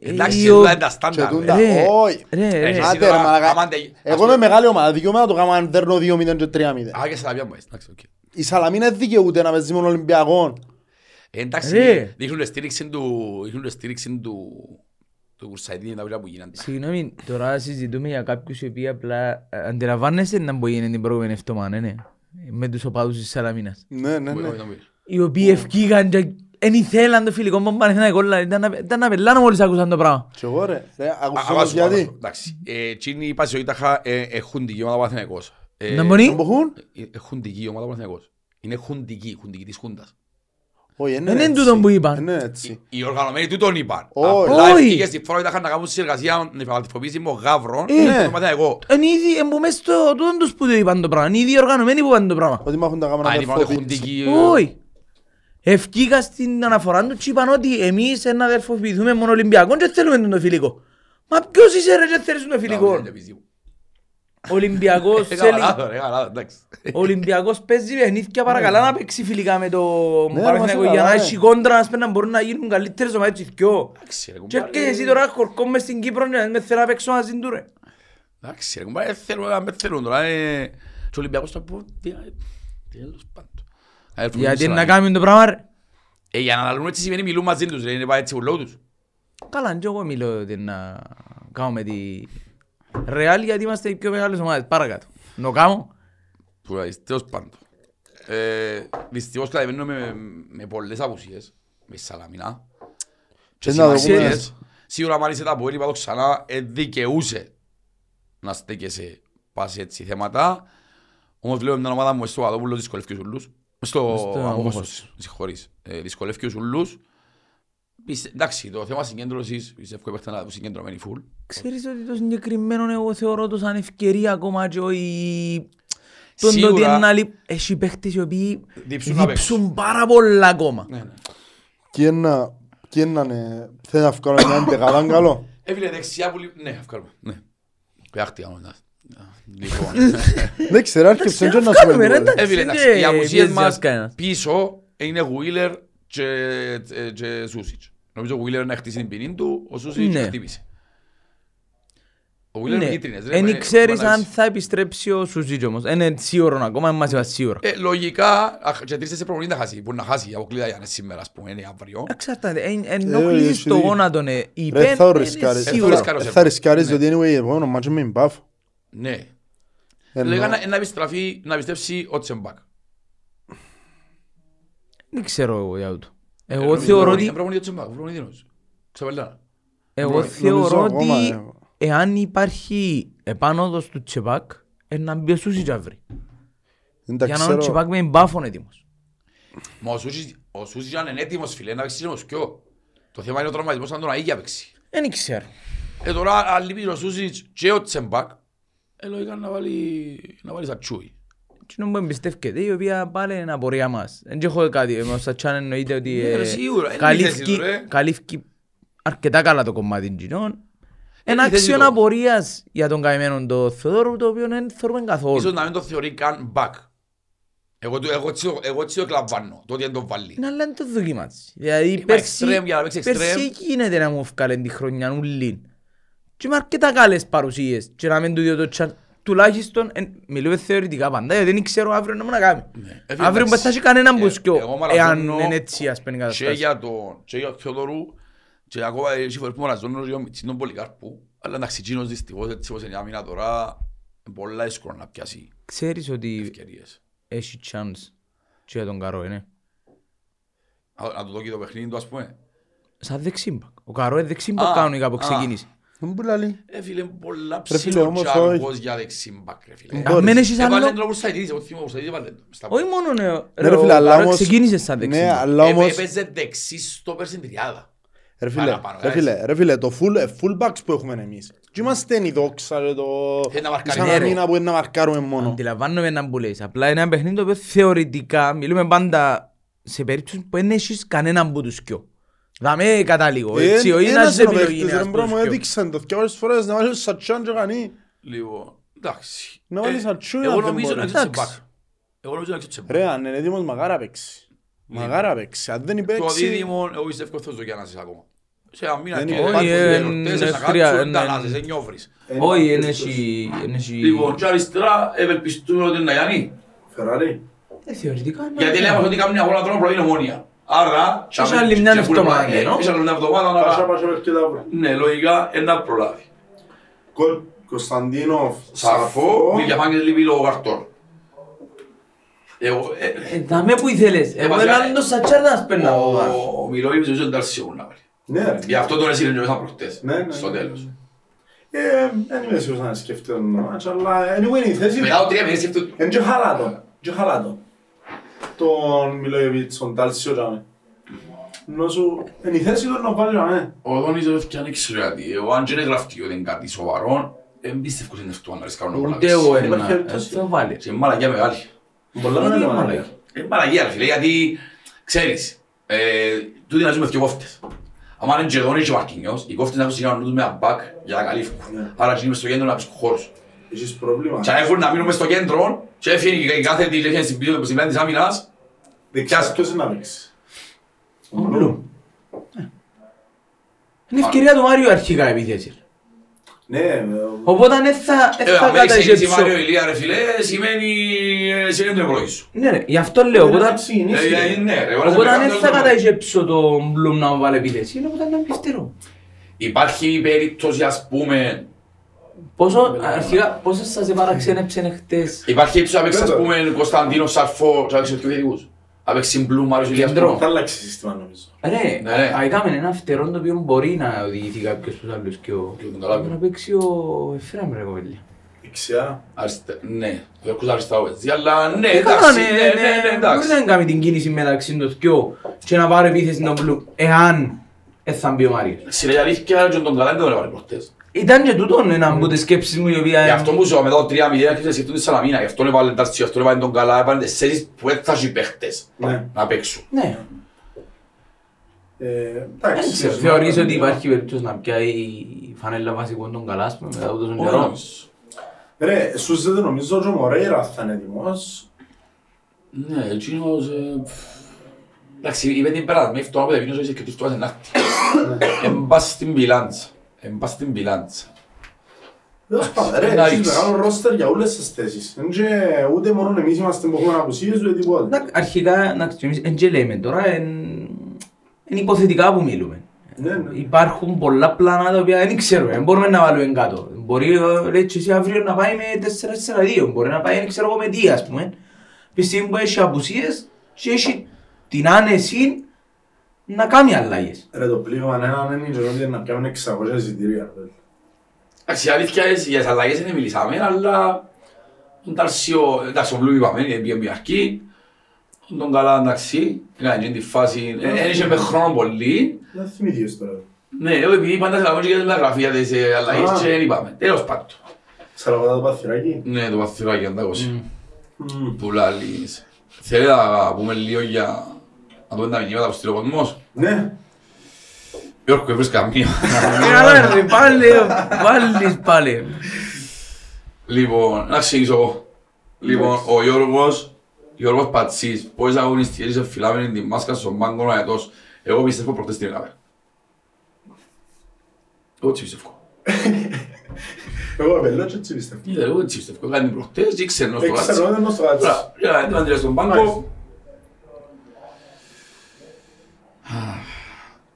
Εντάξει, Ε, ο- είναι τα Και στάνταρ. τούντα, Ρε, όχι. ρε, ρε. Εσύ Άντε τώρα, ρε μαλάκα. άμα τε- Εγώ είμαι μεγάλη ομάδα, δικαιούμαι να το κάνω αν δέρνω 2-0 και 3-0. Α, και Σαλαμιά μου, εντάξει, οκ. Η Σαλαμίνα δεν δικαιούται να παίζει μόνο Ολυμπιακό. Ε, Εντάξει, Ρε. δείχνουν στήριξη του... Δείχνουν στήριξη του... Του Κουρσαϊτή, τα πράγματα που γίνονται. Συγγνώμη, τώρα συζητούμε για κάποιους οι οποίοι απλά ε, αντιλαμβάνεσαι να μπορεί να είναι την προηγούμενη εβδομάδα, ναι, με τους οπαδούς της Σαλαμίνας. Ναι, ναι, Μπορεί ναι. να πει. Οι οποίοι ευκήγαν και εν ήθελαν το φιλικό μου Παναθηναϊκό, δηλαδή, ήταν να- ήταν να πελάνε μόλις άκουσαν το πράγμα. Και εγώ ρε, ρε, Α, άκουσες αγώ όμως σου, αγώ σου. γιατί. Εντάξει, ε, εκείνοι οι πασιοίταχα ε, έχουν δική ομάδα Παναθηναϊκός. Ε, Να μπορεί. Δεν μπορούν. ε, Έχουν δική ομάδα Παναθηναϊκός. Είναι χουντική, χουντική της χούντας. Όχι, Δεν είναι τούτο που είπαν. Είναι έτσι. Οι οργανωμένοι του τον είπαν. Όχι. Απλά Όχι. ευκήγες στη φορά είχαν να κάνουν συνεργασία με φαλατιφοποίηση με γάβρον. Ε. και το Παναθηναϊκό. Είναι ήδη εμπομές στο τούτον τους που το είπαν το πράγμα, είναι ήδη οργανωμένοι που είπαν το πράγμα. Ότι μάχουν τα Α, κάμερα είναι μόνο αδερφοποίηση. χουντική. Όχι. Ευκήκα στην αναφορά τους και είπαν ότι εμείς να αδερφοποιηθούμε μόνο Ολυμπιακό και θέλουμε τον το φιλικό. Μα ποιος είσαι ρε και θέλεις τον το φιλικό. Ο Ολυμπιακός Ε, θέλει... καλά, ρε, καλά, εντάξει. Ο Ολυμπιακός παίζει παιχνίδια παρακαλά να παίξει φιλικά με το Ναι, Παναθηναϊκό μας για να καλά, έχει ναι. κόντρα να σπέρνουν να μπορούν να γίνουν καλύτερες ομάδες και δυο. Εντάξει, ρε, Και κουμπάρε. έρχεσαι εσύ τώρα χορκό μες στην Κύπρο και με θέλω να παίξω μαζί του ρε. Εντάξει, ρε, κουμπάρε, θέλουν να με θέλουν τώρα. ε, Και ο Ολυμπιακός θα πω, τι- τέλος πάντων. Αδερφοί, Γιατί μην να σε κάνουμε το πράγμα ρε. Ε, για να λαλούν έτσι σημαίνει μιλούν μαζί τους, ρε, είναι πάει έτσι ουλό τους. Καλά, και εγώ μιλώ ότι να κάνουμε τη Ρεάλ γιατί είμαστε οι πιο μεγάλες ομάδες. Παρακάτω. Να κάνω. Που λέει, τέλος πάντων. Ε, Δυστυχώς κατεβαίνουμε με, με πολλές απουσίες, με Σαλαμινά. Και Και να δούμε- σημασίες. Σίγουρα μάλιστα τα που είπα το ξανά, ε, δικαιούσε να στέκεσαι πάση έτσι θέματα. Όμως βλέπουμε μια ομάδα μου στο Αδόπουλο δυσκολεύει ο Σουλούς. Στο Στο Αμόχωστος, Αμόχωστος. συγχωρείς. Ε, Δυσκολεύει ο Σουλούς. Πιστε- Εντάξει, το θέμα συγκέντρωσης, πιστεύω έπαιρταν να συγκεντρωμένοι full. Ξέρεις ότι το συγκεκριμένο εγώ θεωρώ το σαν ευκαιρία ακόμα και όχι... Τον το Σίγουρα. ότι είναι άλλοι... Έχει παίχτες οι οποίοι Δίψουν να δίψουν πάρα πολλά ακόμα. Ναι, ναι. Και ένα, και ένα, ναι, θέλει να βγάλω μια εντεκάδα καλό. Έφυγε δεξιά που... λείπει- Ναι, ευχαριστώ. Ναι. Παιάχτηκα μόνο. να- Λοιπόν, Δεν ξέρω, άρχισε και να σου Κάνουμε, ρε, πω. εντάξει. έφυγε δεν εντάξει. Οι απουσίες πιέζει μας κανένας. πίσω είναι Wheeler και, ε, και Σούσιτς. Νομίζω ο Wheeler να χτίσει την ποινή του, ο Σούσιτς Ναι. χτύπησε. Ο Wheeler είναι Ναι. κίτρινες. ρε, Εν με- ξέρεις με αν ανάγκη. θα επιστρέψει ο Σουζίτζ όμως. Είναι σίγουρο ακόμα, δεν μας είπα σίγουρο. Ε, Λογικά, αχ, και τρεις σε προπονητή θα χάσει. Μπορεί να χάσει, αποκλείται για να είναι σήμερα, ας πούμε, είναι αύριο. Εξαρτάται. Εν- Ε, Ενοχλήσεις έχει το δίκιο. γόνατο ναι. Η Ρε, Πεν θα είναι ρισκάρεις. θα σίγουρο. ρισκάρεις. Θα ρισκάρεις διότι anyway, επόμενο μάτσο με μπαφ. Ναι. Ενώ- Λέγα να- να επιστραφεί, να πιστέψει ο Τσεμπάκ. Δεν ξέρω εγώ για ούτω. Ε, Εγώ νομίζω θεωρώ προπονητή- ότι προπονητή ο Τσεμπάκ, προπονητή είναι. Ξαπελάνα. Εγώ Νομίζω θεωρώ ακόμα, ότι ε, εάν υπάρχει επάνωδος του Τσεπάκ, ε, να μπει ο Σούσιτζ αύριο. Δεν τα Για να είναι ο ξέρω. Τσεπάκ με μπάφον έτοιμος. Μα ο Σούσιτς- ο Σούσιτς αν είναι έτοιμος φίλε να παίξει όμως πιο. Το θέμα είναι ο τραυματισμός αν τον αίγει παίξει. Δεν ξέρω. Ε, τώρα αν λείπει ο Σούσιτς και ο Τσεμπάκ, ε, λογικά να βάλει, να βάλεις σατσούι. Τι νομπού εμπιστεύκεται, η οποία πάλι είναι απορία μας. Δεν έχω κάτι, με ο Σατσάν εννοείται ότι Ναι, ε, ρε, σίγουρα, είναι η καλύφκει- θέση του, ρε. καλύφκει αρκετά καλά το κομμάτι κοινών. Ένα η θέση άξιο του. απορίας για τον καημένο το Θεοδόρου, το οποίο δεν θεωρούμε Ίσως καθόλου. να μην το θεωρεί καν back. Εγώ, το- εγώ, έτσι το- εγώ έτσι το εκλαμβάνω, το ότι δεν το βάλει. Είναι αλλά δεν το δοκιμάσει. Δηλαδή Είμαι πέρσι, extreme για να παίξεις πέρσι extreme. γίνεται να μου βγάλει τη χρονιά ουλήν. Και με αρκετά καλές παρουσίες. Και να μην του δει το τσάρ. Τουλάχιστον, εν- μιλούμε θεωρητικά πάντα, γιατί δεν ξέρω αύριο να μου να κάνει. Ναι. Ε, Αύριο εντάξει. δεν θα έχει κανέναν Ε, μπουσκιό, εγώ εάν μαραζώνω είναι έτσι ας πούμε η Και κατάσταση. για τον και για τον Θεοδωρού και ακόμα έχει φορές που μαραζώνω και ο Μιτσίν τον Πολυκάρπου. Αλλά εντάξει, εκείνος δυστυχώς έτσι όπως είναι η άμυνα τώρα, είναι πολλά δύσκολο να πιάσει Ξέρεις ότι ευκαιρίες. έχει chance και για τον Καρό, είναι. Α, Να του δω και το παιχνίδι του ας πούμε. Σαν δεξίμπακ. Ο Καρό είναι δεξίμπακ Α, κανονικά που α. ξεκίνησε. Δεν μου λαλεί. Ε, φίλε, πολλά Ρε, φίλε, όμως, ψιλοτσάρκος όχι. για δεξιμπακ, ρε φίλε. Μπορείς. Αν δεν έχεις Έβαλε άλλο... τον Ουρσαϊτίδης, εγώ θυμώ ο Ουρσαϊτίδης έβαλε τον. Στα Όχι μόνο ναι, Ναι, ρε ο φίλε, αλλά Καρό όμως- ξεκίνησες σαν Ναι, δεξίμπακ. αλλά Ε, όμως... Έπαιζε δεξί στο πέρσι τριάδα. Ρε φίλε, Παραπάνω, ρε guys. φίλε, ρε φίλε, το full, ε, full backs που έχουμε εμείς. Και είμαστε η δόξα, ρε, το... Θέλει να μαρκάρει, Σαν ναι, ρε. αμήνα που είναι να μαρκάρουμε μόνο. Αντιλαμβάνομαι έναν που λες. Απλά είναι ένα παιχνίδι το οποίο θεωρητικά μιλούμε πάντα σε περίπτωση που δεν έχεις κανέναν από τους δυο. Δαμε κατάληγο, Ε, έτσι, όχι να ένας έχεις είναι ο επιλογή παίκτης, είναι ρε ένας μπρο, από μου τους δυο. έδειξαν το δυο άλλες φορές να βάλεις σατσάν και κανεί. Λοιπόν, εντάξει. Να βάλεις Ε, ατσούι, Εγώ αν δεν νομίζω να μπορεί. έχει τσεμπάκ. Εντάξει. Εγώ νομίζω να έχει τσεμπάκ. Ρε, αν είναι έτοιμος μαγάρα παίξει. Μαγάρα παίξει. Αν δεν Το παίξει... δίδυμο, εγώ πιστεύω ότι θα το γιάννασες ακόμα. Σε αμήνα Δεν και είναι. υπάρχουν Όχι, και ε, εορτές, ε, να τρία, κάτσουν, ε, τα ναι. να σε νιώβρεις. Όχι, είναι έχει... είναι έχει- Λοιπόν, και αριστερά ευελπιστούμε ότι είναι να γιάνει. Φεράρι. Ε, Θεωρητικά είναι... Γιατί λέμε ότι κάνουν αγώνα τρόπο πρωί ομόνια. Άρα... Και σε άλλη μια και που λέμε, εβδομάδα, ε, ενώ. και σε άλλη μια εβδομάδα, Πάσα, άρα, πάσα, μέχρι και τα Ναι, λογικά, ένα προλάβει. Κολ, Κωνσταντίνοφ, Σαφώ, Βιλιαφάνγκες λείπει λόγω καρτών. Εγώ, ε, Ε, δάμε που ήθελες. Εγώ βασικά, έναν το σατσάρ να σπέρνα από πάνω. ο Μιλόγιβιτς νομίζω είναι ταρσιόν να βάλει. Ναι, ρε. Γι' αυτό τον έσυρε και μέσα προχτές, Ναι, ναι, στο ναι. τέλος. Ε, δεν είμαι σίγουρος να σκεφτεί τον μάτς, αλλά anyway είναι η θέση. Μετά το τρία μήνες σκέφτομαι, Είναι και χαλάτο. Και χαλάτο. Τον Μιλόγεβιτς, τον Τάλσιο, τζάμε. Νόσου, είναι η θέση του να βάλει, τζάμε. ο Δόνης δεν έφτιανε δεν ξέρω γιατί. Εγώ αν και είναι γραφτεί ότι είναι κάτι σοβαρό, δεν πίστευκω ότι είναι αυτό να ρισκάρουν να Ούτε προλάβεις. εγώ Υπάρχει ένα. περίπτωση. Ε, θα βάλει. Είναι μαλακιά μεγάλη. Πολλά Γιατί είναι είναι μαλακιά. μαλακιά. Είναι μαλακιά ρε φίλε, γιατί ξέρεις, ε, τούτοι να ζούμε δύο κόφτες. Αν είναι και Δόνης και ο Μαρκινιός, οι κόφτες να έχουν συγκεκριμένους τους με ένα μπακ για να καλύφουν. Ναι. Άρα και είμαι στο κέντρο να πεις χώρους. Έχεις πρόβλημα. Και αν έχουν να μείνουμε στο κέντρο και έφυγε η κάθε τη λέγεται στην πίσω στην πλάτη της άμυνας, Δεξιάς ποιος είναι να παίξει. Ο Μπλουμ. Είναι ευκαιρία του Μάριου αρχικά επίθεση. Ναι, ε, Οπότε δεν θα, ε, δεν θα αν δεν ξέρεις η καταγέψω. Μάριο Ηλία ρε φίλε, σημαίνει ε, σημαίνει το εμπλόγη σου. Ναι ρε, γι' αυτό λέω. είναι να Οπότε ξεκινήσει. Ε, ε, Ναι ρε, εγώ να σε οπότε πετάξω δεν το θα εμπλόγη. καταγέψω τον Μπλουμ να μου βάλει επίθεση. Είναι οπότε να είναι φτερό. Υπάρχει περίπτωση ας πούμε, Πόσο, αρχικά, πόσο σας επαραξένεψε χτες; υπάρχει περίπτωση να παίξει ας Βέβαια. πούμε Κωνσταντίνο Σαρφό και να παίξει πιο ειδικούς. Να παίξει Μπλου, Μάριος Ηλίας Κέντρο. Μπλου. Θα αλλάξει σύστημα νομίζω. Ρε, Ναι, ναι. α, έκαμε ένα φτερό το οποίο μπορεί να οδηγηθεί κάποιος στους άλλους και ο... Και τον Καλάβη. Να παίξει ο Εφραίμ ρε κοπέλια. Δεξιά. Αριστε- Ναι, το έχω αριστερά ο έτσι, αλλά ναι, Έκανα, εντάξει, ναι, ναι, ναι, ναι, εντάξει. Μπορεί να κάνει την κίνηση μεταξύ των δυο και να πάρει επίθεση τον Μπλουμ. Εάν ε, θα μπει ο Μάριος. Στην αλήθεια και τον καλά δεν τον έβαλε προχτές. Ήταν και τούτο ένα από τις σκέψεις μου η οποία... Γι' αυτό μου ζω μετά το 3-0 άρχισε σκεφτούν τη Σαλαμίνα. Γι' αυτό έβαλε τα γι' αυτό έβαλε τον καλά. Έβαλε τεσσέρις που δεν θα έχει παίχτες Ναι. να παίξουν. Ναι, Ε, δεν Εντάξει. ξέρω. Θεωρείς ότι υπάρχει περίπτωση να πιάει η φανέλα βασικών των καλά, ας πούμε, μετά από τόσο Όχι, καιρό; νομίζω. Ρε, σου δεν νομίζω ότι ο Μορέιρα θα είναι έτοιμος. Ναι, εκείνος... ε, πφ. Εντάξει, είπε την περασμένη αυτό που δεν είσαι και τους τώρα να έρθει. Εν πας στην πιλάντσα. Εν πας στην πιλάντσα. Τέλος πάντων, ρε, να έχεις ρίξει. μεγάλο ρόστερ για όλες τις θέσεις. Εν και ούτε μόνο εμείς είμαστε που έχουμε απουσίες, ούτε τίποτα. Εντάξει, Αρχικά, εντάξει, και εμείς εν και λέμε τώρα, είναι υποθετικά που μιλούμε. Ναι, ναι. Υπάρχουν πολλά πλάνα τα οποία δεν ξέρουμε, δεν μπορούμε να βάλουμε κάτω. Μπορεί, ε, λέει και εσύ αύριο να πάει με 4-4-2, μπορεί να πάει, δεν ξέρω εγώ, με τι, ας πούμε. Πιστεύω που έχει απουσίες και έχει την άνεση να κάνει αλλαγές. Ρε, το πλήγμα έναν είναι και ότι να πιάμε 600 εισιτήρια. ρε. Εντάξει, η αλήθεια είναι, για τις αλλαγές δεν μιλήσαμε, αλλά εντάξει, ο, εντάξει, ο Μπλου είπαμε, είναι πήγε μια αρκή, τον καλά εντάξει, έκανε και τη φάση, ε, δεν είχε με χρόνο πολύ, Δεν θυμηθείς τώρα. ναι, εγώ επειδή πάντα σε λαγόνι και για τα γραφεία της ε, αλλαγής Α. και δεν είπαμε, τέλος πάντων. Σαραβάτα το παθυράκι. Ναι, το παθηράκι αντάγωση, Μμμ. που λάλλεις. Θέλετε να πούμε λίγο για να δούμε τα μηνύματα που στείλει ο κόσμος. Ναι. Γιώργο, έβρεις καμία. Καλά ρε, πάλι, πάλι, πάλι. Λοιπόν, να ξεκινήσω εγώ. Λοιπόν, ο Γιώργος, Γιώργος Πατσής, πόσες αγωνιστικές σε φυλάμενη τη μάσκα στον πάγκο ο αετός. Εγώ πιστεύω προχτές την έκαμε. Εγώ έτσι πιστεύω. Εγώ απελώ και έτσι πιστεύω. Είδα, εγώ έτσι πιστεύω. Έκανε την προχτές και ξέρω στο Έξερα, κάτσι. δεν είναι στο κάτσι. Ωραία, για την αντρέα στον πάγκο.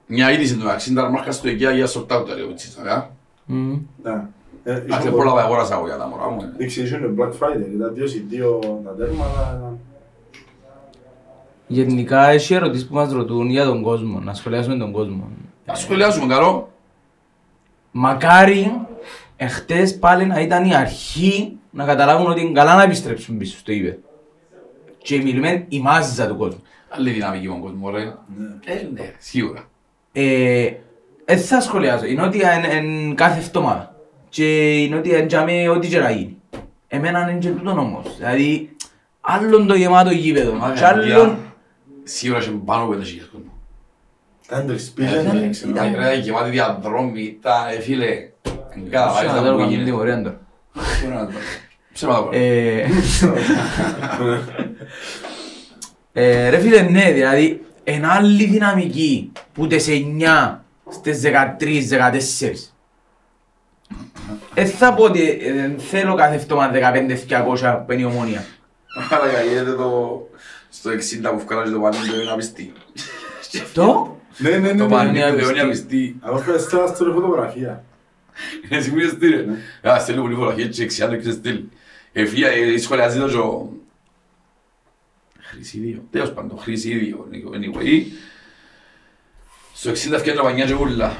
Μια είδηση του αξίντα τα μάρκα στο IKEA για σορτάου τα λέω έτσι. σαγά. Μμμ. Ναι. Ε, Αχ, είχε πολλά αγόρασα εγώ για τα μωρά μου. Δείξει, είχε Black Friday, ήταν δύο συ δύο τα τέρματα. ήταν- Γενικά έχει ερωτήσεις που μας ρωτούν για τον κόσμο, να σχολιάσουμε τον κόσμο. Να σχολιάσουμε καλό. Μακάρι εχθές πάλι να ήταν η αρχή να καταλάβουν ότι είναι καλά να επιστρέψουν πίσω στο ύπεδο. Και μιλούμε η μάζα του κόσμου. Άλλη δυναμική με τον κόσμος, ρε. Ε, ναι, σίγουρα. Ε, δεν θα σχολιάσω, η Νότια είναι κάθε εβδομάδα. Και η Νότια είναι τζάμε ό,τι και να γίνει. Εμένα είναι και τούτον όμως. Δηλαδή, άλλον το γεμάτο γήπεδο και άλλον... Σίγουρα είχε πάνω από 5.000 κόσμο. Ήταν τρεις Ε, πήγαινε, ήταν- δεν ξέρω. ήταν- Ρε, γεμάτη διαδρόμοι, ήταν, ε, φίλε, εν καταλάβεις Ξέρω να τα δω που καμία γίνεται. τιμωρία τώρα. Ξέρω να το- ξέρω να το πω. Ε, ε, Ρε φίλε, ναι, δηλαδή, εν άλλη δυναμική που τις 9 στις 13-14. Δεν θα πω ότι ε, δεν θέλω κάθε εβδομάδα 15-200 που είναι η ομόνια. Άρα καίγεται το... στο 60 που βγάλανε το πανίδιο είναι απιστή. Το; Ναι, ναι, ναι, Το ναι. πανίδιο απιστή. είναι απιστή. Εγώ πρέπει να στείλω στη φωτογραφία. Είναι σίγουρη στήρε. Α, στέλνει πολύ φωτογραφία και εξιάνω και στέλνει. Ε, φίλια, ε, σχολιάζει το ζω... Χρυσίδιο. Τέλος πάντων, χρυσίδιο. Anyway. Στο 60 φτιάχνει το πανιά και ούλα.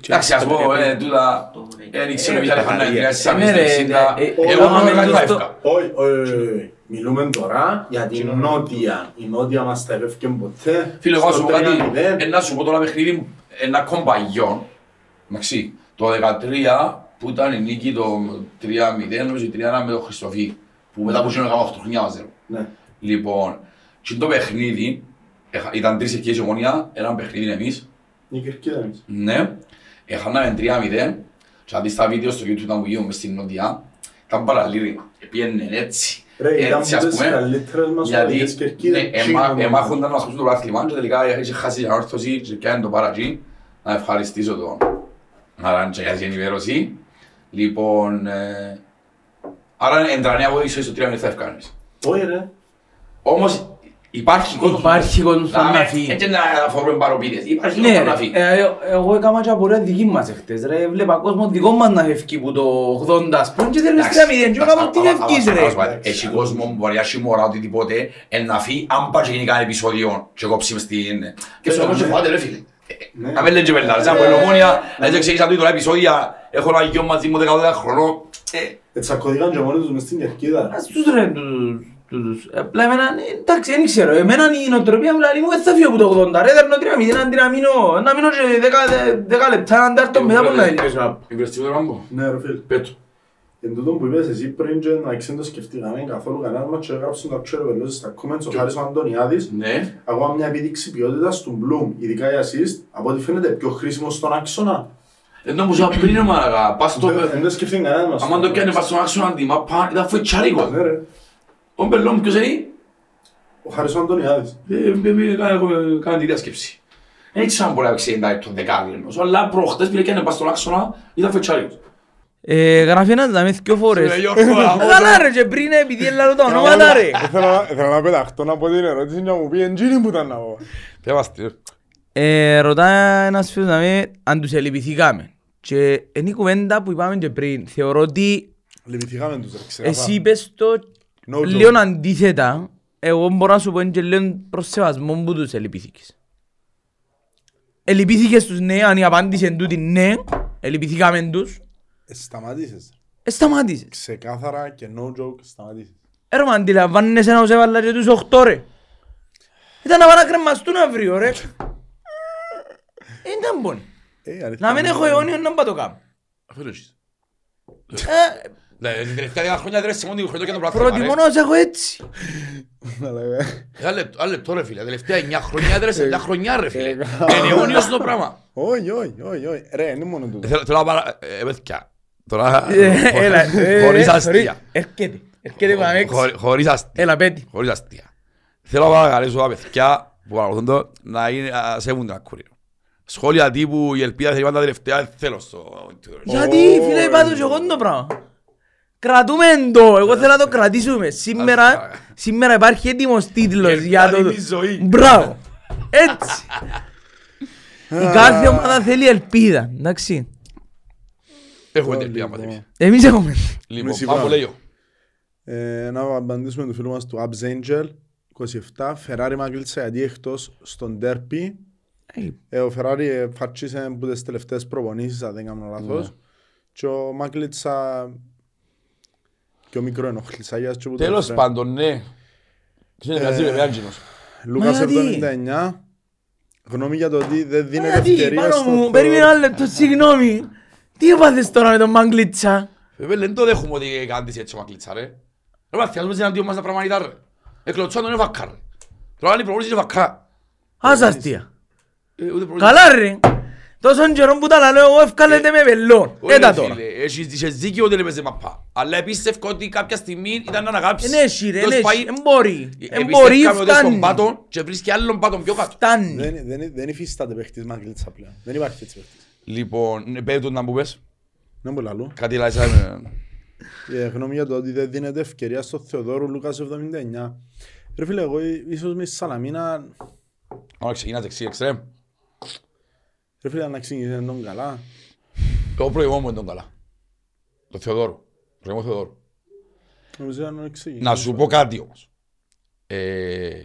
Εντάξει, ας πω, ε, τούτα... Δεν ξέρω ποια λεφτά είναι τρία Ναι, ρε, στο 60. ε, ε, Εγώ ε, είμαι ε, κάτι ε, θα ε, έφκα. Όχι, όχι, όχι. Μιλούμε τώρα για την νότια. Η νότια μας τα έφευκε ποτέ. Φίλε, εγώ να σου Στο πω κάτι, 3-0. ε, να σου πω τώρα παιχνίδι, ένα κομπαγιόν, εντάξει, το 13 που ήταν η νίκη το 3-0, νομίζω η 3-1 με τον Χριστοφή, που μετά που γίνανε 8 χρόνια μαζί. Ναι. Λοιπόν, και το παιχνίδι, έχα- ήταν τρεις ευκαιρίες η ομονία, ένα παιχνίδι εμείς, Η Κερκίδα εμείς. ναι, έχαναμε 3-0, και αν δεις τα βίντεο στο YouTube ήταν που γίνομαι στην Νότια, ήταν παραλήρημα, πήγαινε έτσι, Ρε, ήταν έτσι από ας τις πούμε, καλύτερες μας γιατί ομάδες Κερκίδα. ναι, εμα- εμάχονταν να χάσουν το πρωτάθλημα και τελικά είχε χάσει την ανόρθωση και πιάνε το παρατζή. Να ευχαριστήσω τον Αράντζα για την ενημέρωση. Λοιπόν, ε, άρα εντρανέα από ίσως το 3 θα ευκάνεις. Όχι ρε. Όμως υπάρχει κόσμος που- Υπάρχει κόσμος που Να να με- φύγει. Έτσι να φορούμε παροπίδες. Υπάρχει Ναι, κόσμος που να ρε, φύγει. ε, ε, εγώ έκανα και απορία δική μας εχθές ρε, βλέπα κόσμο δικό μας να φεύγει που το 80 ας πούμε και θέλεις Εντάξει, 3-0 και εντάξει, έκανα τι άμα- ευκείς άμα- ρε. άμα- άμα- Έχει κόσμο που μπορεί να έχει μωρά οτιδήποτε, εν να φύγει, αν πάει και γίνει κανένα επεισόδιο και κόψει μες στην... Και στο κόσμο φάτε ρε φίλε. Ναι. Να μην λένε και πελάρες, από ελομόνια, έτσι ξεκίνησα τούτο επεισόδια, έχω ένα γιο μαζί μου 12 χρονών. Ε, Έτσι ακωδικάν και μόνοι τους μες στην Κερκίδα. Ας τους ρε τους τούτους. Απλά εμένα, ε, εντάξει, δεν ξέρω. Εμένα η νοοτροπία μου λέει μου δεν θα φύγω από το 80. Ρε, δέρνω τρία μηδέν αντί να μείνω, να μείνω και δέκα- δε- δέκα λεπτά, αν τάρτω μετά από να τελειώσω. Εμπιστεύω τον Ράμπο. Ναι ρε φίλ. Πέτω. Εν τούτο που είπες εσύ πριν και να ξέρεις το σκεφτήκαμε καθόλου κανένα μας και έγραψαν τα ξέρω βελώσεις στα comments ο Χάρης ο Αντωνιάδης Ναι. ακόμα μια επίδειξη ποιότητας του Bloom, ειδικά η assist, από ό,τι φαίνεται πιο χρήσιμο στον άξονα. Ενώ που σου είπα πριν, μάρακα, πας στο... Δεν δεν σκεφτεί κανένα μας. Άμα το πιάνε πας στον άξονα αντιμάπα, ήταν φοητσάρικο. Ναι ρε. Ο Μπελόν ποιος είναι; Ο Χάρης ο Αντωνιάδης. Ε, ε, ε, έχω- Κάνα τη διάσκεψη. Δεν ξέρω αν μπορεί να παίξει 90 τον δεκάλεπτος, αλλά προχτές πήγε και να πας στον άξονα, ήταν φοητσάρικος. Ε, Γράφει ένας δάμε δυο φορές. Ρε, Γιώργο, αγώ, Ε, Καλά ρε, και πριν επειδή έλαβε τα ονόματα ρε. Θέλω θέλω να πεταχτώ να πω την ερώτηση και να μου πει εντζίνη που ήταν να πω. Θεάστε. Ε, ρωτά ένας φίλος να με αν τους ελυπηθήκαμε. Και είναι η κουβέντα που είπαμε και πριν. Θεωρώ ότι Λυπηθήκαμε τους ρε ξεκάθαρα. εσύ είπες το No joke. λίγο αντίθετα. Εγώ μπορώ να σου πω και λίγο προς σεβασμό που τους ελυπηθήκες. Ελυπήθηκες τους ναι, αν η απάντηση είναι τούτη ναι, ελυπηθήκαμε τους, Ε, Σταμάτησες. ε, σταμάτησες. Ξεκάθαρα και no joke σταμάτησες. Ε, ρε, μα αντιλαμβάνεσαι να τους έβαλα και τους οχτώ ρε. Ήταν να πάνε να κρεμαστούν αύριο ρε. Ε, ήταν πόνοι. Ε, αλήθεια, Να μην ναι. έχω αιώνιο να πάω το κάνω. Αυτό είναι εσείς. Ε, Δηλαδή, την τελευταία δέκα χρόνια δεν μόνο την χρονιά και τον πρωτάθλημα, ρε. Προτιμώ να σε έχω έτσι. Αλλά, ε, Ένα λεπτό, ένα λεπτό ρε φίλε, τα τελευταία 9 χρόνια έδρεσαι, μια χρονιά ρε φίλε. Είναι αιώνιος το πράγμα. Όχι, όχι, όχι, όχι. Ρε, είναι μόνο τούτο. Θέλω θέλω να παρα... Ε, παιδιά, τώρα... Ε, Έλα, ε, Χωρίς ε, αστεία. Έρχεται. Έρχεται πάμε έξω. Χωρί- Χωρίς αστεία. Έλα πέτει. Χωρίς αστεία. Θέλω να παρακαλέσω τα παιδιά που παρακολουθούν το να είναι να σέβουν την ακουρία. Σχόλια τύπου η ελπίδα θέλει πάντα τελευταία δεν θέλω στο... Γιατί φίλε είπα το και εγώ το πράγμα. Κρατούμε το, εγώ θέλω να το κρατήσουμε. Σήμερα, Ας, σήμερα υπάρχει έτοιμος τίτλος Η για το... ελπίδα είναι η ζωή. Μπράβο. Έτσι. Η κάθε ομάδα θέλει ελπίδα. Εντάξει. Έχουμε την ελπίδα μας εμείς. Εμείς έχουμε. Λοιπόν, Μισή πάμε πράγμα. λέω. Ε, να απαντήσουμε του φίλους μας του Abs Angel 27, Ferrari Μάγκλητσα γιατί εκτός στον Derby. Ε, ο Ferrari ε, φάρτσισε από τις τελευταίες προπονήσεις, αν δεν κάνω λάθος. Και ο Μάγκλητσα και ο μικρό ενοχλησάγιας και που το Τέλος έφερε. πάντων, ναι. Τι είναι, με Άντζινος. Λούκας Μα γιατί; 79, γνώμη για το ότι δεν δίνεται Γιατί ευκαιρία πάνω στο μου, Θεό. περίμενε ένα λεπτό, συγγνώμη. Τι έπαθες τώρα με τον Μάγκλητσα. Βέβαια, δεν το δέχομαι ότι κάνεις έτσι ο Μακλίτσα, ρε. Ρε μάθει, ας πούμε εναντίον μας τα πραγματικά, ρε. Εκλωτσάν τον είναι βακά, ρε. Τώρα είναι προπονήσεις είναι βακά. Ας αστεία. Ε, ούτε προπονήσεις- Καλά ρε. Τόσον καιρό που τα λέω εγώ ευκάλετε με βελόν. Όχι, Έτα ρε, τώρα. φίλε, έχεις είχες δίκιο ότι έπαιζε μαπά. Αλλά επίστευκα ότι κάποια στιγμή ήταν να αναγάψει. Εν έχει ρε, εν Ποιος πάει- έχει. Εν μπορεί. Ε, Εν μπορεί, επιστεύκαμε ότι στον φτάνει. πάτο και βρίσκει άλλον πάτον πιο κάτω. Φτάνει. Δεν, δεν, δεν υφίσταται παίχτης Μάγκλητσα πλέον. Δεν υπάρχει έτσι παίχτης. Λοιπόν, ναι, πέτω να μου πες. Δεν μπορεί λαλού. Κάτι λέει σαν... Ε, γνώμη για το ότι δεν δίνεται ευκαιρία στο Θεοδόρου Λούκας 79. Ρε φίλε, εγώ ί- ίσως με στη Σαλαμίνα, Άρα ξεκινάς δεξί εξτρέμ. Ρε φίλε, να ξεκινήσει τον καλά. Εγώ προηγούμαι μου τον καλά. Το Θεοδόρο. Προηγούμαι Θεοδόρο. Νομίζω να ξεκινήσει. Να σου πω κάτι όμως. Ε,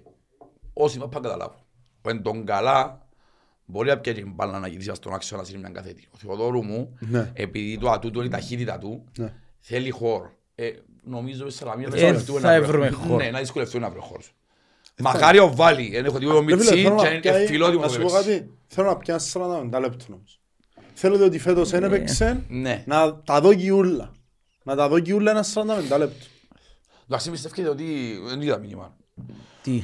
όσοι μαπά καταλάβουν. Ο εν τον καλά μπορεί να πιέσει μπάλα να γυρίσει στον άξονα να είναι μια καθέτη. Ο Θεοδόρου μου, Ναι. επειδή το ατού του είναι η ταχύτητα του, Ναι. θέλει χώρο. Ε, νομίζω ότι Σαλαμία Ε, δεν δυσκολευτούμε θα να βρούμε- βρούμε χώρο. Ναι, να δυσκολευτούμε να βρούμε χώρος. Μακάρι ο Βάλη, εν έχω τίποτα Ρε φίλε, μιτσί θέλω και να είναι πιάει- φιλότιμο να το σου πω παίξει. κάτι. Θέλω να πιάσει 40 λεπτό όμως. Θέλω ότι φέτος δεν έπαιξε Ναι. να τα δω γιούλα. Να τα δω γιούλα ένας 40 λεπτό. Εντάξει, πιστεύετε ότι δεν είδα μήνυμα. Τι;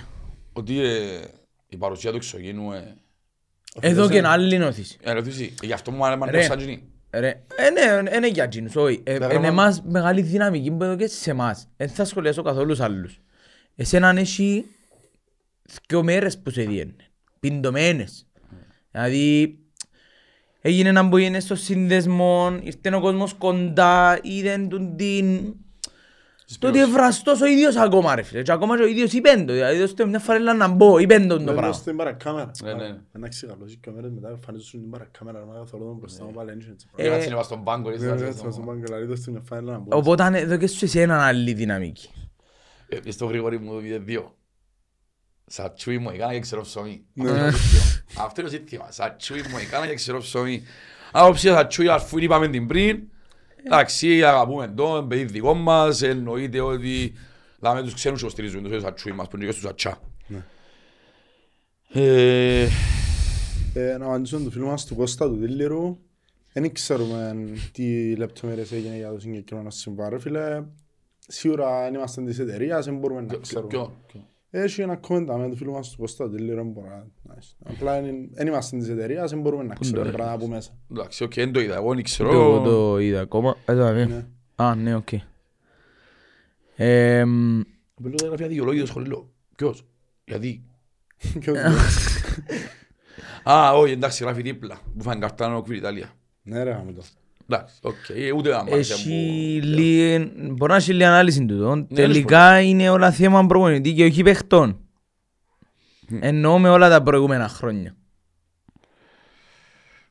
Ότι ε, η παρουσία του εξωγήνου ε, Εδώ και ένα άλλη νόθηση. ερωτήσει. Γι' αυτό μου άρεσε Ρε. το Σαντζινί. Ρε, ε, ναι, ε, ναι για εκείνους, όχι. Ε, Τα Είναι γράμμα- εμάς μεγάλη δυναμική που εδώ και σε εμάς. Δεν θα σχολιάσω καθόλου τους άλλους. Εσέναν έχει δυο μέρες που σε διένε. Πιντωμένες. Δηλαδή, έγινε να μπω είναι στο σύνδεσμο, ήρθε ο κόσμος κοντά, είδαν τον την... Το ότι ευραστός ο ίδιος ακόμα ρε φίλε. Και ακόμα και ο ίδιος είπεν το. Δηλαδή, δώστε μια φορά να μπω, είπεν τον το Βέβαια πράγμα. στην παρακάμερα. Ναι, ναι. Εντάξει, καλώς οι κάμερες μετά εμφανίζουν στην παρακάμερα. να θωρώ τον μπροστά μου πάλι έτσι, έτσι. Ε, Έκατσε να στον πάγκο. έτσι, Ναι, να ναι, ξέρεις, έτσι, μας το- τον πάγκο, δηλαδή, δώστε μια φάιλα να μπω. Οπότε εδώ και σου εσένα άλλη δυναμική. Ε, Στο γρήγορη μου είδε δύο. Σατσούι μου έκανα και ξέρω ψωμί. Ναι. Αυτό είναι το σύστημα. Αυτό είναι το σύστημα. Σατσούι μου έκανα και ξέρω ψωμί. Άποψη σατσούι αφού είπαμε την πριν. Εντάξει, αγαπούμε τον, παιδί δικό μας, εννοείται ότι Λάμε τους ξένους που στηρίζουν, τους ατσούι μας που είναι και στους ατσά. Ε, Ε, να απαντήσω του φίλου μας του Κώστα του Δήλιρου. Δεν ξέρουμε τι λεπτομέρειες έγινε για το συγκεκριμένο συμβάν. ρε Φίλε, σίγουρα αν είμαστε της εταιρείας, δεν μπορούμε να ποιο- ξέρουμε. Ποιο- ποιο. Έχει ένα κόμματα με του φίλου μας του Κώστα του Δήλιρου. δεν μπορώ να- nice. Απλά δεν είμαστε της εταιρείας, δεν μπορούμε να ξέρουμε τώρα, πράγματα από μέσα. Εντάξει, οκ, δεν το είδα, εγώ δεν Το, ξέρω. το είδα ακόμα. Ε, το είδα. Ναι. Α, ναι, οκ. Εμ, Μπέλω τα γραφεία δικαιολόγητο σχολείο. Ποιος, γιατί; Ποιος; Ε. λέει. Α, όχι, εντάξει, γράφει δίπλα. Μου φάνε καρτάνο Queen Italia. Ναι ρε γάμο το. Εντάξει, οκ, ε, ούτε να μάθει Έχει από- λίγη, μπορεί να έχει λίγη ανάλυση του. Ναι, Τελικά είναι όλα θέμα προπονητή και όχι παιχτών. Εννοώ με όλα τα προηγούμενα χρόνια.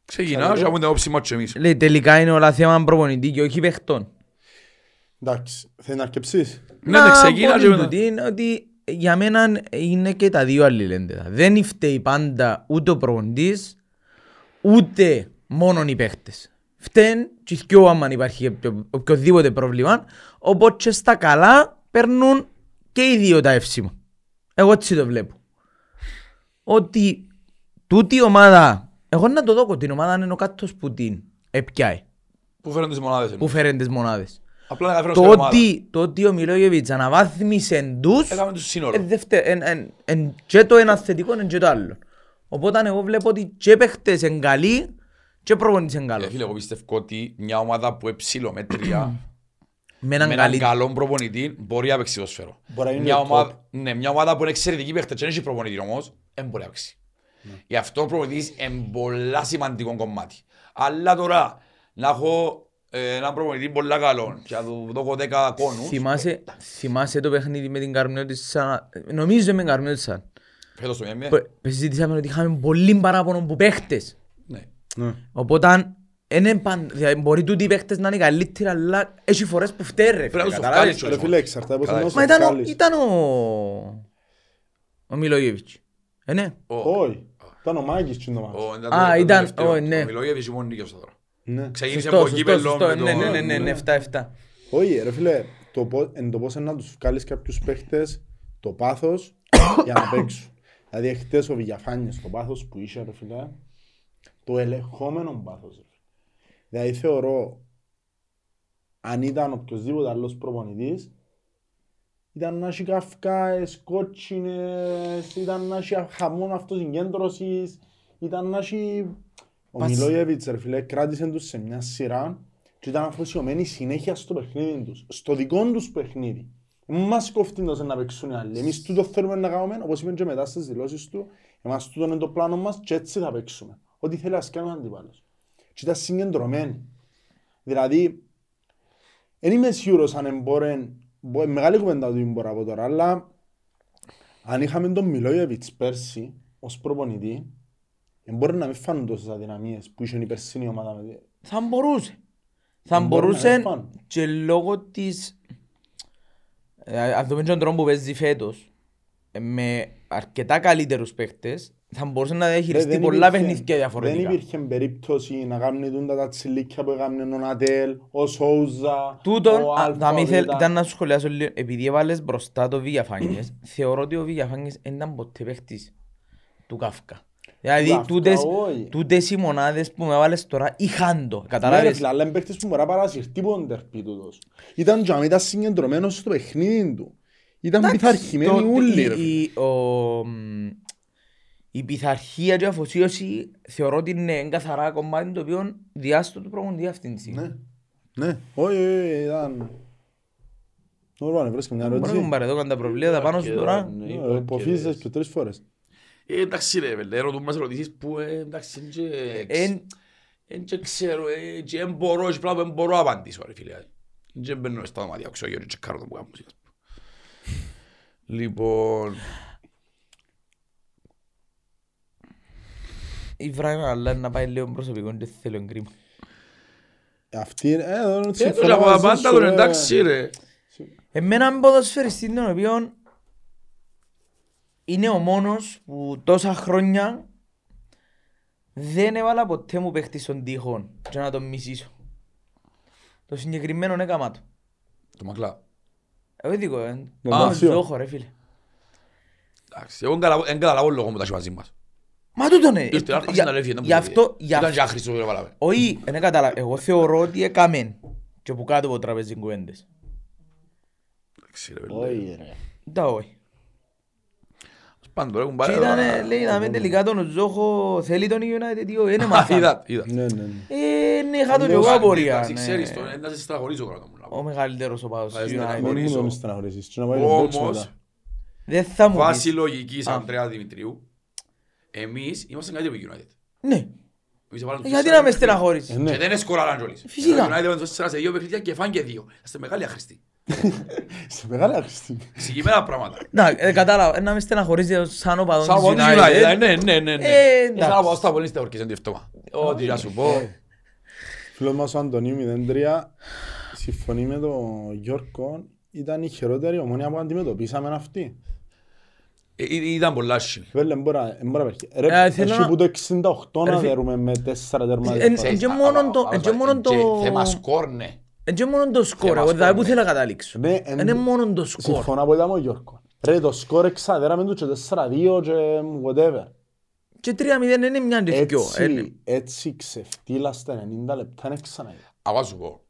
Ξεκινά και από την όψη μας και εμείς. Λέει τελικά είναι όλα θέμα προπονητή και όχι παιχτών. Εντάξει, θέλεις να αρκεψείς. Ναι, ναι, ξεκίνα πω και την μετά. τούτη είναι ότι για μένα είναι και τα δύο αλληλένδετα. Δεν φταίει πάντα ούτε ο προπονητής, ούτε μόνο οι παίχτες. Φταίν και οι δυο άμα υπάρχει οποιο- οποιοδήποτε πρόβλημα, οπότε και στα καλά παίρνουν και οι δύο τα εύσημα. Εγώ έτσι το βλέπω. Ότι τούτη η ομάδα, εγώ να το δω την ομάδα είναι ο κάτω που την επιάει, Πού φέρνουν τις μονάδες που εμείς. φέρνει τις μονάδες. Απλά να φέρουν Το στην ομάδα. ότι, το ότι ο Μιλόγεβιτς αναβάθμισε τους Έκαμε τους σύνολο. ε, δευτε- εν- εν- εν- και το ένα θετικό είναι και το άλλο. Οπότε εγώ βλέπω ότι και παίχτες είναι καλοί και προπονητής είναι Ε, καλός. Φίλε, εγώ πιστεύω ότι μια ομάδα που είναι ψηλομέτρια Με έναν με έναν καλή... καλό προπονητή μπορεί να παίξει ποδοσφαίρο. Μπορεί να είναι Μια top. ομάδα, ναι, μια ομάδα που είναι εξαιρετική παίχτη και δεν έχει προπονητή όμως, δεν μπορεί να παίξει. Ναι. Γι' αυτό ο προπονητής είναι πολλά σημαντικό κομμάτι. Αλλά τώρα, να έχω ε, έναν προπονητή πολλά καλό και να του δω 10 κόνους, Θυμάσαι, θυμάσαι το παιχνίδι με την Καρμιώτισσα, νομίζω με την Καρμιώτισσα. φέτος το έμεινε. που που συζητήσαμε ότι είχαμε πολύ παράπονο που παίχτες. Ναι. Ναι. Οπότε είναι παν- δηλαδή, μπορεί τούτοι οι παίχτες να είναι καλύτεροι, αλλά έχει φορές που φταίει ρε. Πρέπει να φίλε, τους καταλάβες. βγάλεις, Ρε φίλε, εξαρτάται πώς Καλά, είναι ο Μα ήταν, ο- Σοφκάλης. ήταν ο... Ο Μιλόγεβιτς. Ε, ναι. Ο- Όχι, ήταν ο Μάκης τσιν το μάτι. ο- ήταν Α, το- το ήταν- τελευταίο. ω, ναι. Ο Μιλόγεβιτς μόνο νίκησε τώρα. Ναι. Ξεκίνησε Σωστό, από σωστό, κύπελλο σωστό. με Ναι, ναι, ναι, ναι, το... ναι, 7-7. Όχι ρε φίλε, το πώς, εν το πώς είναι να τους βγάλεις κάποιους παίχτες το πάθος για να παίξουν. Δηλαδή εχθές ο Βηγιαφάνιες το πάθος που είχε ρε φίλε, το ελεγχόμενο πάθος. Ρε. Δηλαδή θεωρώ, αν ήταν οποιοσδήποτε άλλος προπονητής, ήταν να έχει καυκάες, κότσινες, ήταν να έχει χαμόν αυτοσυγκέντρωσης, ήταν να έχει... Ο Πας- Μιλόγεβιτς ρε φίλε κράτησε τους σε μια σειρά και ήταν αφοσιωμένοι συνέχεια στο παιχνίδι τους, στο δικό τους παιχνίδι. Μ' μας κόφτει τόσο να παίξουν οι άλλοι. Εμείς τούτο θέλουμε να κάνουμε, όπως είπε και μετά στις δηλώσεις του, εμάς τούτο είναι το πλάνο μας και έτσι θα παίξουμε. Ό,τι θέλει ας κάνει ο αντίπαλος. Και ήταν συγκεντρωμένοι. Δηλαδή, δεν είμαι σίγουρος αν εμπόρεν, μπο- μεγάλη κουβέντα του μπορώ από τώρα, αλλά αν είχαμε τον Μιλόγεβιτς πέρσι ως προπονητή, μπορεί να μην φάνουν τόσες αδυναμίες που είχε η περσίνη ομάδα. με- Θα μπορούσε. Θα Μπορεί να μπορούσε είναι φαν. και λόγω της... Ε, Αν δούμε τον τρόπο που παίζει φέτος, ε, με αρκετά καλύτερους παίχτες, θα μπορούσε να Ρε, διαχειριστεί δεν πολλά υπήρχε- παιχνίδια διαφορετικά. Δεν υπήρχε περίπτωση να κάνουν τούντα τα τσιλίκια που έκαναν ο Νατέλ, ο Σόουζα, Τούτον, ο α, Αλφα, θα ο μην θέλ- Β. ήταν να σου σχολιάσω λίγο, επειδή έβαλες μπροστά το Βηγιαφάνιες, θεωρώ ότι ο Βηγιαφάνιες δεν ήταν ποτέ παίχτης του Καύκα. Δηλαδή, Καύκα, τούτες, όχι. τούτες οι μονάδες που με βάλες τώρα είχαν το, Ναι, ρε καταλάβες. φίλε, αλλά είναι παίκτες που μπορεί να παρασυρθεί από τον τερπί τούτος. Ήταν και ήταν συγκεντρωμένος στο παιχνίδι του. Ήταν πειθαρχημένοι Το- όλοι η- ρε φίλε. η- ο- μ, Η πειθαρχία και η αφοσίωση θεωρώ ότι είναι ένα καθαρά κομμάτι το οποίο διάστο του προπονητή αυτή τη στιγμή. Ναι, ναι, όχι, όχι, ήταν... Ωραία, βρέσκε μια Μπορεί να ερώτηση. παρεδόκαν τα προβλήματα πάνω σου τώρα. Ναι, Ε, υπάρχει Υποφύσισες και- και τρεις φορές. Ε, εντάξει ρε βέλε, ρωτούν μας ερωτήσεις που ε, εντάξει εν και- Εν- εν και ξέρω, ε, και εν μπορώ, και πράγμα που εν μπορώ να απαντήσω ρε φίλε. Και μπαίνω στα δωμάτια, ξέρω γύρω και κάνω το που κάνω. Λοιπόν, Η Βράιμα αλλά να πάει λίγο προσωπικό και θέλω εγκρίμα. Αυτή, ε, εδώ είναι ε, συμφωνώ τώρα από τα μαζί πάντα σου, τον ε. εντάξει ρε. Εμένα είναι ποδοσφαιριστή τον οποίο είναι ο μόνος που τόσα χρόνια δεν έβαλα ποτέ μου παίχτη στον τοίχο και να τον μισήσω. Το συγκεκριμένο έκαμα το. Το μακλά. Εγώ δικό, ε. Τον Α, Λάτσιο. Ζόχο ρε φίλε. Εντάξει, εγώ δεν καταλάβω λόγο μου τα έχει μαζί μας. Μα τούτο ναι. Ήρθε να έρθει Για- στην αλήθεια. Γι' αυτό, γι' Ήταν αυτό. και άχρηστο που έβαλαμε. Όχι, δεν καταλάβω. Εγώ θεωρώ ότι έκαμε και που κάτω από τραπέζι κουβέντες. Εντάξει, ρε, παιδί. Όχι ρε. Τα όχι. Πάντως, έχουν Και πάρει- ήταν, ε, λέει, να με τελικά τον Ζόχο θέλει τον United ή όχι, δεν Α, μάθα. είδα, είδα. Ναι, ναι, ναι. Ε, ναι, είχα το και εγώ Εντάξει, απορία. εντάξει, ναι. ξέρεις το, ε, να σε στραγωνίζω κάτω μου. να πω. Ο μεγαλύτερος οπαδός Θα του είσαι United. στεναχωρή. Δεν μου τον στεναχωρήσεις. Και να πάει το box Όμως, μετά. Δεν θα μου βάση πεις. λογικής, Α. Ανδρέα Δημητρίου, εμείς είμαστε καλύτεροι από United. Ναι. Εμείς έβαλαμε Γιατί τέσσερα να με παιχνίδια. στεναχωρήσεις. Ε, ναι. Και δεν σκοράραν κιόλας. Φυσικά. Το United έβαλε τέσσερα σε δύο παιχνίδια και φάνε και δύο. Είστε μεγάλοι άχρηστοι. Σε μεγάλη άχρηστη. Συγκεκριμένα πράγματα. Να, ε, κατάλαβα, να με στεναχωρήσεις σαν οπαδόν Σαν της από τους United. United, ναι, ναι, ναι. ναι. Ε, Ε, Σαν από εντάξει. τους ταπολίστες ορκίζονται αυτό. Ό,τι να σου πω. Φίλος μας ο Αντωνίου 03 συμφωνεί με τον Γιώργο ήταν η χειρότερη ομόνια που αντιμετωπίσαμε αυτή. Ε, ε, Ήταν πολλά άσχημη. Βέβαια, μπορεί να- δεν μπορεί να υπάρχει. Ε, Ρε, θέλω έτσι να- που το 68 να Ρε, φίλε. δέρουμε με τέσσερα τέρματα. Ε, διαφορά. ε, και μόνο το- Α, και μόνο ε, το- και Θέμα σκορ, ναι. Ε, και μόνο το σκορ, Θέμα εγώ δηλαδή σκορ, που ναι. θέλω να καταλήξω. Ναι, εν- Είναι μόνο το σκορ. Συμφωνώ που ήταν ο Γιώργο. Ρε, το σκορ εξαδέραμε του και 4-2 και whatever. Και 3-0 είναι μια και δυο. Ε, ναι. Έτσι, έτσι ξεφτύλα στα 90 λεπτά είναι ξαναείδα. Αγώ σου πω.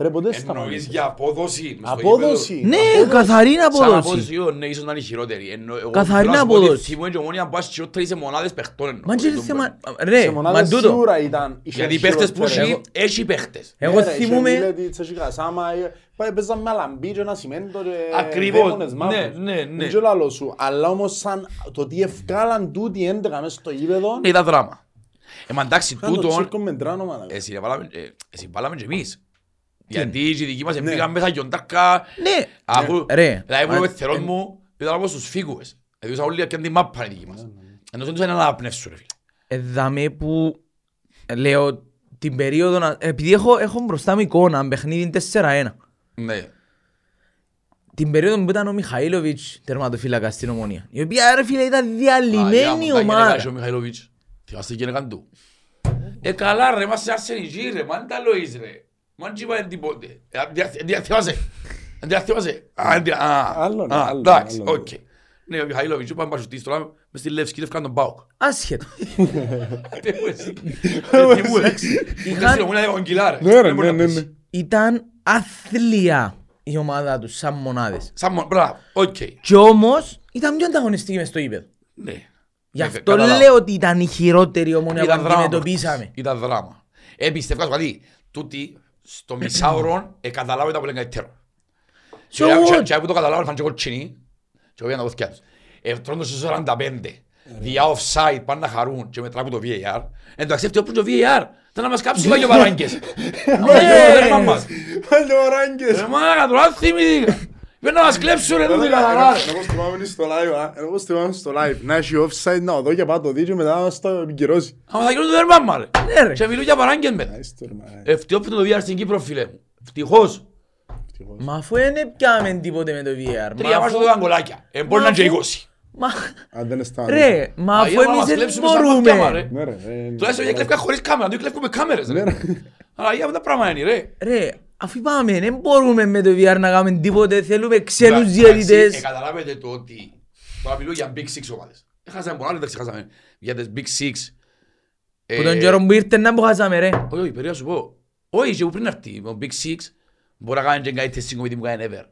Ρε, ποτέ Εννοείς σταματήσεις. για απόδοση. μες στο Απόδοση. γήπεδο. Ναι, καθαρή Σαν απόδοση. απόδοση, ναι, ίσως να είναι χειρότερη. Εννο- εγώ Καθαρή θέλω να σου πω ότι απόδοση. θυμούμαι και ομόνια που πας χειρότερη σε μονάδες παιχτών εννοώ. Μα και Τον θέμα... παίρνω. Ρε, Σε μα μονάδες τούτο. σίγουρα ήταν Γιατί οι παίχτες που χειρότερες. έχει, έχει παίχτες. Εγώ Ναι, ρε, θυμούμαι... είχε Μίλετιτς, είχε Κασάμα, ε, πάει- παίζαν με αλαμπί και ένα σημέντο και Ακριβώς. δαίμονες Ναι, μαύρους. ναι, ναι. Δεν ξέρω άλλο σου. Αλλά όμως σαν το τι ευκάλαν τούτοι 11 μέσα στο γήπεδο, Ναι, ήταν δράμα. Ε, μα εντάξει, ήταν το τούτον, τσίρκο με ντράνομα. εσύ ρε, βάλαμε- ε, εσύ βάλαμε και εμείς. Γιατί οι δικοί μας Ναι. μπήκαν μέσα γιοντάρκα, Ναι, αφού, Ρε, δηλαδή που μα- ο πεθερός μου ήταν όπως τους φίγουες. Δηλαδή όλοι και την μάπα είναι οι δικοί μας. Ενώ δεν τους είναι να αναπνεύσουν ρε φίλε. Εδάμε που λέω την περίοδο να... Επειδή έχω, έχω μπροστά μου εικόνα, παιχνίδι 4-1. Ναι. Την περίοδο που ήταν ο Μιχαήλοβιτς τερματοφύλακας στην Ομονία. Η οποία ρε φίλε ήταν διαλυμένη ομάδα. Ο Μιχαηλόβιτς. Θυμάστε και έκανε του; Ε, καλά ρε, είμαστε αρσενικοί ρε, μα δεν τα λοείς ρε. Μα δεν είπαν τίποτε. Ε, δια- δια- Θυμάσαι. Δεν θυμάσαι. Α, δεν- α, Άλλο, ναι, α, άλλο, Εντάξει, άλλο. οκ. Ναι, ο Μιχαηλόβιτς είπαν πάει σουτής τώρα μες στη Λεύσκη, δεν τον πάω. Άσχετο. Τι μου εσύ. Τι μου εσύ. Είχαν- Είχαν... Στην ομονία κιλά ρε. Ναι ρε, Δεν μπορεί ναι, να ναι, πεις. ναι. Ήταν άθλια η ομάδα τους σαν μονάδες. Σαν μόνο, μπράβο, οκ. Κι όμως ήταν πιο ανταγωνιστική μες στο γήπεδο. Ναι. Γι' Ναι, αυτό καταλάβω. λέω ότι ήταν η χειρότερη ομονία που Ήταν δράμα. αντιμετωπίσαμε. Ήταν δράμα. Ε, πιστεύω κάτι. Τούτοι στο μισάωρο ε, καταλάβουν τα που λένε καλύτερο. Και So και- what? και που το καταλάβουν φάνε και κοτσινοί και πήγαν τα βοθιά τους. Ε, τρώνε στο 45 διά offside πάνε να χαρούν και μετρά από το VAR. Εν το αξέφτει όπλο το VAR. Ήταν να μας κάψει οι Βάγιο Παράγκες. Άμα Ναι. γίνει το τέρμα μας. Πάλι ο Ράγκες. Ρε μάνα, τώρα θυμήθηκα. Πρέπει να μας κλέψουν ρε τούτοι καλά. ρε. Όπως θυμάμαι στο live, α. Όπως θυμάμαι στο live. Να έχει offside, να οδό και πάω το δει και μετά να στο επικυρώσει. Άμα θα γίνουν το τέρμα μας ρε. Ναι ρε. Και μιλούν για Παράγκες μετά. Άις το, ρε, μα, ε, Ευτυχώς που το VAR στην Κύπρο φίλε μου. Ευτυχώς. ευτυχώς. Μα αφού δεν πιάμε τίποτε με το VR. Τρία Μα μάτς αφού- το αγκολάκια. Ε, μπορεί να είναι και αφού- 20. Μα... Αν δεν αισθάνομαι. Ρε, μα Α, αφού για να εμείς μας δεν κλέψουμε σαν μάτια, μα, ρε. Ναι ρε, ε, Τουλάχιστον για κλέφκα χωρίς κάμερα, δεν κλέφκουμε κάμερες Ναι, ρε. ρε. Αλλά για αυτά πράγματα είναι ρε. Ρε, αφού είπαμε, δεν μπορούμε με το VR να κάνουμε τίποτε, θέλουμε ξένους Εντάξει, διαιτητές. ε, Καταλάβετε το ότι τώρα μιλώ για Big Six ομάδες. Έχασαμε πολλά, δεν τα ξεχάσαμε. Για τις Big Six. Που ε, τον καιρό που ήρθε να που χάσαμε ρε. Όχι, όχι, περίμενα να σου πω. Όχι, και που πριν έρθει, ο Big Six μπορεί να κάνει και καλύτερη συγκομιτή που κάνει ever.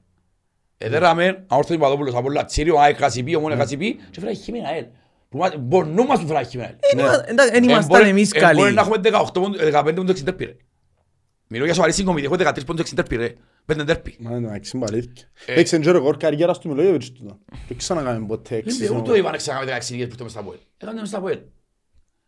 Εδέραμε, αόρθος Παπαδόπουλος από Λατσίριο, ΑΕΚ Χασιπί, ομόνια Χασιπί και φέραμε χειμένα ΑΕΛ. Που μα- Μπορούν μας που φέραμε χειμένα ΑΕΛ. Εν είμα- εντάξει, Εν Ε, ήμασταν μπορεί- εμείς ε, Μπορεί καλοί. να έχουμε 18 πόντους- 15 πόντους 60 πήρε. Μιλώ για σοβαρή συγκομιτή, έχω 13 πόντους 60 πήρε. Πέντε τέρπι. Μα είναι αξί μπαλήθηκε. Ε. Παίξε και ρεκόρ καριέρας του Μιλόγεβιτς τούτο. Δεν ξανακάμε ποτέ έξι. Δεν ούτε ο Ιβάν ξανακάμε 16 νίκες που ήρθε μες στα Αποέλ. Έκανε μες στα Αποέλ.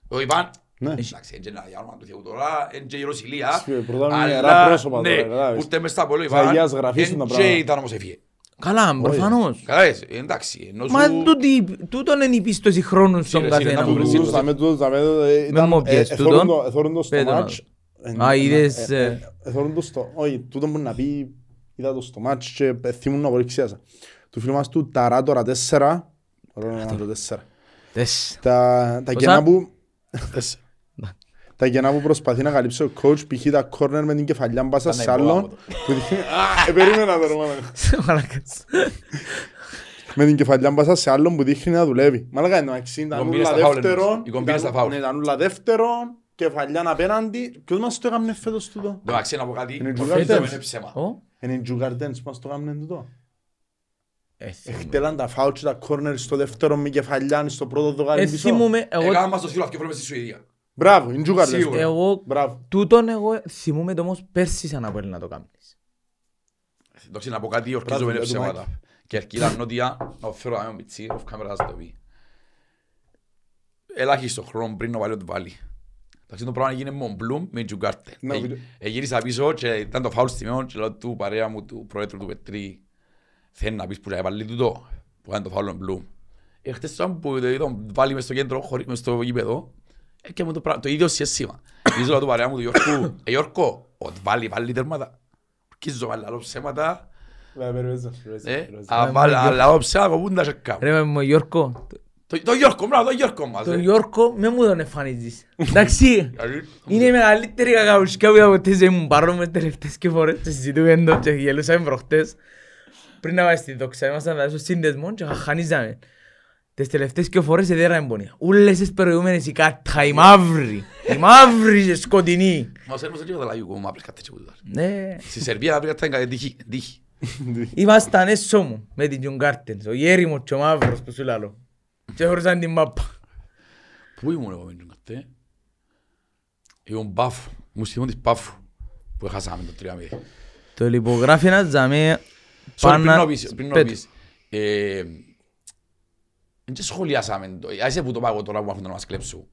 Ο Ιβάν, Ναι. εντάξει, είναι και ένα για όνομα του Θεού τώρα, είναι και η Ρωσιλία. Σφι- πρωτά με αλλά, ιερά πρόσωπα ναι, τώρα, κατάλαβες. που ήρθε μες στα Αποέλ ο Θα Ιβάν, αγιάς γραφείς εν τα και πράγματα. ήταν όμως έφυγε. Καλά, προφανώς. Κατάλαβες, εντάξει, ενώ Μα σου... τούτη, τούτον είναι η πίστοση χρόνου στον Σύρε, σύρε, καθένα. να μου μου. βρεις. Τούτος, δαμε, τούτος, δαμε, ε, ήταν- μου πιέσεις ε, τούτον. εθώρουν το- εθώρουν το στο Πέτω να μάτς. Ε, Α, ε, είδες, ε, ε. ε, εθώρουν το στο- Όχι, τούτο που να πει, είδα το στο μάτς και ε, θυμούν να απορριξίασα. Του φίλου μας του Ταράτορα 4, Ρόναλντο 4. Τες. Τα τα Πόσα; κενά που Τέσσερα. τα κενά που προσπαθεί να καλύψει ο coach, π.χ. τα corner με την κεφαλιά μπάσα Ήταν σε υπόγαμο άλλον. το. που δείχνει- Α, ε, περίμενα το ρε μάνα. Μαλάκας. Με την κεφαλιά μπάσα σε άλλον που δείχνει να δουλεύει. Μαλάκα είναι εντάξει, ήταν κομπίνες ούλα στα φάουλ δεύτερον. εννοείς. Οι κομπίνες ήταν- στα φάουλ. ναι, Ήταν ούλα δεύτερον, κεφαλιά απέναντι. Ποιος μας το έκαμνε φέτος τούτο; Εντάξει, να πω κάτι. Είναι ο Τζουγκάρ Φέντο Τέμς. είναι ψέμα. Ω. Είναι οι Τζουγκαρντένς που μας το έκαμνε τούτο. Ε, θυμούμαι. Εκτέλαν τα φάουλ και τα corner στο δεύτερο με κεφαλιά στο πρώτο δοκάρι Ε, πίσω. θυμούμαι, εγώ, Έκανα μας το σύλλο αυτό φορές στη Σουηδία. Μπράβο, είναι Τζουγκαρντένς. Σίγουρα. εγώ, Μπράβο. τούτον εγώ θυμούμαι το όμως πέρσι σαν να μπορεί να το κάνεις. Εντάξει, να πω κάτι, ορκίζομαι είναι Μπράβο, για το ψέματα. Και αρκετά νότια, να φέρω ένα μιτσί, off camera θα το πει. Ελάχιστο χρόνο πριν να βάλει ό,τι βάλει. Εντάξει, το πράγμα έγινε με τον Μπλουμ με την Τζουγκάρτε. Να, Ε, βίντεο. Εγύρισα πίσω και ήταν το φάουλ στιγμιών και λέω του παρέα μου, του πρόεδρου του Πετρί, θέλει να πεις που θα βάλει τούτο, που κάνει το φάουλ ο Μπλουμ. Εχθές τώρα που το είδα, βάλει μες στο κέντρο, χωρί- μες στο γήπεδο, ε, και μου το, πρά- το ίδιο σύστημα. Ίζω του παρέα μου του Γιώργου, ε Γιώργο, ότι βάλει, βάλει τέρματα. Ορκίζω βάλει άλλο ψέματα, ε, α, βάλει άλλο ψέματα, κοπούν τα τσεκά. Ρε με Γιώργο, Το- Το Γιώργο, μπράβο, το Γιώργο μας. τον ε. Γιώργο με μου τον εμφανίζεις. Εντάξει, Δηλαδή, είναι η μεγαλύτερη κακαουσιά που είδα ποτέ στη ζωή μου. Παρόμοιες τις τελευταίες και φορές και συζητούμε το και γελούσαμε προχτές. Πριν να πάει στη δόξα, ήμασταν δηλαδή στο σύνδεσμο και χανίζαμε. Τις τελευταίες και φορές εδέρα εμπονία. Ούλες τις προηγούμενες η κάττα, η μαύρη. Η μαύρη και σκοτεινή. Μας έρμοσε λίγο τα λαγιού μου, μάπλες κάτι τσίπου τώρα. Ναι. Στη Σερβία τα πήγα ήταν κάτι τύχη, τύχη. Ήμασταν έσω μου με την Τζουγκάρτεν. Ο γέριμος και ο μαύρος που σου λάλλω. Και χωρούσαν την μάπα. Πού ήμουν εγώ με τον καυτέ. Ήμουν Πάφου, μουσιμό της Πάφου, που έχασαμε το 3-0. Το λιπογράφει ένα τζαμί Sorry, πριν να πάνω... πεις, πριν να Πέτω. πεις. Ε, Δεν και σχολιάσαμε το, άσε που το πάω τώρα που μάθουν να μας κλέψουν.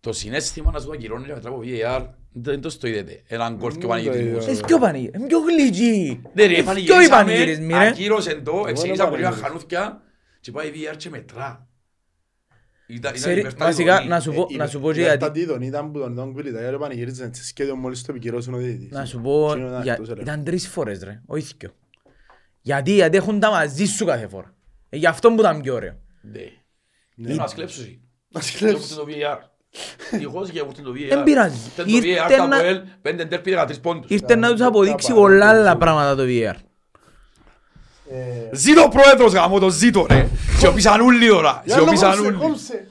Το συνέστημα να σου ακυρώνει και να μετρά από VAR, δεν το στο είδετε. Έναν γκολ και ο Πανηγυρισμός. Είναι πιο πανηγύρι, είναι πιο γλυκή. Ναι ρε, Είναι πιο οι πανηγυρίσαμε, πανηγυρισμοί ρε. ακύρωσαν το, εξήγησα από λίγα πανηγυρισμοί. χανούθια και πάει VAR και μετρά. Ήταν ήταν Ξέρει, υπερτάτητο βασικά, ή- να σου πω, Ε, να σου πω η και γιατί. Βερτατίδων ήταν που τον ήταν κουβιλιτά, γιατί πανηγυρίζαν σε σχέδιο μόλις το επικυρώσουν ο διαιτητής. Να σου πω, Και είναι για- εκτός ελέγχου. ήταν τρεις φορές ρε, όχι δυο. Γιατί, γιατί έχουν τα μαζί σου κάθε φορά. Ε, Γι' αυτό που ήταν πιο ωραίο. Ναι. Δεν μας κλέψουν εσύ. Μας Και κλέψουν. έπουρτε το VAR. Τυχώς και έπουρτε το VAR. Δεν πειράζει. Ήταν το VAR, Ήρθε τα να- ΑΠΟΕΛ, πέντε ντέρπι, 13 πόντους. Ήρθε να τους τα αποδείξει παρά- πολλά άλλα πράγματα το VR. Ζήτω ο πρόεδρος γάμο το ζήτω ρε. Σιωπήσαν ούλοι ώρα. Για άλλο Σιωπήσαν κόψε, ούλοι. κόψε.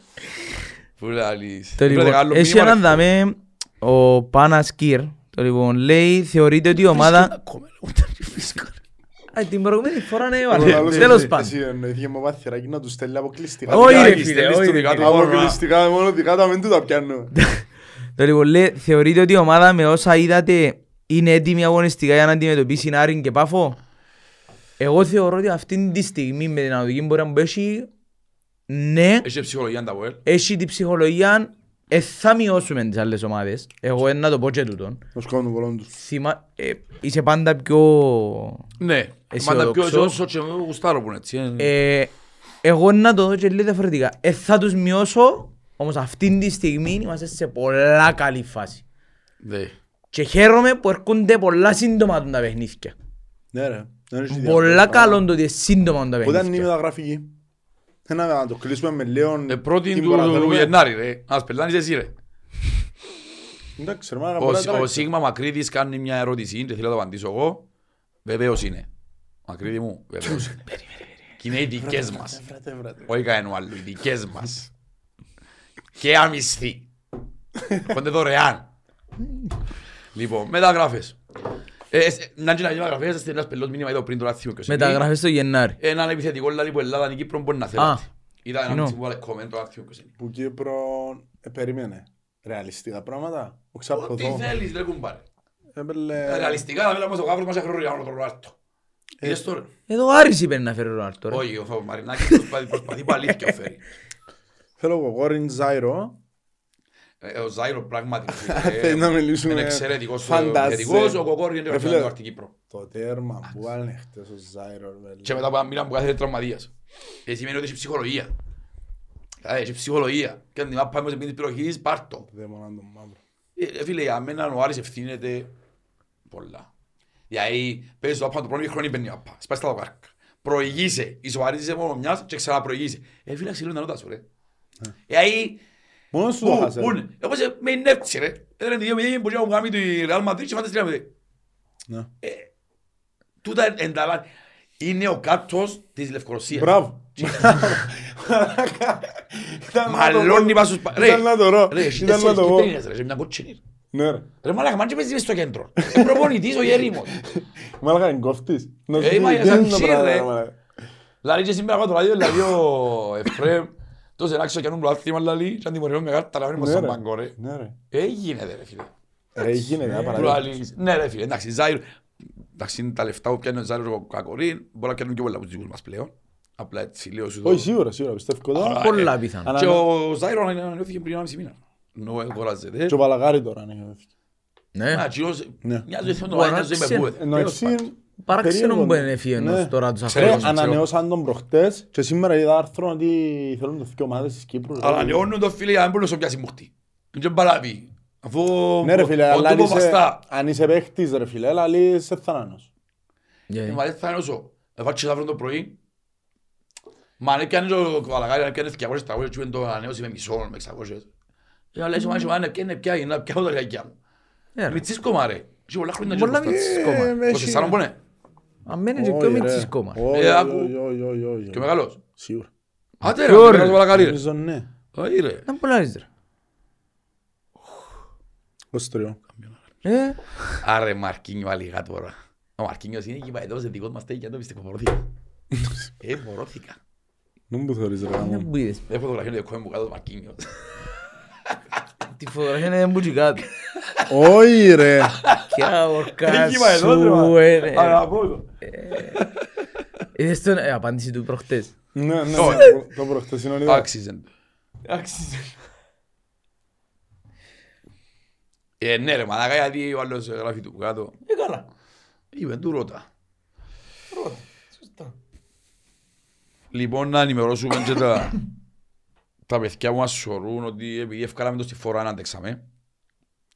Που λαλείς. Το Πρέπει να λοιπόν, κάνω έχει μήνυμα, έναν ρε. δαμέ, ο Πάνας Κύρ, το λοιπόν, λέει, θεωρείται ότι η ομάδα... Ακόμα, ρε, ούτε να βρίσκω, ρε. Α, την προηγούμενη φορά ναι, Ο έβαλε. Ρονάλντος Τέλος εσύ- πάντων. εσύ εννοήθηκε με παθυράκι να τους στέλνει αποκλειστικά. Όχι, ρε, Αποκλειστικά, φίλε, στέλνεις όχι, του ρε, δικά του φίλε. όνομα. Αποκλειστικά μόνο δικά τα μεν του τα πιάνω. Το λοιπόν λέει, θεωρείτε ότι η ομάδα με όσα είδατε είναι έτοιμη αγωνιστικά για να αντιμετωπίσει Άρην και Πάφο; Εγώ θεωρώ ότι αυτή τη στιγμή με την αναδοχή μπορεί να μπέσει, ναι, Έχει ψυχολογία τα ΑΠΟΕΛ. έχει την ψυχολογία, ε, θα μειώσουμε τις άλλες ομάδες. Εγώ να το πω και τούτον. Να σκόνουν πολλών τους. Θυμά, ε, είσαι πάντα πιο... Ναι. Μα τα πιο Αισιοδοξός. όσο και εγώ γουστάρω που είναι έτσι. ε. Ε, εγώ να το δω και λίγο διαφορετικά. Ε, θα τους μειώσω, όμως αυτή τη στιγμή είμαστε σε πολλά καλή φάση. Ναι. Και χαίρομαι που έρχονται πολλά σύντομα τα παιχνίδια. Ναι ρε. Δεν έχει Πολλά διαφορά. καλό το ότι είναι σύντομα τα Πότε είναι η παιχνίδια. μεταγραφική. Ένα να το κλείσουμε με λίγο. Ε, Πρώτη την του παραθέρουμε. Γενάρη ρε. Ας πελάνεις εσύ ρε. Εντάξει, ρε, μάνα, Ο, μπορεί να Σι- ο τρέξει. Σίγμα Μακρύδης κάνει μια ερώτηση και θέλω να το απαντήσω εγώ. Βεβαίως είναι. Μακρύδη μου, βεβαίως είναι. Και είναι οι δικές μας. Βρατε, βρατε. Όχι κανένα άλλο, οι δικές μας. Και αμυστή. Πόντε δωρεάν. Λοιπόν, μεταγραφές. Ε, ε, Να γίνει μεταγραφές, στην ένας πελός μήνυμα εδώ πριν το λάθιο και Μεταγραφές στο Γενάρη. Έναν επιθετικό λάδι που Ελλάδα είναι Κύπρο μπορεί να Α, θέλει. Ήταν ένα κοινό. μισή που βάλε comment το λάθιο και Που Κύπρο ε, περίμενε. Ρεαλιστικά πράγματα; Όχι από Ό,τι εδώ. θέλεις ρε κουμπάρε. Έπαιρνε- Ε, Ρεαλιστικά θα μιλάμε στο γάβρος μας έχει χρόνο το Ρονάλτο. Είδες το ρε. Εδώ ο Άρης είπε να φέρει ο Ρονάλτο. ρε. Όχι, ο Φαβο Μαρινάκης προσπαθεί- προσπαθεί που αλήθεια φέρει. Θέλω εγώ Γόριν Ζάιρο. Ε, Ο Ζάιρο πράγματι Θέλει να μιλήσουμε είναι εξαιρετικός φαντάζε. επιθετικός, ο Κοκόρη είναι Ρε ο φίλε, του Αρτή Κύπρο. Το τέρμα που βάλανε χτες ο Ζάιρο. ρε, Και μετά που μίλαμε που κάθεται τραυματίας. Ε, σημαίνει ότι έχει ψυχολογία. Ε, Έχει ψυχολογία. Και αν την πάμε σε πίνη της περιοχής, πάρ' το. Δαίμοναν τον μαύρο. Ε, Φίλε, για μένα ο Άρης ευθύνεται πολλά. Δηλαδή, παίζεις το άπα το πρώτο χρόνο μπαίνει άπα. Σπάς τα δοκάρκα. Προηγείσαι, ισοβαρίζεσαι μόνο μιας και ξαναπροηγείσαι. Ε, φίλε, ξυλούν τα νότα σου, ρε. Δηλαδή, Μόνος σου το Πού, χάσε. πού είναι; Εγώ σε με νεύτσι ρε. Έδερε τη 2-0 που μου κάνει τη Real Madrid και φάτε 3-0. Ναι. Τούτα εν τα λάθη. Είναι ο κάτος της Λευκορωσίας. Μπράβο. Μαλώνει πας στους... πα- Ρε, Ήταν να το ρω. ρε, εσύ Ήταν να τέσσερις το πω. κυτρίνες, ρε, σε μια κότσινη. Ναι ρε. Ρε μαλάκα, μάντια παίζεις μες στο κέντρο. Ε, προπονητής ο Γερήμος. Μάλακα είναι κόφτης. Να σου Ε, πει, μα, τι σαν είναι το ξύρ, πράγμα, ρε. μάλακα. Δηλαδή και σήμερα από το ράδιο, δηλαδή ο Εφραίμ, τόσο ένα ξεχιανούν προάθλημα, δηλαδή, και αν τιμωρημένο με κάρτα, να μένουμε Ναι, στον ρε. πάγκο, ρε. Ναι ρε. Ε, γίνεται, ρε, φίλε. Ρε γίνεται, ένα παράδειγμα. Πλουραλής. Ναι, ρε, φίλε, εντάξει, Ζάιρ, εντάξει, είναι τα λεφτά που πιάνει ο Ζάιρ ο Κακορή, μπορεί να πιάνουν και πολλά από τους δικούς μας πλέον. Απλά έτσι λέω σου το. Όχι, σίγουρα, σίγουρα, πιστεύω το. Α, Πολλά ε, πιθανό. ανα- Και ο Ζάιρ ανανεώθηκε πριν 1,5 μήνα. Νο, αγοράζεται. Και ο Παλαγάρη τώρα, ναι. Ναι. Α, τσιός, Ναι. μοιάζει ότι Που το ένα ζωή με αράξε. πούδε. Ενώ Τέλος εσύ... πάντων. Παράξενο περίεργο, που ναι. είναι εφιένος Ναι. τώρα τους Ξέρω, Ρε, ανθρώπους. ξέρω. ανανεώσαν τον προχτές και σήμερα είδα άρθρο ότι θέλουν το δύο ομάδες της Κύπρου. ρε. Αλλά νιώνουν το φίλε, αν μπορεί να σου πιάσει μούχτη. Είναι παράπη. Αφού Ναι ρε φίλε, ο αλλά αν τούμπο είσαι- βαστά. αν είσαι παίχτης ρε φίλε, λαλείς σε θανάνος. Γιατί. Ε, Μα δεν θα ενώσω. Εφάτσε αύριο το πρωί. Μα αν έπιανε το καβαλαγάρι, αν έπιανε 200 300 και το ανανέωσε με μισό, με 600. Ε, λέει, «Μα, μα, αν έπιανε πια, να πιάω τα λιακιά μου. Ε, ρε. Μητσίς κόμμα ρε. Έχει πολλά χρόνια Πολλά και μητσίς μπροστά. κόμμα. Ε, Αν μένει και πιο Όχι, ρε. μίτσις κόμμα. Όχι, Ε, όχι, άκου. όχι, όχι, όχι, όχι. Και μεγάλος. Σίγουρα. Άντε ρε, Ποιο, να ρε. πιάνω το καβαλαγάρι ρε. Νομίζω ναι. Όχι ρε. Να πουλάρεις ρε. Ως τριό. Ε, Άρε Μαρκίνιο αλιγά τώρα. Ο Μαρκίνιος είναι κυβαετός δικός μας τέγια, το πιστεύω, μορώθηκα. Ε, μορώθηκα. Δεν μου θεωρείς ρε είναι γάμο. που είδες. Έχω φωτογραφία του δικό μου κάτω Μαρκίνιος. Τη φωτογραφία είναι μπουτσικάτου. Όχι ρε. Κι αορκά Έχει κυβαετός ρε. σου, μα. ε, ρε. Άρα, από εδώ. Είδες τον ε, απάντηση του προχτές. Ναι, ναι, Όχι. ναι, το προχτεσινό είδα. Άξιζε. Ε, ναι ρε μαλάκα γιατί ο άλλος γράφει του κάτω. Ε, καλά. Είπε του ρώτα. Λοιπόν να ενημερώσουμε και τα, τα παιδιά που μας σωρούν ότι επειδή ευκάλαμε το στη φορά να αντέξαμε.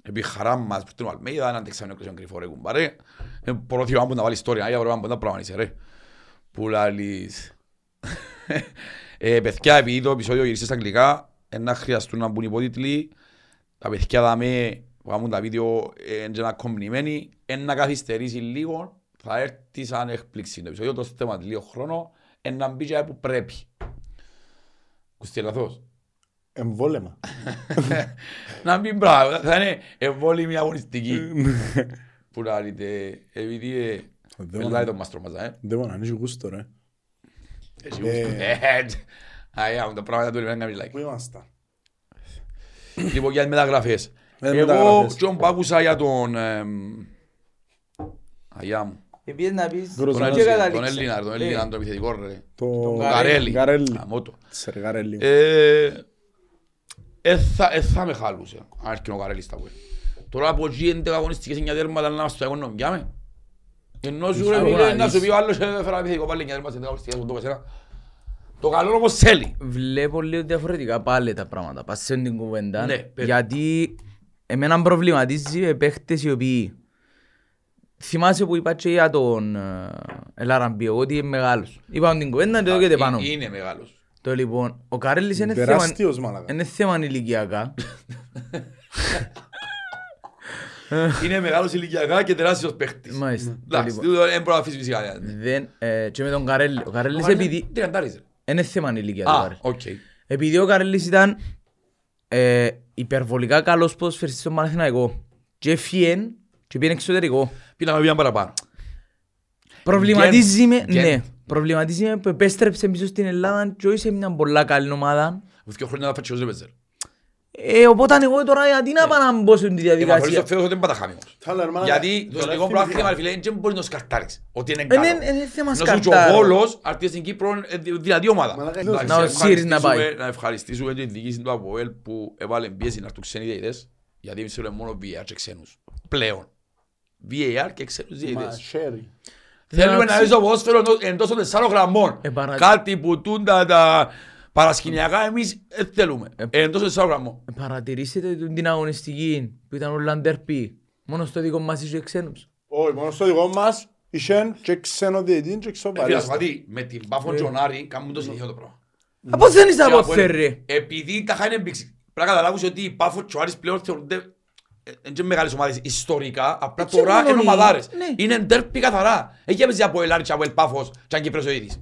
Επί χαρά μας που την Αλμέιδα να αντέξαμε ο κρυφό ρε κουμπάρε. Ε, πρόθυμα που να βάλει ιστορία, για βρε να πράγμα είσαι ρε. Που λαλείς. Ε, παιδιά, επειδή το επεισόδιο γυριστεί στα αγγλικά, ε, να χρειαστούν να μπουν υπότιτλοι. Τα παιδιά δαμε που κάνουν τα βίντεο ε, είναι να κομπνημένοι, ε, να καθυστερήσει λίγο, θα έρθει σαν έκπληξη το επεισόδιο, το θέμα λίγο χρόνο, ε, να μπει και που πρέπει. Κουστή λαθός. Εμβόλεμα. να μπει μπράβο, θα είναι εμβόλυμη αγωνιστική. Που να λέτε, επειδή ε, Δεν μιλάει μου- το μάστρο μας, ε. Δεν μπορεί να ανοίξει γούστο ρε. Εσύ Ε. γούστο. Ε, τ- Α, ε, τα πράγματα του είναι να μιλάει. Πού ήμασταν. Λοιπόν, για τις μεταγραφές. Με τις Εγώ μεταγραφές. και που άκουσα για τον... εμ, Αγιά μου. Επίσης να πεις Γκρος Τον να και είσαι- Έλληνα, καταλήξεις. τον Έλληνα, τον Ε, Έλληνα, τον επιθετικό ρε. Το Τον Γαρέλη. Γαρέλη. Αμότο. Σερ Γαρέλη. Ε, ε, θα- ε, θα με χαλούσε, αν έρχεται ο Καρέλης στα πουέ. Τώρα από εκεί είναι αγωνιστικές εννιά τέρματα να μας το εγωνομιάμε. Ενώ σου ρε Αγώνα φίλε, να δεις. σου πει ο άλλος «Ε, έφερα επιθετικό πάλι εννιά τέρματα σε αγωνιστικές, το πεσένα. Το καλό όμως θέλει. Βλέπω λίγο διαφορετικά πάλι τα πράγματα. Πας σε την κουβέντα. Ναι, πες. γιατί εμένα προβληματίζει οι παίχτες οι οποίοι Θυμάσαι που είπα και για τον ε, Ελαραμπίο ότι είναι μεγάλος. Είπαμε την κουβέντα και το και πάνω. Ε, Είναι μεγάλος. Το λοιπόν, ο Καρέλης είναι θέμα, Τεράστιος μάλακα. είναι θέμα ηλικιακά. Είναι μεγάλος ηλικιακά και τεράστιος παίχτης. Μάλιστα. Το Εντάξει, λοιπόν, δεν μπορεί να αφήσεις φυσικά. δεν, ε, και με τον Καρέλη. Ο Καρέλης Ο επειδή... Τριαντάρης, ρε. Είναι θέμα ηλικία του Α, Καρέλη. οκ. Επειδή ο Καρέλης ήταν ε, υπερβολικά καλός ποδοσφαιριστής στον Παναθηναϊκό και έφυγε και πήγαινε εξωτερικό. Πήγαμε πήγαν παραπάνω. Προβληματίζει με, Γκενκ. ναι, προβληματίζει με που επέστρεψε πίσω στην Ελλάδα και όχι σε μια πολλά καλή ομάδα. Δύο χρόνια να φάτσιος δεν παίζε. Ε, οπότε εγώ τώρα γιατί να πάω να μπω σε τη Ε, μα χωρίς διαδικασία. το Θεός δεν πάτα χάμει όμως. Καλά, ρε, μάλακα. Γιατί το Τώρα εθνικό θυμήθηκα. πρόθυμα, ρε φίλε, δεν μπορείς να σκαρτάρεις. Ότι είναι Ε, καλό. ναι, είναι θέμα Να σου και ο σκαρτάρω. Βόλος, αρτή στην Κύπρο, ε, δι- δυνατή ομάδα. Μαλάκα, Εντάξει, να ο Σύρης να πάει. ευχαριστήσουμε- Να ευχαριστήσουμε την διοίκηση του ΑΠΟΕΛ που έβαλε πίεση να έρθουν ξένοι διαιτητές, γιατί εμείς θέλουμε μόνο VAR και ξένους. Πλέον. VAR και ξένους Μα, διαιτητές. σέρι. Θέλουμε να Εντάξει. δεις το ποδόσφαιρο εντός- εντός των τεσσάρων γραμμών. Ε, παρα- Κάτι που τούν τα- τα παρασκηνιακά εμείς δεν θέλουμε. Ε, Εντός των τεσσάρων γραμμών. Παρατηρήσετε την- την αγωνιστική που ήταν ο Λαντερπί. Μόνο στο δικό μας είχε ξένους. Όχι, μόνο στο δικό μας είχαν και ξένος διαιτή και Ε, Φίλε, ξοπαρίστα. σου πατή, με την Πάφο Τζονάρη κάνουν το συνεχείο το πράγμα. Από δεν είσαι Και από από- θέρε. Επειδή τα χάνε μπήξη. Πρέπει να καταλάβεις ότι η Πάφος και ο Άρης πλέον θεωρούνται ε, είναι και μεγάλες ομάδες ιστορικά, απλά Έτσι τώρα μόνο είναι είναι; ομαδάρες. Ναι. Είναι ντέρπι καθαρά. Έχει έπαιζε από el Άρης και από el Πάφος και αν Κύπρος ο ίδιος.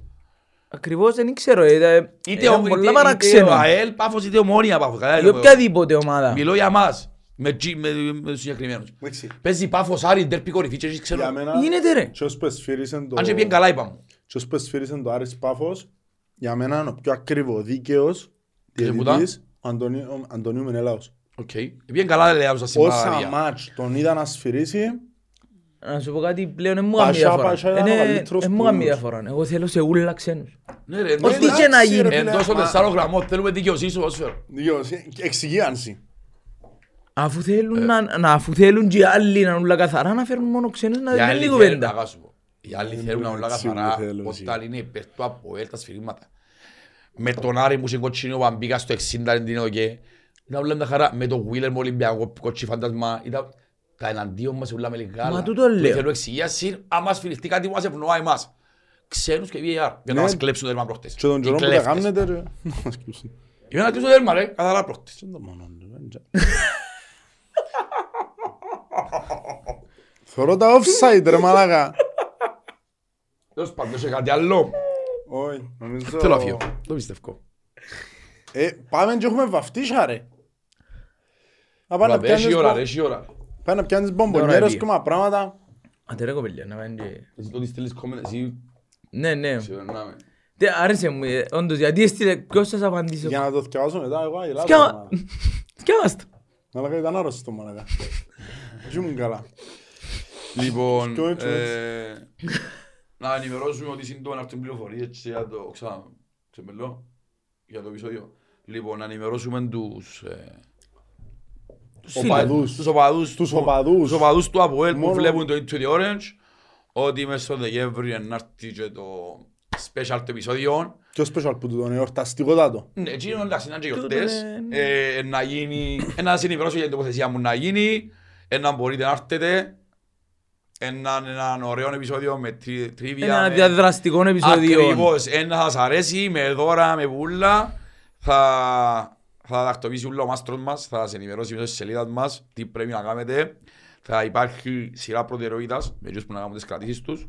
Ακριβώς δεν ξέρω. ε, Είτε ήταν ο- πολλά είτε- είτε παραξένο. ο ΑΕΛ Πάφος είτε ομόνια Πάφος. κατάλαβες Η το- οποιαδήποτε ομάδα. Μιλώ για μας, με, τζι- με, με τους συγκεκριμένους. Εντάξει. Παίζει Πάφος Άρη, ντέρπι κορυφή και εσείς Για ξέρω. μένα, Γίνεται ρε. και ως που εσφύρισαν το... Αν και πιέν καλά είπαμε. και ως που εσφύρισαν το Άρης Πάφος, για μένα είναι ο πιο ακριβός δίκαιος Και που διαιτητής ο Αντωνίου- ο Αντωνίου Μενέλαος. Οκ. Πιέν καλά λέει άλλος στην Όσα Παναγία. μάτς τον είδα να σφυρίσει, Να σου πω κάτι πλέον δεν μου Πασά, κάνει διαφορά. πασά ήταν ο Είναι- καλύτερος Δεν μου που κάνει ήμουν. διαφορά. Εγώ θέλω σε ούλα ξένους. Ναι ρε, Ό,τι εντάξει, και να ρε, γίνει. φίλε, Εντός των μα- τεσσάρων γραμμών θέλουμε δικαιοσύνη στο ποδόσφαιρο. δικαιοσύνη- εξυγίανση. Αφού θέλουν, να, να, αφού θέλουν και οι άλλοι να είναι όλα καθαρά, να φέρουν μόνο ξένους να Οι δεν άλλοι είναι θέλουν, κουβέντα. αγά σου πω. Οι άλλοι θέλουν να όλα εντάξει, καθαρά δεν θέλω, εσύ. όταν είναι υπέρ του ΑΠΟΕΛ τα σφυρίγματα. Με τον Άρη μου σε κοτσίνο που μπήκα στο 60 δεν την ΟΚΕ. Ήταν όλα τα χαρά. Με τον Βίλερ με Ολυμπιακό κοτσί φαντασμά. Ήταν τα εναντίον μας όλα με λίγα Μα τούτο λέω. Θέλω εξηγίαση άμα σφυριστεί κάτι που μας ευνοά εμάς. Ξένους και VAR. Για να Ναι. μας κλέψουν το τέρμα προχτές. Και τον Οι καιρό που τα κλέφτες. κάνετε ρε. να μας κλείσουν. Για να κλείσουν το τέρμα ρε, καθαρά προχτές. Τι είναι το μόνο του, δεν ξέρω. Θωρώ τα offside ρε μαλάκα. Τέλος πάντων, έχει κάτι άλλο. Όχι, νομίζω... Θέλω να φύγω. Το πιστεύω. Ε, πάμε και έχουμε βαφτίσια ρε. Να πάμε να Ρε, Έχει πιάνεις ώρα, μπο- ρε, έχει ώρα. Πάμε να πιάνεις μπομπονιέρες πήγε. και μα πράγματα. Αντε ρε κοπέλια, να πάνε και... Εσύ τότε στέλνεις comment, εσύ Ναι, ναι. ξεπερνάμε. Τε, Άρεσε μου, ε, όντως, γιατί έστειλε, ποιος σας απαντήσω. Για να το θυκευάσω μετά εγώ αγελάζω. Θκιάβα- μαλάκα. Θκιάβαστα. Μαλάκα ήταν άρρωστος μαλάκα. Δεν ήμουν καλά. Λοιπόν, Ποιο έτσι, ε, να ενημερώσουμε ότι σύντομα να έρθουν πληροφορίες για το, ξανά, ξεμπελώ, για το επεισόδιο. Λοιπόν, να ενημερώσουμε τους, ε, τους Οπαδούς. τους οπαδούς, Τους που- οπαδούς. τους οπαδούς του ΑΠΟΕΛ που Μόνο- βλέπουν το Into the Orange, ότι μέσα στο Δεκέμβρη να έρθει και το special το επεισόδιο. Πιο special που του τον εορταστικότατο. Ναι, έτσι είναι εντάξει, είναι και Τούτο γιορτές. είναι- Ε, να γίνει, ε, να σας ενημερώσω για την τοποθεσία μου να γίνει, ε, να μπορείτε να έρθετε, ένα, ένα ωραίο επεισόδιο με τρι- τρίβια. Ένα με- διαδραστικό επεισόδιο. Ακριβώς, ένα θα σας αρέσει, με δώρα, με πουλά. Θα, θα τακτοποιήσει όλο ο μάστρος μας, θα σας ενημερώσει μέσω της σελίδας μας τι πρέπει να κάνετε. Θα υπάρχει σειρά προτεραιότητας με τους που να κάνουν τις κρατήσεις τους.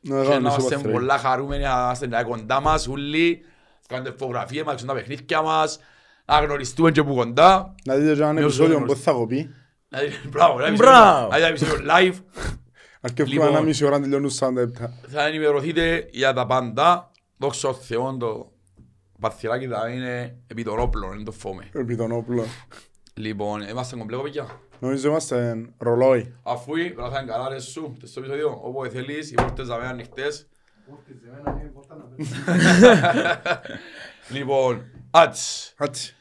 Να Και κάνω να μισό είμαστε παθρέι. πολλά χαρούμενοι να είμαστε να κοντά μας όλοι. Κάντε φωτογραφίες μας, τα παιχνίδια μας. Να γνωριστούμε και από κοντά. Να δείτε και ένα Με όσους επεισόδιο γνωρίζετε. που θα κοπεί. Να δείτε- Μπράβο, ένα Μπράβο. επεισόδιο- ένα επεισόδιο live. Αρκεύουμε Λοιπόν. ένα μισή ώρα να τελειώνουν 40 λεπτά. Θα ενημερωθείτε για τα πάντα. Δόξα τω Θεώ το παθυράκι θα είναι επί των όπλων, δεν το φόμε. Επί τον όπλο. Λοιπόν, είμαστε κομπλέκο παιδιά. Νομίζω είμαστε ρολόι. Αφού πρέπει να είναι καλά ρε σου, τες στο επεισόδιο, όποτε θέλεις, οι πόρτες θα μένουν ανοιχτές. Λοιπόν, άτς. Άτσι.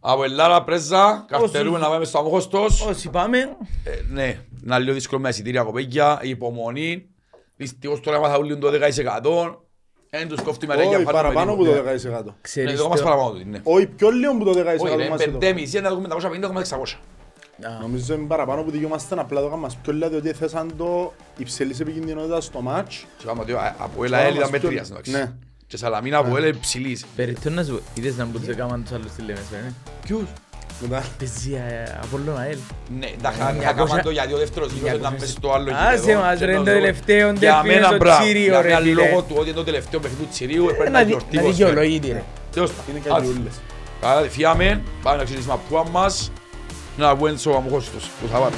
Από Ελλάδα πρέζα, καυτερούμε να πάμε στο αμόχωστος. Όσοι πάμε, Ε, ναι, να λίγο δύσκολο με εισιτήρια κοπέκια, υπομονή. Δυστυχώς τώρα έμαθα όλοι το 10%. Εν τους κόφτει με ρέγγια Όχι, πάνω με παραπάνω που το τίποτε. 10%. Ναι, ξέρεις το μας το. παραπάνω του, ναι. Όχι, πιο λίγο που το 10% Όχι ρε, μας εδώ. 5,5, να δούμε 550,600. Νομίζω είναι παραπάνω που δικαιούμαστε απλά το κάνουμε πιο λίγο διότι θέσαν το υψηλής επικίνδυνοτητας στο μάτς. Και πάμε ότι από έλα έλ ήταν μετρίας, εντάξει. Ναι. Και Σαλαμίνα από έλ υψηλής. Περιττώ να σου είδες να μπορούσε να κάνουν τους άλλους τηλέμεσο, ε. Ποιους; Μετά. Παίζει ε, Απόλλωνα ΑΕΛ. Ναι, τα χα- Μια θα κόσα- κάνουμε το γιατί ο δεύτερος γύρος ήταν μέσα στο άλλο Άσε γήπεδο. μας, Και ρε, το το δω- τελευταίο Για ντέρμπι είναι μένα στο μπράβο, Τσίριο, για ρε, μένα φίλε. λόγω του ότι είναι το τελευταίο παιχνίδι του Τσιρίου πρέπει Ε, να Να δι- γιορτή να πως φέρνει. δικαιολογείται, ρε. Τέλος πάντων. Είναι κάτι Άτσε. ούλες. Άρα, φιάμε, πάμε να ξεκινήσουμε από πουά μας, να βγούμε στο αμοχώστος που θα πάρουμε.